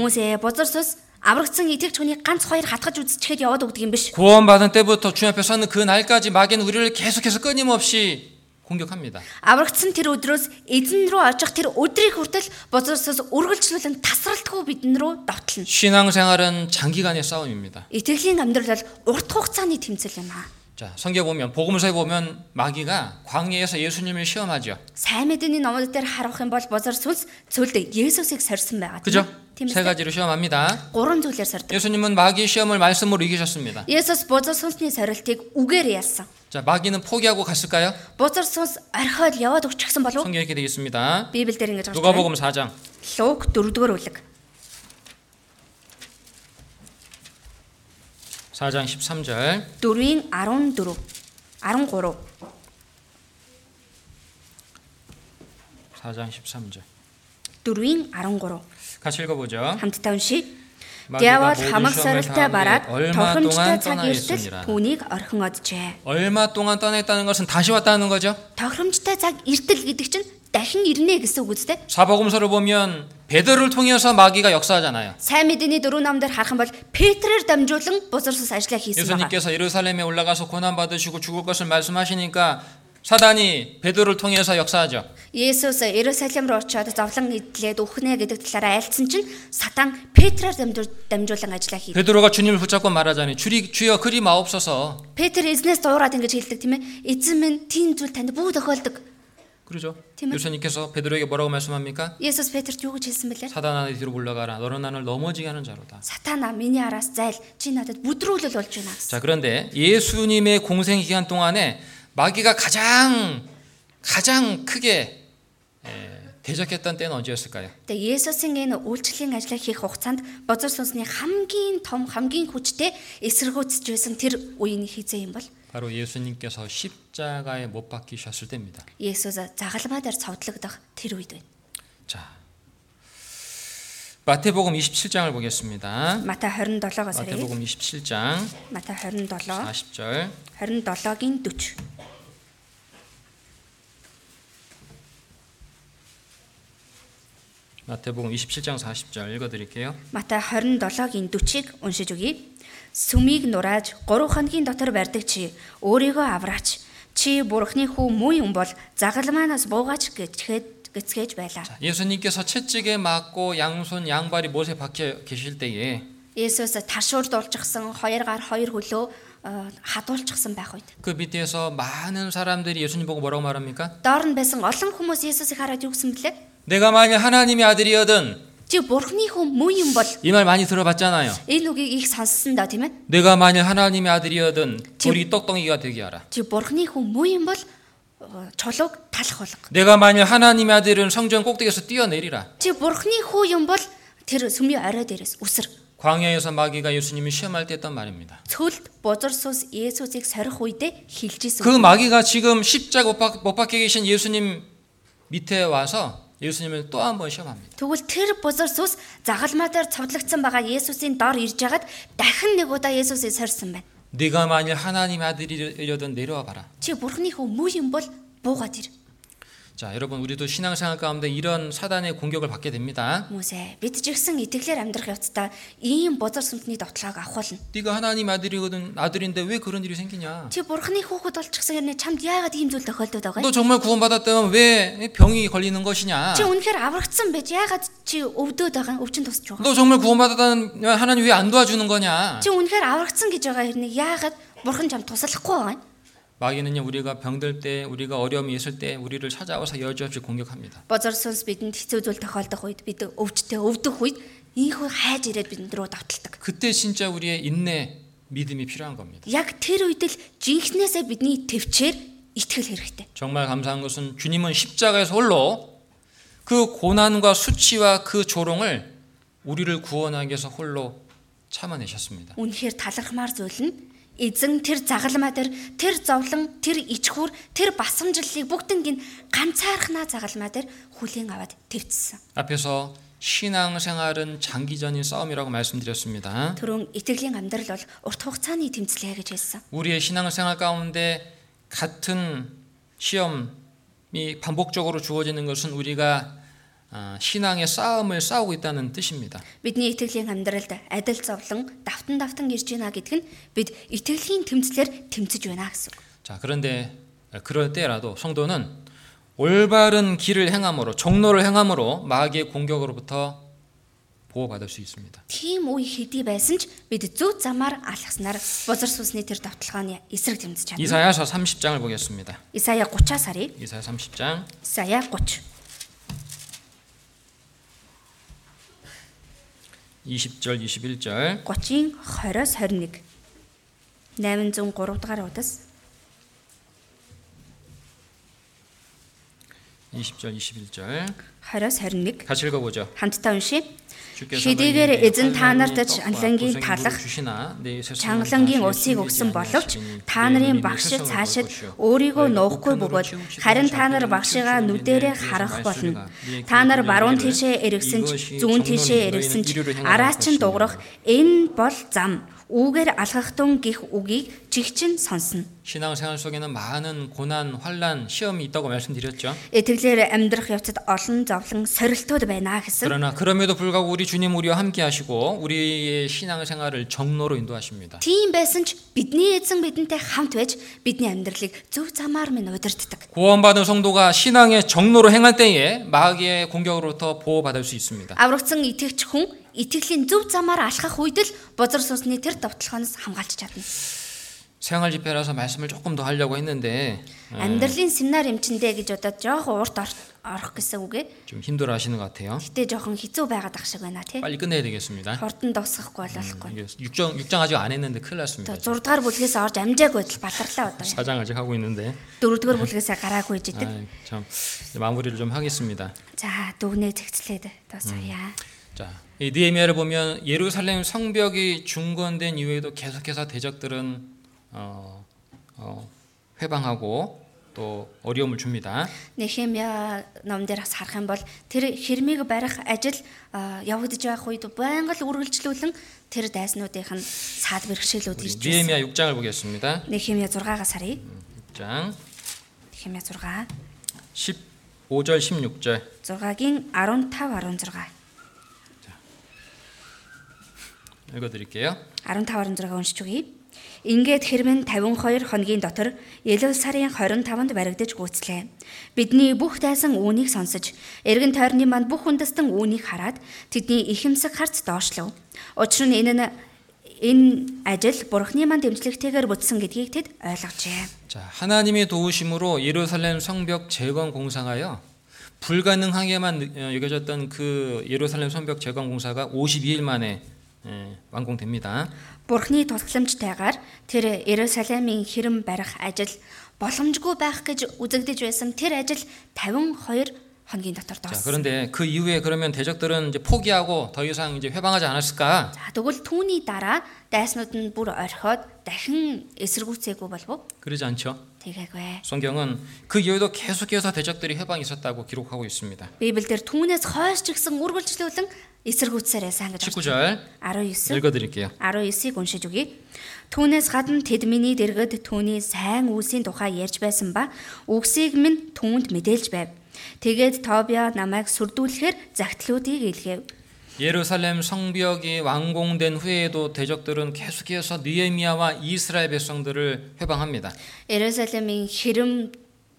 Хүмүүсээ бузар сус аврагдсан итгэж хүний ганц хоёр хатгаж үзчихэд яваад өгдөг юм биш. 구원받은 때부터 주 앞에 서는 그 날까지 마귀는 우리를 계속해서 끊임없이 공격합니다. Аврагдсан тэр өдрөөс эзэн рүү очих тэр өдрийг хүртэл бузар сус үргэлжлүүлэн тасралтгүй бидэн рүү давтлна. 신앙생활은 장기간의 싸움입니다. Итгэлийн амьдрал бол урт хугацааны тэмцэл юм аа. 자, 성경 보면 복음서에 보면 마귀가 광야에서 예수님을 시험하죠. Сайн мэдээний номууд дээр харах юм бол бузар сүнс цөлд Есүсийг сорьсон байгаа 그죠? тийм 세 үү? 가지로 시험합니다. Гурван зүйлээр сордог. 예수님은 마귀 시험을 말씀으로 이기셨습니다. Есүс бузар сүнсний сорилтыг үгээр ялсан. 자, 마귀는 포기하고 갔을까요? Бузар сүнс орхиод яваад өгчихсэн болов уу? 성경 이렇게 되어 있습니다. Библиэлд ингэж гарч байна. 누가복음 4장 Лук 4-р бүлэг 4장 13절. 두루인 아론 두루. 아론 고로. 4장 13절. 두루인 아론 고로. 같이 읽어 보죠. 함트타운시 대와 사막사르타 바랏 더흠치다 자기르뜻 돈이 얼흥어제 얼마 동안 떠나 있다는 것은 다시 왔다는 거죠? 더흠치다 자기르뜻 이득진 дахин ирнэ гэсэн үг үстэй. 사복음서를 보면 베드로를 통해서 마귀가 역사하잖아요. Сайн мэдээний дөрөв ном дээр харах юм бол Петрээр дамжуулан бузарсус ажиллаа хийсэн байна. 예수님께서 예루살렘에 올라가서 고난 받으시고 죽을 것을 말씀하시니까 사단이 베드로를 통해서 역사하죠. Есүс Иерусалим руу очиод зовлон эдлээд үхнэ гэдэг талаараа айлцсан чинь сатан Петрээр дамжуул- дамжуулан ажиллаа хийв. 베드로가 주님을 붙잡고 말하자니 주리 주여 그리 마옵소서. Петр эзнээс дуурайд ингэж хэлдэг тийм ээ. Эзэн минь тийм зүйл танд бүгд тохиолдог. 그러죠. 팀은? 예수님께서 베드로에게 뭐라고 말씀합니까? Есүс Петрт юу гэж хэлсэн бэлээ? 사단아 내 뒤로 물러가라. 너는 나를 넘어지게 하는 자로다. Сатана миний араас зайл чи надад бүдрүүлэл болж байна гэсэн. 자, 그런데 예수님의 공생 기간 동안에 마귀가 가장 가장 크게 에, 대적했던 때는 언제였을까요? Тэгээ Есүсийн энэ үйлчлэлийн ажлаа хийх хугацаанд бозор сүнсний хамгийн том хамгийн хүчтэй эсэргүүцэж байсан тэр үеийн хизээ юм бол 바로 예수님께서 십자가에 못 박히셨을 때입니다. Есүс загалмай дээр цовдлогдох тэр үед байна. 자, 마태복음 27장을 보겠습니다. Матай 27-оос харъя. 마태복음 27장 Матай 27 40절 27-гийн 40. 마태복음 27장 40절 읽어 드릴게요. Матай 27-гийн 40-ыг уншиж өгье. Сүмийг нурааж 3 хоногийн дотор барьдаг чи өөрийгөө авраач. Чи бурхны хүү муу юм бол загалмаанаас буугаач гэчгээд гэцгээж байлаа. 자, 예수님께서 채찍에 맞고 양손 양발이 못에 박혀 계실 때에 Есүс таршуурд уулчихсан хоёр гар хоёр хөлөө э, хадуулчихсан байх үед. 그 밑에서 많은 사람들이 예수님 보고 뭐라고 말합니까? Доор нь байсан олон хүмүүс Есүсийг хараад юу гэсэн блэ? 내가 만약 하나님의 아들이어든 Чи бурхны хүү муу юм бол 이 말 많이 들어봤잖아요. энэ үгийг их сонссон да тийм ээ. 내가 만약 하나님의 아들이어든 지금- 우리 떡덩이가 되게 하라. Чи бурхны хүү муу юм бол э, чулууг талах болго. 내가 만약 하나님의 아들은 성전 꼭대기에서 뛰어내리라. Чи бурхны хүү юм бол тэр сүмийн орой дээрээс үсэр. 광야에서 마귀가 예수님을 시험할 때 했던 말입니다. Цөлд бузар сус Есүсийг сорих үедээ хилжсэн. 그 마귀가 지금 십자가 못, 박, 못 박혀 계신 예수님 밑에 와서 예수님을 또 한 번 시험합니다. Тэгвэл тэр бузар сус загалмаа дээр цовдлогдсон байгаа Есүсийн доор ирж хагаад дахин нэг удаа Есүсийг сорьсон байна. 네가 만약 하나님의 아들이려든 내려와 봐라. Чи бурхны хүү муу юм бол буугаад ир. 자, 여러분 우리도 신앙생활 가운데 이런 사단의 공격을 받게 됩니다. Хүмүүсээ бид ч ихсэн итгэлээр амьдрах явцдаа ийм бузар сүмтний довтлогоо авах болно. 네가 하나님 아들이거든 아들인데 왜 그런 일이 생기냐? Чи бурхны хүүхэд болчихсон гэнэ чамд яагаад ийм зүйл тохиолдод байгаа юм? 너 정말 구원받았다면 왜 병이 걸리는 것이냐? Чи үнэхээр аврагдсан байж яагаад чи өвдөөд байгаа өвчин тусч байгаа? 너 정말 구원받았다면 하나님 왜 안 도와주는 거냐? Чи үнэхээр аврагдсан гэж байгаа хэрнийг яагаад бурхан чамд туслахгүй байгаа юм? 마귀는요 우리가 병들 때 우리가 어려움이 있을 때 우리를 찾아와서 여지없이 공격합니다. Бозор сүнс бидэнд хэцүү зүйл тохиолдох үед бид өвчтэй өвдөх үед ийхүү хайж ирээд бидэнд рүү давталдаг. 그때 진짜 우리의 인내, 믿음이 필요한 겁니다. Яг тэр үед л жинхнээсээ бидний төвчээр итгэл хэрэгтэй. 정말 감사한 것은 주님은 십자가에서 홀로 그 고난과 수치와 그 조롱을 우리를 구원하기 위해서 홀로 참아내셨습니다. Үнэхээр талархмаар зүйл нь эзэн тэр загалмаа дээр тэр зовлон, тэр ичхүр, тэр басамжлалыг бүгднийг ганцаархнаа загалмаа дээр хүлээн аваад твцсэн. 앞에서 신앙생활은 장기전인 싸움이라고 말씀드렸습니다. Төрөн итгэлийн амьдрал бол урт хугацааны тэмцлээ гэж хэлсэн. 우리의 신앙생활 가운데 같은 시험이 반복적으로 주어지는 것은 우리가 아, 신앙의 싸움을 싸우고 있다는 뜻입니다. Бидний итгэлийн амьдралд адил зовлон давтан давтан ирж байна гэдг нь бид итгэлийн тэмцлэр тэмцэж байна гэсэн. үг. 자, 그런데 그럴 때라도 성도는 올바른 길을 행함으로 정로를 행함으로 마귀의 공격으로부터 보호받을 수 있습니다. Тийм үе хэдий байсан ч бид зөв замаар алхаснаар бузар сүсний тэр давталгааны эсрэг тэмцэж чадна. 이사야서 30장을 보겠습니다. Исая 30-аас харъя. 이사야 30장 Исая 30. 20절 21절 30-ийн 20-оос 21. 803 дугаар удас 20절 21절 20-оос 21 같이 읽어보죠. хамтдаа уншия. Шидийгээр эзэн та нартаж анлангийн талах чангалангийн усыг өгсөн боловч та нарын багш цаашид өөрийгөө нуухгүй бөгөөд харин та нар багшигаа нүдэрээ харах болно. Та нар баруун тишээ эргэсэн ч зүүн тишээ эргэсэн ч араас чинь дуурах энэ бол зам. Үүгээр алхахтун гих үгийг чигчин сонсно. 신앙생활 속에는 많은 고난, 환란, 시험이 있다고 말씀드렸죠. Итгэлээр амьдрах явцад олон зовлон сорилтууд байна гэсэн. 그러나 그럼에도 불구하고 우리 주님 우리와 함께 하시고 우리의 신앙생활을 정로로 인도하십니다. Тийм байсан ч бидний эзэн бидэнтэй хамт байж бидний амьдралыг зөв замаар минь удирддаг. 구원받은 성도가 신앙의 정로로 행할 때에 마귀의 공격으로부터 보호받을 수 있습니다. Аврагдсан итгэгч хүн итгэлийн зөв замаар алхах үед л бузар сүнсний тэр довтлохоноос хамгаалж чадна. 생활 집회라서 말씀을 조금 더 하려고 했는데 Амьдралын семинар эмчэндээ гэж удаад жоохон урт ор- орох гэсэн үгээ. 좀 힘들어 하시는 것 같아요. Гэтэ жоохон хэцүү байгаад ах шиг байна тий. 빨리 끝내야 되겠습니다. Хурдан дуусгахгүй бол болохгүй. 이게 6장, 6장 아직 안 했는데 큰일 났습니다. Тэгээ 6 дугаар бүлгээс орж амжаагүй байтал батарлаа одоо. 4장 아직 하고 있는데 4 дугаар бүлгээс гараагүй жидэг. 아, 참 이제 마무리를 좀 하겠습니다. За дүгнээ зэгцлээд дуусгая. 자, 이 느헤미야를 보면 예루살렘 성벽이 중건된 이후에도 계속해서 대적들은 어, 어, 회방하고 또 어려움을 줍니다. Нехемия ном дээр бас харах юм бол тэр хэрмийг барих ажил а, явагдаж байх үед байнга л үргэлжлүүлэн тэр дайснуудынх нь саад бэрхшээлүүд 우리 ирж байсан. 느헤미야 6장을 보겠습니다. Нехемия 6-аас харъя. 6장 Нехемия 6 10 5절 16절 6-гийн 15 16. 읽어 드릴게요. 15 16 уншиж үгэй. Ингээд хэрмэн 52 хоногийн дотор Елэл сарын 25-нд баригдаж гүйцлээ. Бидний бүх дайсан үүнийг сонсож, эргэн тойрны манд бүх үндэстэн үүнийг хараад тэдний ихэмсэг харц доошлов. Учир нь энэ нь энэ ажил Бурхны манд дэмжлэгтэйгээр бүтсэн гэдгийг тэд ойлгожээ. 자, 하나님의 도우심으로 예루살렘 성벽 재건 공사가요. 불가능하게만 어, 여겨졌던 그 예루살렘 성벽 재건 공사가 52일 만에 예, 완공됩니다. Бурхны тусламжтайгаар тэр Иерусалимийн хэрэм барих ажил боломжгүй байх гэж үзэгдэж байсан тэр ажил 52 хоногийн дотор 자, дууссан. 그런데 그 이후에 그러면 대적들은 이제 포기하고 더 이상 이제 회방하지 않았을까? За тэгвэл түүний дараа дайснууд нь бүр орхиод дахин эсэргүүцээгүй болов уу? 그러지 않죠. Тэгээгүй. 성경은 그 이후에도 계속해서 대적들이 회방이 있었다고 기록하고 있습니다. Библиэлд түүнээс хойш ч гэсэн үргэлжлүүлэн эсэргүүцээрээ сан гэж 19절 19 읽어 드릴게요. 19-ийг уншиж өгье. Түүнээс гадна тэд миний дэргэд түүний сайн үүсийн тухай ярьж байсан ба үгсийг минь түүнд мэдээлж байв. Тэгээд Тобиа намайг сүрдүүлэхээр загтлуудыг илгээв. 예루살렘 성벽이 완공된 후에도 대적들은 계속해서 느헤미야와 이스라엘 백성들을 회방합니다. Иерусалимийн хэрэм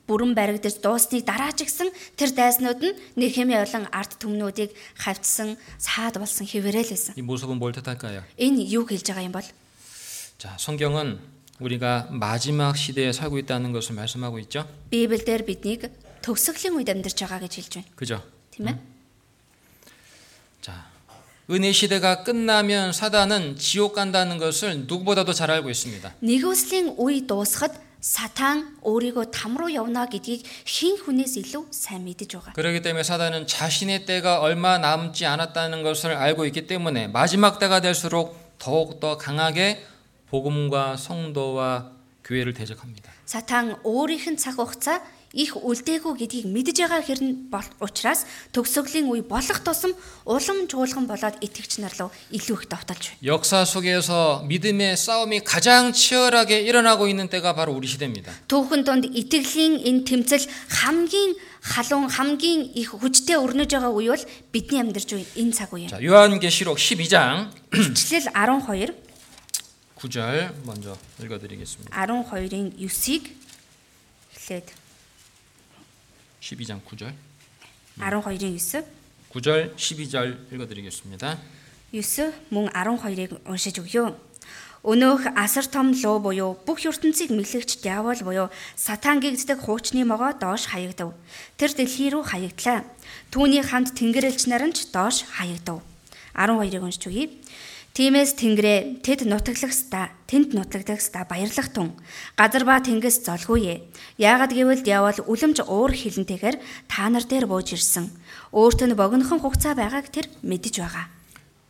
бүрэн баригдаж дууссны дараа ч гэсэн тэр дайснууд нь Нехемия болон арт түмнүүдийг хавцсан саад болсон хэвээрэлсэн. 이 모습은 뭘 뜻할까요? Энэ юу хэлж байгаа юм бол 자, 성경은 우리가 마지막 시대에 살고 있다는 것을 말씀하고 있죠. Библиэлд биднийг төгсгөлийн үед амьдарч байгаа гэж хэлж байна. 그죠? Тийм ээ? 자, 은혜 시대가 끝나면 사단은 지옥 간다는 것을 누구보다도 잘 알고 있습니다. Нэгүслийн үе дуусахад сатан өөрийгөө там руу явна гэдгийг хэн хүнээс илүү сайн мэдэж байгаа. 그렇기 때문에 사단은 자신의 때가 얼마 남지 않았다는 것을 알고 있기 때문에 마지막 때가 될수록 더욱 더 강하게 복음과 성도와 교회를 대적합니다. Сатан өөрийнх нь цаг хугацаа их үлдээгүй гэдгийг мэдж байгаа хэрн бол учраас төгсгөлийн үе болох тусам улам жуулган болоод итгэгч нар руу илүү их давталж байна. 역사 속에서 믿음의 싸움이 가장 치열하게 일어나고 있는 때가 바로 우리 시대입니다. Түүхэн донд итгэлийн энэ тэмцэл хамгийн халуун хамгийн их хүчтэй өрнөж байгаа үе бол бидний амьдарч буй энэ цаг үе. 자, 요한계시록 12장 Ичлэл 12 9절 먼저 읽어 드리겠습니다. 12-ийн 9-ыг эхлээд 12장 9절. 12-ийн 9 9절 12절 읽어 드리겠습니다. 9 мөн 12-ыг уншиж өгье. Өнөөх асар том луу буюу бүх ертөнцийг мэхлэгч диавол буюу сатан гэгддэг хуучны могоо доош хаягдав. Тэр дэлхий рүү хаягдлаа. Түүний хамт тэнгэрэлч нар нь ч доош хаягдав. 12-ыг уншиж өгье. Тиймээс тэнгэрээ тэд нутаглагста, тэнд нутагдагста баярлах тун. Газар ба тэнгис золгүйе. Яагад гэвэл диавол үлэмж уур хилэнтэйгээр та нар дээр бууж ирсэн. Өөрт нь богинохон хугацаа байгааг тэр мэдэж байгаа.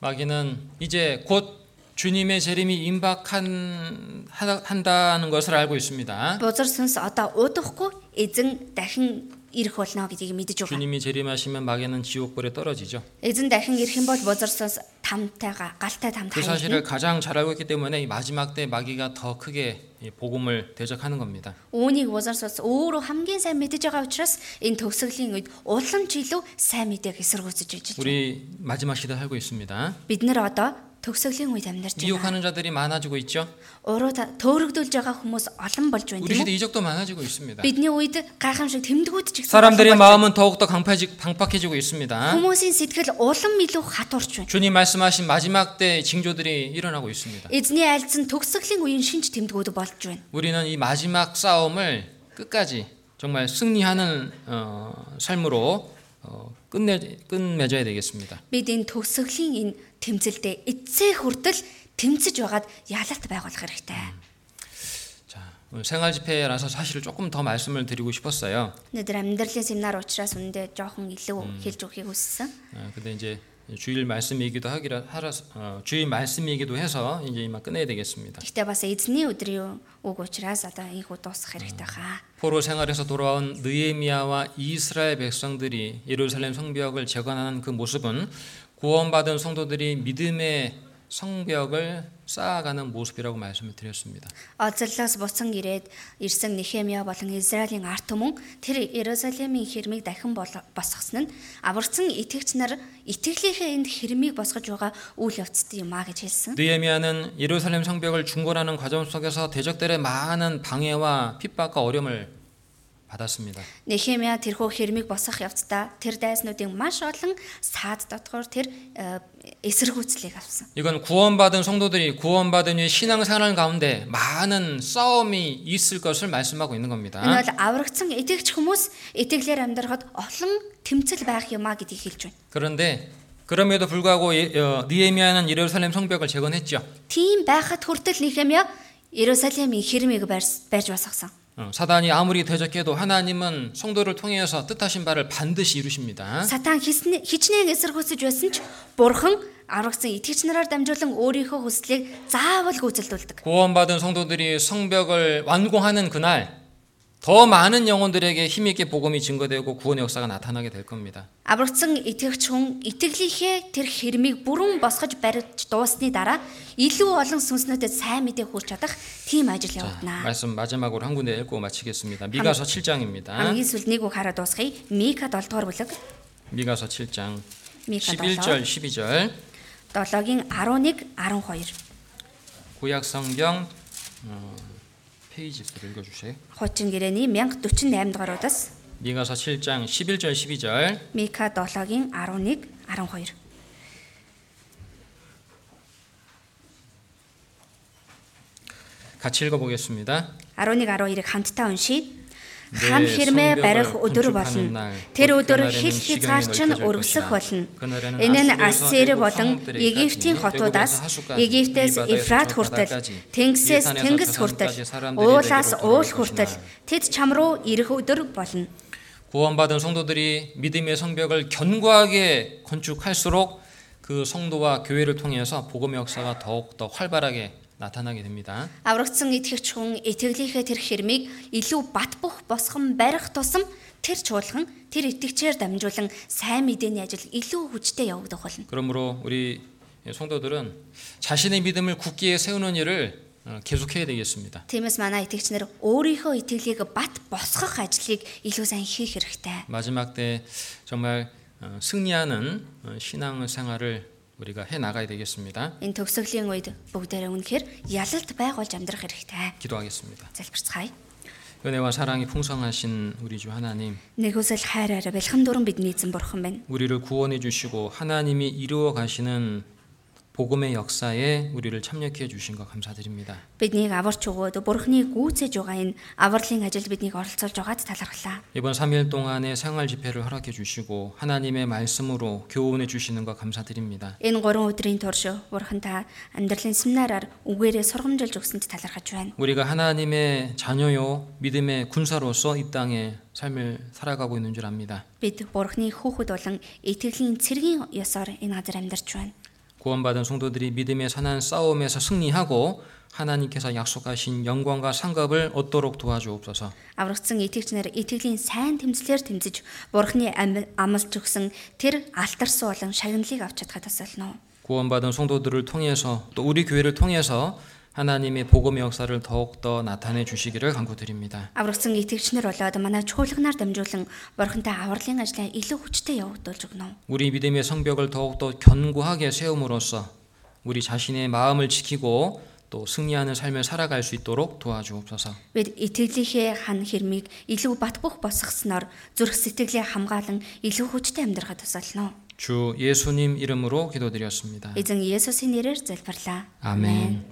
마귀는 이제 곧 주님의 재림이 임박한 하- 한다는 것을 알고 있습니다. Бузар сүнс одоо удахгүй эзэн дахин ирэх болно гэдгийг мэдэж байгаа. 주님이 재림하시면 마귀는 지옥불에 떨어지죠. Эзэн дахин ирэх юм бол бузар сүнс тамтайгаа галтай тамт 그 хаягдана. 사실을 가장 잘 알고 있기 때문에 이 마지막 때 마귀가 더 크게 이 복음을 대적하는 겁니다. Үүнийг бузар сүнс өөрөө хамгийн сайн мэдэж байгаа учраас энэ төгсгөлийн үед улам ч илүү сайн мэдээг эсэргүүцэж ижиж байна. 우리 마지막 시대 살고 있습니다. Бид нар одоо төгсгөлийн үед амьдарч байна. 미혹하는 자들이 많아지고 있죠. Өөрөө та- төөрөгдүүлж байгаа хүмүүс олон болж байна 우리 тийм 시대 үү? 이적도 많아지고 있습니다. Бидний үед гайхамшиг тэмдгүүд ч гэсэн 사람들의 олон болж байна. 마음은 더욱더 강팍해지- 강팍해지고 있습니다. Хүмүүсийн сэтгэл улам илүү хатуурч байна. 주님 말씀하신 마지막 때 징조들이 일어나고 있습니다. Эзний айлцсан төгсгөлийн үеийн шинж тэмдгүүд болж байна. 우리는 이 마지막 싸움을 끝까지 정말 승리하는 어, 삶으로 어, 끝내 끝맺어야 되겠습니다. Бид энэ төгсгөлийн энэ тэмцэлдээ эцсээ хүртэл тэмцэж байгаад ялалт байгуулах хэрэгтэй. 자, 오늘 생활 집회라서 사실 조금 더 말씀을 드리고 싶었어요. Өнөөдөр амьдралын семинар учраас үндэ жоохон илүү хэлж өгөхийг хүссэн. 어, 근데 이제 주일 말씀이기도 하기라 하라서 어, 주일 말씀이기도 해서 이제 이만 끝내야 되겠습니다. Гэхдээ бас эзний өдрийн үг учраас одоо ийхүү дуусгах хэрэгтэй хаа. 포로 생활에서 돌아온 느헤미야와 이스라엘 백성들이 예루살렘 성벽을 재건하는 그 모습은 구원받은 성도들이 믿음의 성벽을 쌓아가는 모습이라고 말씀을 드렸습니다. Олзлоос буцан ирээд ирсэн Нехемия болон Израилийн арт түмэн тэр Иерусалимийн хэрмийг дахин бол- босгосон нь аварцсан итгэгч нар итгэлийнхээ энд хэрмийг босгож байгаа үйл явцтай юм а гэж хэлсэн. 느헤미야는 예루살렘 성벽을 중건하는 과정 속에서 대적들의 많은 방해와 핍박과 어려움을 받았습니다. Нехемия тэрхүү хэрмийг босгох явцдаа тэр дайснуудын маш олон саад дотгоор тэр э, эсэргүүцлийг авсан. 이건 구원받은 성도들이 구원받은 후에 신앙생활 가운데 많은 싸움이 있을 것을 말씀하고 있는 겁니다. Энэ бол аврагдсан итгэгч хүмүүс итгэлээр амьдрахад олон тэмцэл байх юм а гэдгийг хэлж байна. 그런데 그럼에도 불구하고 예- 어, 느헤미야는 예루살렘 성벽을 재건했죠. Тийм байхад хүртэл Нехемия Иерусалимийн хэрмийг барьс- барьж босгосон. 어, 사단이 아무리 대적해도 하나님은 성도를 통해서 뜻하신 바를 반드시 이루십니다. Сатан хисне- хичнээн эсэргүүцэж байсан ч бурхан аврагдсан итгэгч нараар дамжуулан өөрийнхөө хүслийг заавал гүйцэлдүүлдэг. 구원받은 성도들이 성벽을 완공하는 그날 더 많은 영혼들에게 힘있게 복음이 증거되고 구원의 역사가 나타나게 될 겁니다. Аврагдсан итгэгч хүн итгэлийнхээ тэр хэрмийг бүрэн босгож барьж дуусны дараа илүү олон сүнснүүдэд сайн мэдээ хүрч чадах тийм ажил 자, явагдана. 말씀 마지막으로 한 군데 읽고 마치겠습니다. 미가서 7장입니다. Хамгийн сүүл нэг үг хараад дуусгая. Мика 7 дугаар бүлэг. 미가서 7장 Мика 11절 7 12절 7-гийн 11 12. 구약 성경 어, 페이지 수를 읽어 주세요. Хуучин гэрээний 1048 дугаараас 미가서 7장 11절 12절 Мика 7-гийн 11 12. 같이 읽어 보겠습니다. 11 12-ыг хамтдаа уншийе. 네, Хан хэрмээ 성벽을 барих өдөр 건축하는 болно. 날, Тэр 곧 өдөр 그날에는 хил 시경이 хязгаарч нь 넓혀질 өргөсөх 것이다. болно. 그날에는 Энэ нь 아수르에서 Ассир 애굽 болон 성읍들에까지, Египтийн хотуудаас 애굽에서 하수까지, Египтээс 이 바다에서 Ефрат 저 хүртэл 바다까지, Тэнгисээс 이 산에서 Тэнгис 저 хүртэл 산까지 사람들이 уулаас 내게로 уул 돌아올 хүртэл 것이나. тэд чам руу ирэх өдөр болно. 구원받은 성도들이 믿음의 성벽을 견고하게 건축할수록 그 성도와 교회를 통해서 복음의 역사가 더욱 더 활발하게 나타나게 됩니다. Аврагдсан итгэгч хүн итгэлийнхээ тэр хэрмийг илүү бат бөх босгон барих тусам тэр чуулган тэр итгэгчээр дамжуулан сайн мэдээний ажил илүү хүчтэй явагдах болно. 그러므로 우리 성도들은 자신의 믿음을 굳게 세우는 일을 어, 계속해야 되겠습니다. Тиймээс манай итгэгчнэр өөрийнхөө итгэлийг бат босгох ажлыг илүү сайн хийх хэрэгтэй. 마지막 때 정말 어, 승리하는 어, 신앙 생활을 우리가 해 나가야 되겠습니다. Энэ төгсгөлийн үед бүгдээрээ үнэхээр ялалт байгуулж амьдрах хэрэгтэй. 기도하겠습니다. Залбирцгаая. 은혜와 사랑이 풍성하신 우리 주 하나님, Нэгүсэл хайраараа бэлхэн дуран бидний эзэн бурхан байна. 우리를 구원해 주시고 하나님이 이루어 가시는 복음의 역사에 우리를 참여케 해 주신 것 감사드립니다. Биднийг аварч өгөөд бурхны гүйцэж байгаа энэ авралын ажилд биднийг оролцуулж байгаад талархлаа. 이번 3일 동안의 생활 집회를 허락해 주시고 하나님의 말씀으로 교훈해 주시는 것 감사드립니다. Энэ 3 өдрийн турш бурхан та амьдралын семинараар үгээрээ сургамжилж өгсөнд талархаж байна. 우리가 하나님의 자녀요 믿음의 군사로서 이 땅에 삶을 살아가고 있는 줄 압니다. Бид бурхны хүүхэд болон итгэлийн цэргийн ёсоор энэ газар амьдарч байна. 구원받은 성도들이 믿음의 선한 싸움에서 승리하고 하나님께서 약속하신 영광과 상급을 얻도록 도와주옵소서. Аврагдсан итгэгчнэр итгэлийн сайн тэмцлэр тэмцэж бурхны ам- амлж өгсөн тэр алтар суулан шагналыг авч чадхад тасална. 구원받은 성도들을 통해서 또 우리 교회를 통해서 하나님의 복음의 역사를 더욱더 나타내 주시기를 간구드립니다. Аврагдсан итгэгчнэр болоод манай чуулганаар дамжуулан бурхантай авралын ажлаа илүү хүчтэй явагдуулж өгнө. 우리 믿음의 성벽을 더욱더 견고하게 세움으로써 우리 자신의 마음을 지키고 또 승리하는 삶을 살아갈 수 있도록 도와주옵소서. Бид итгэлийнхээ хан хэрмийг илүү батбөх босгосноор зүрх сэтгэлээ хамгаалan илүү хүчтэй амьдрахад тусална. 주 예수님 이름으로 기도드렸습니다. Эзэн Есүсийн нэрээр залбирлаа. 아멘.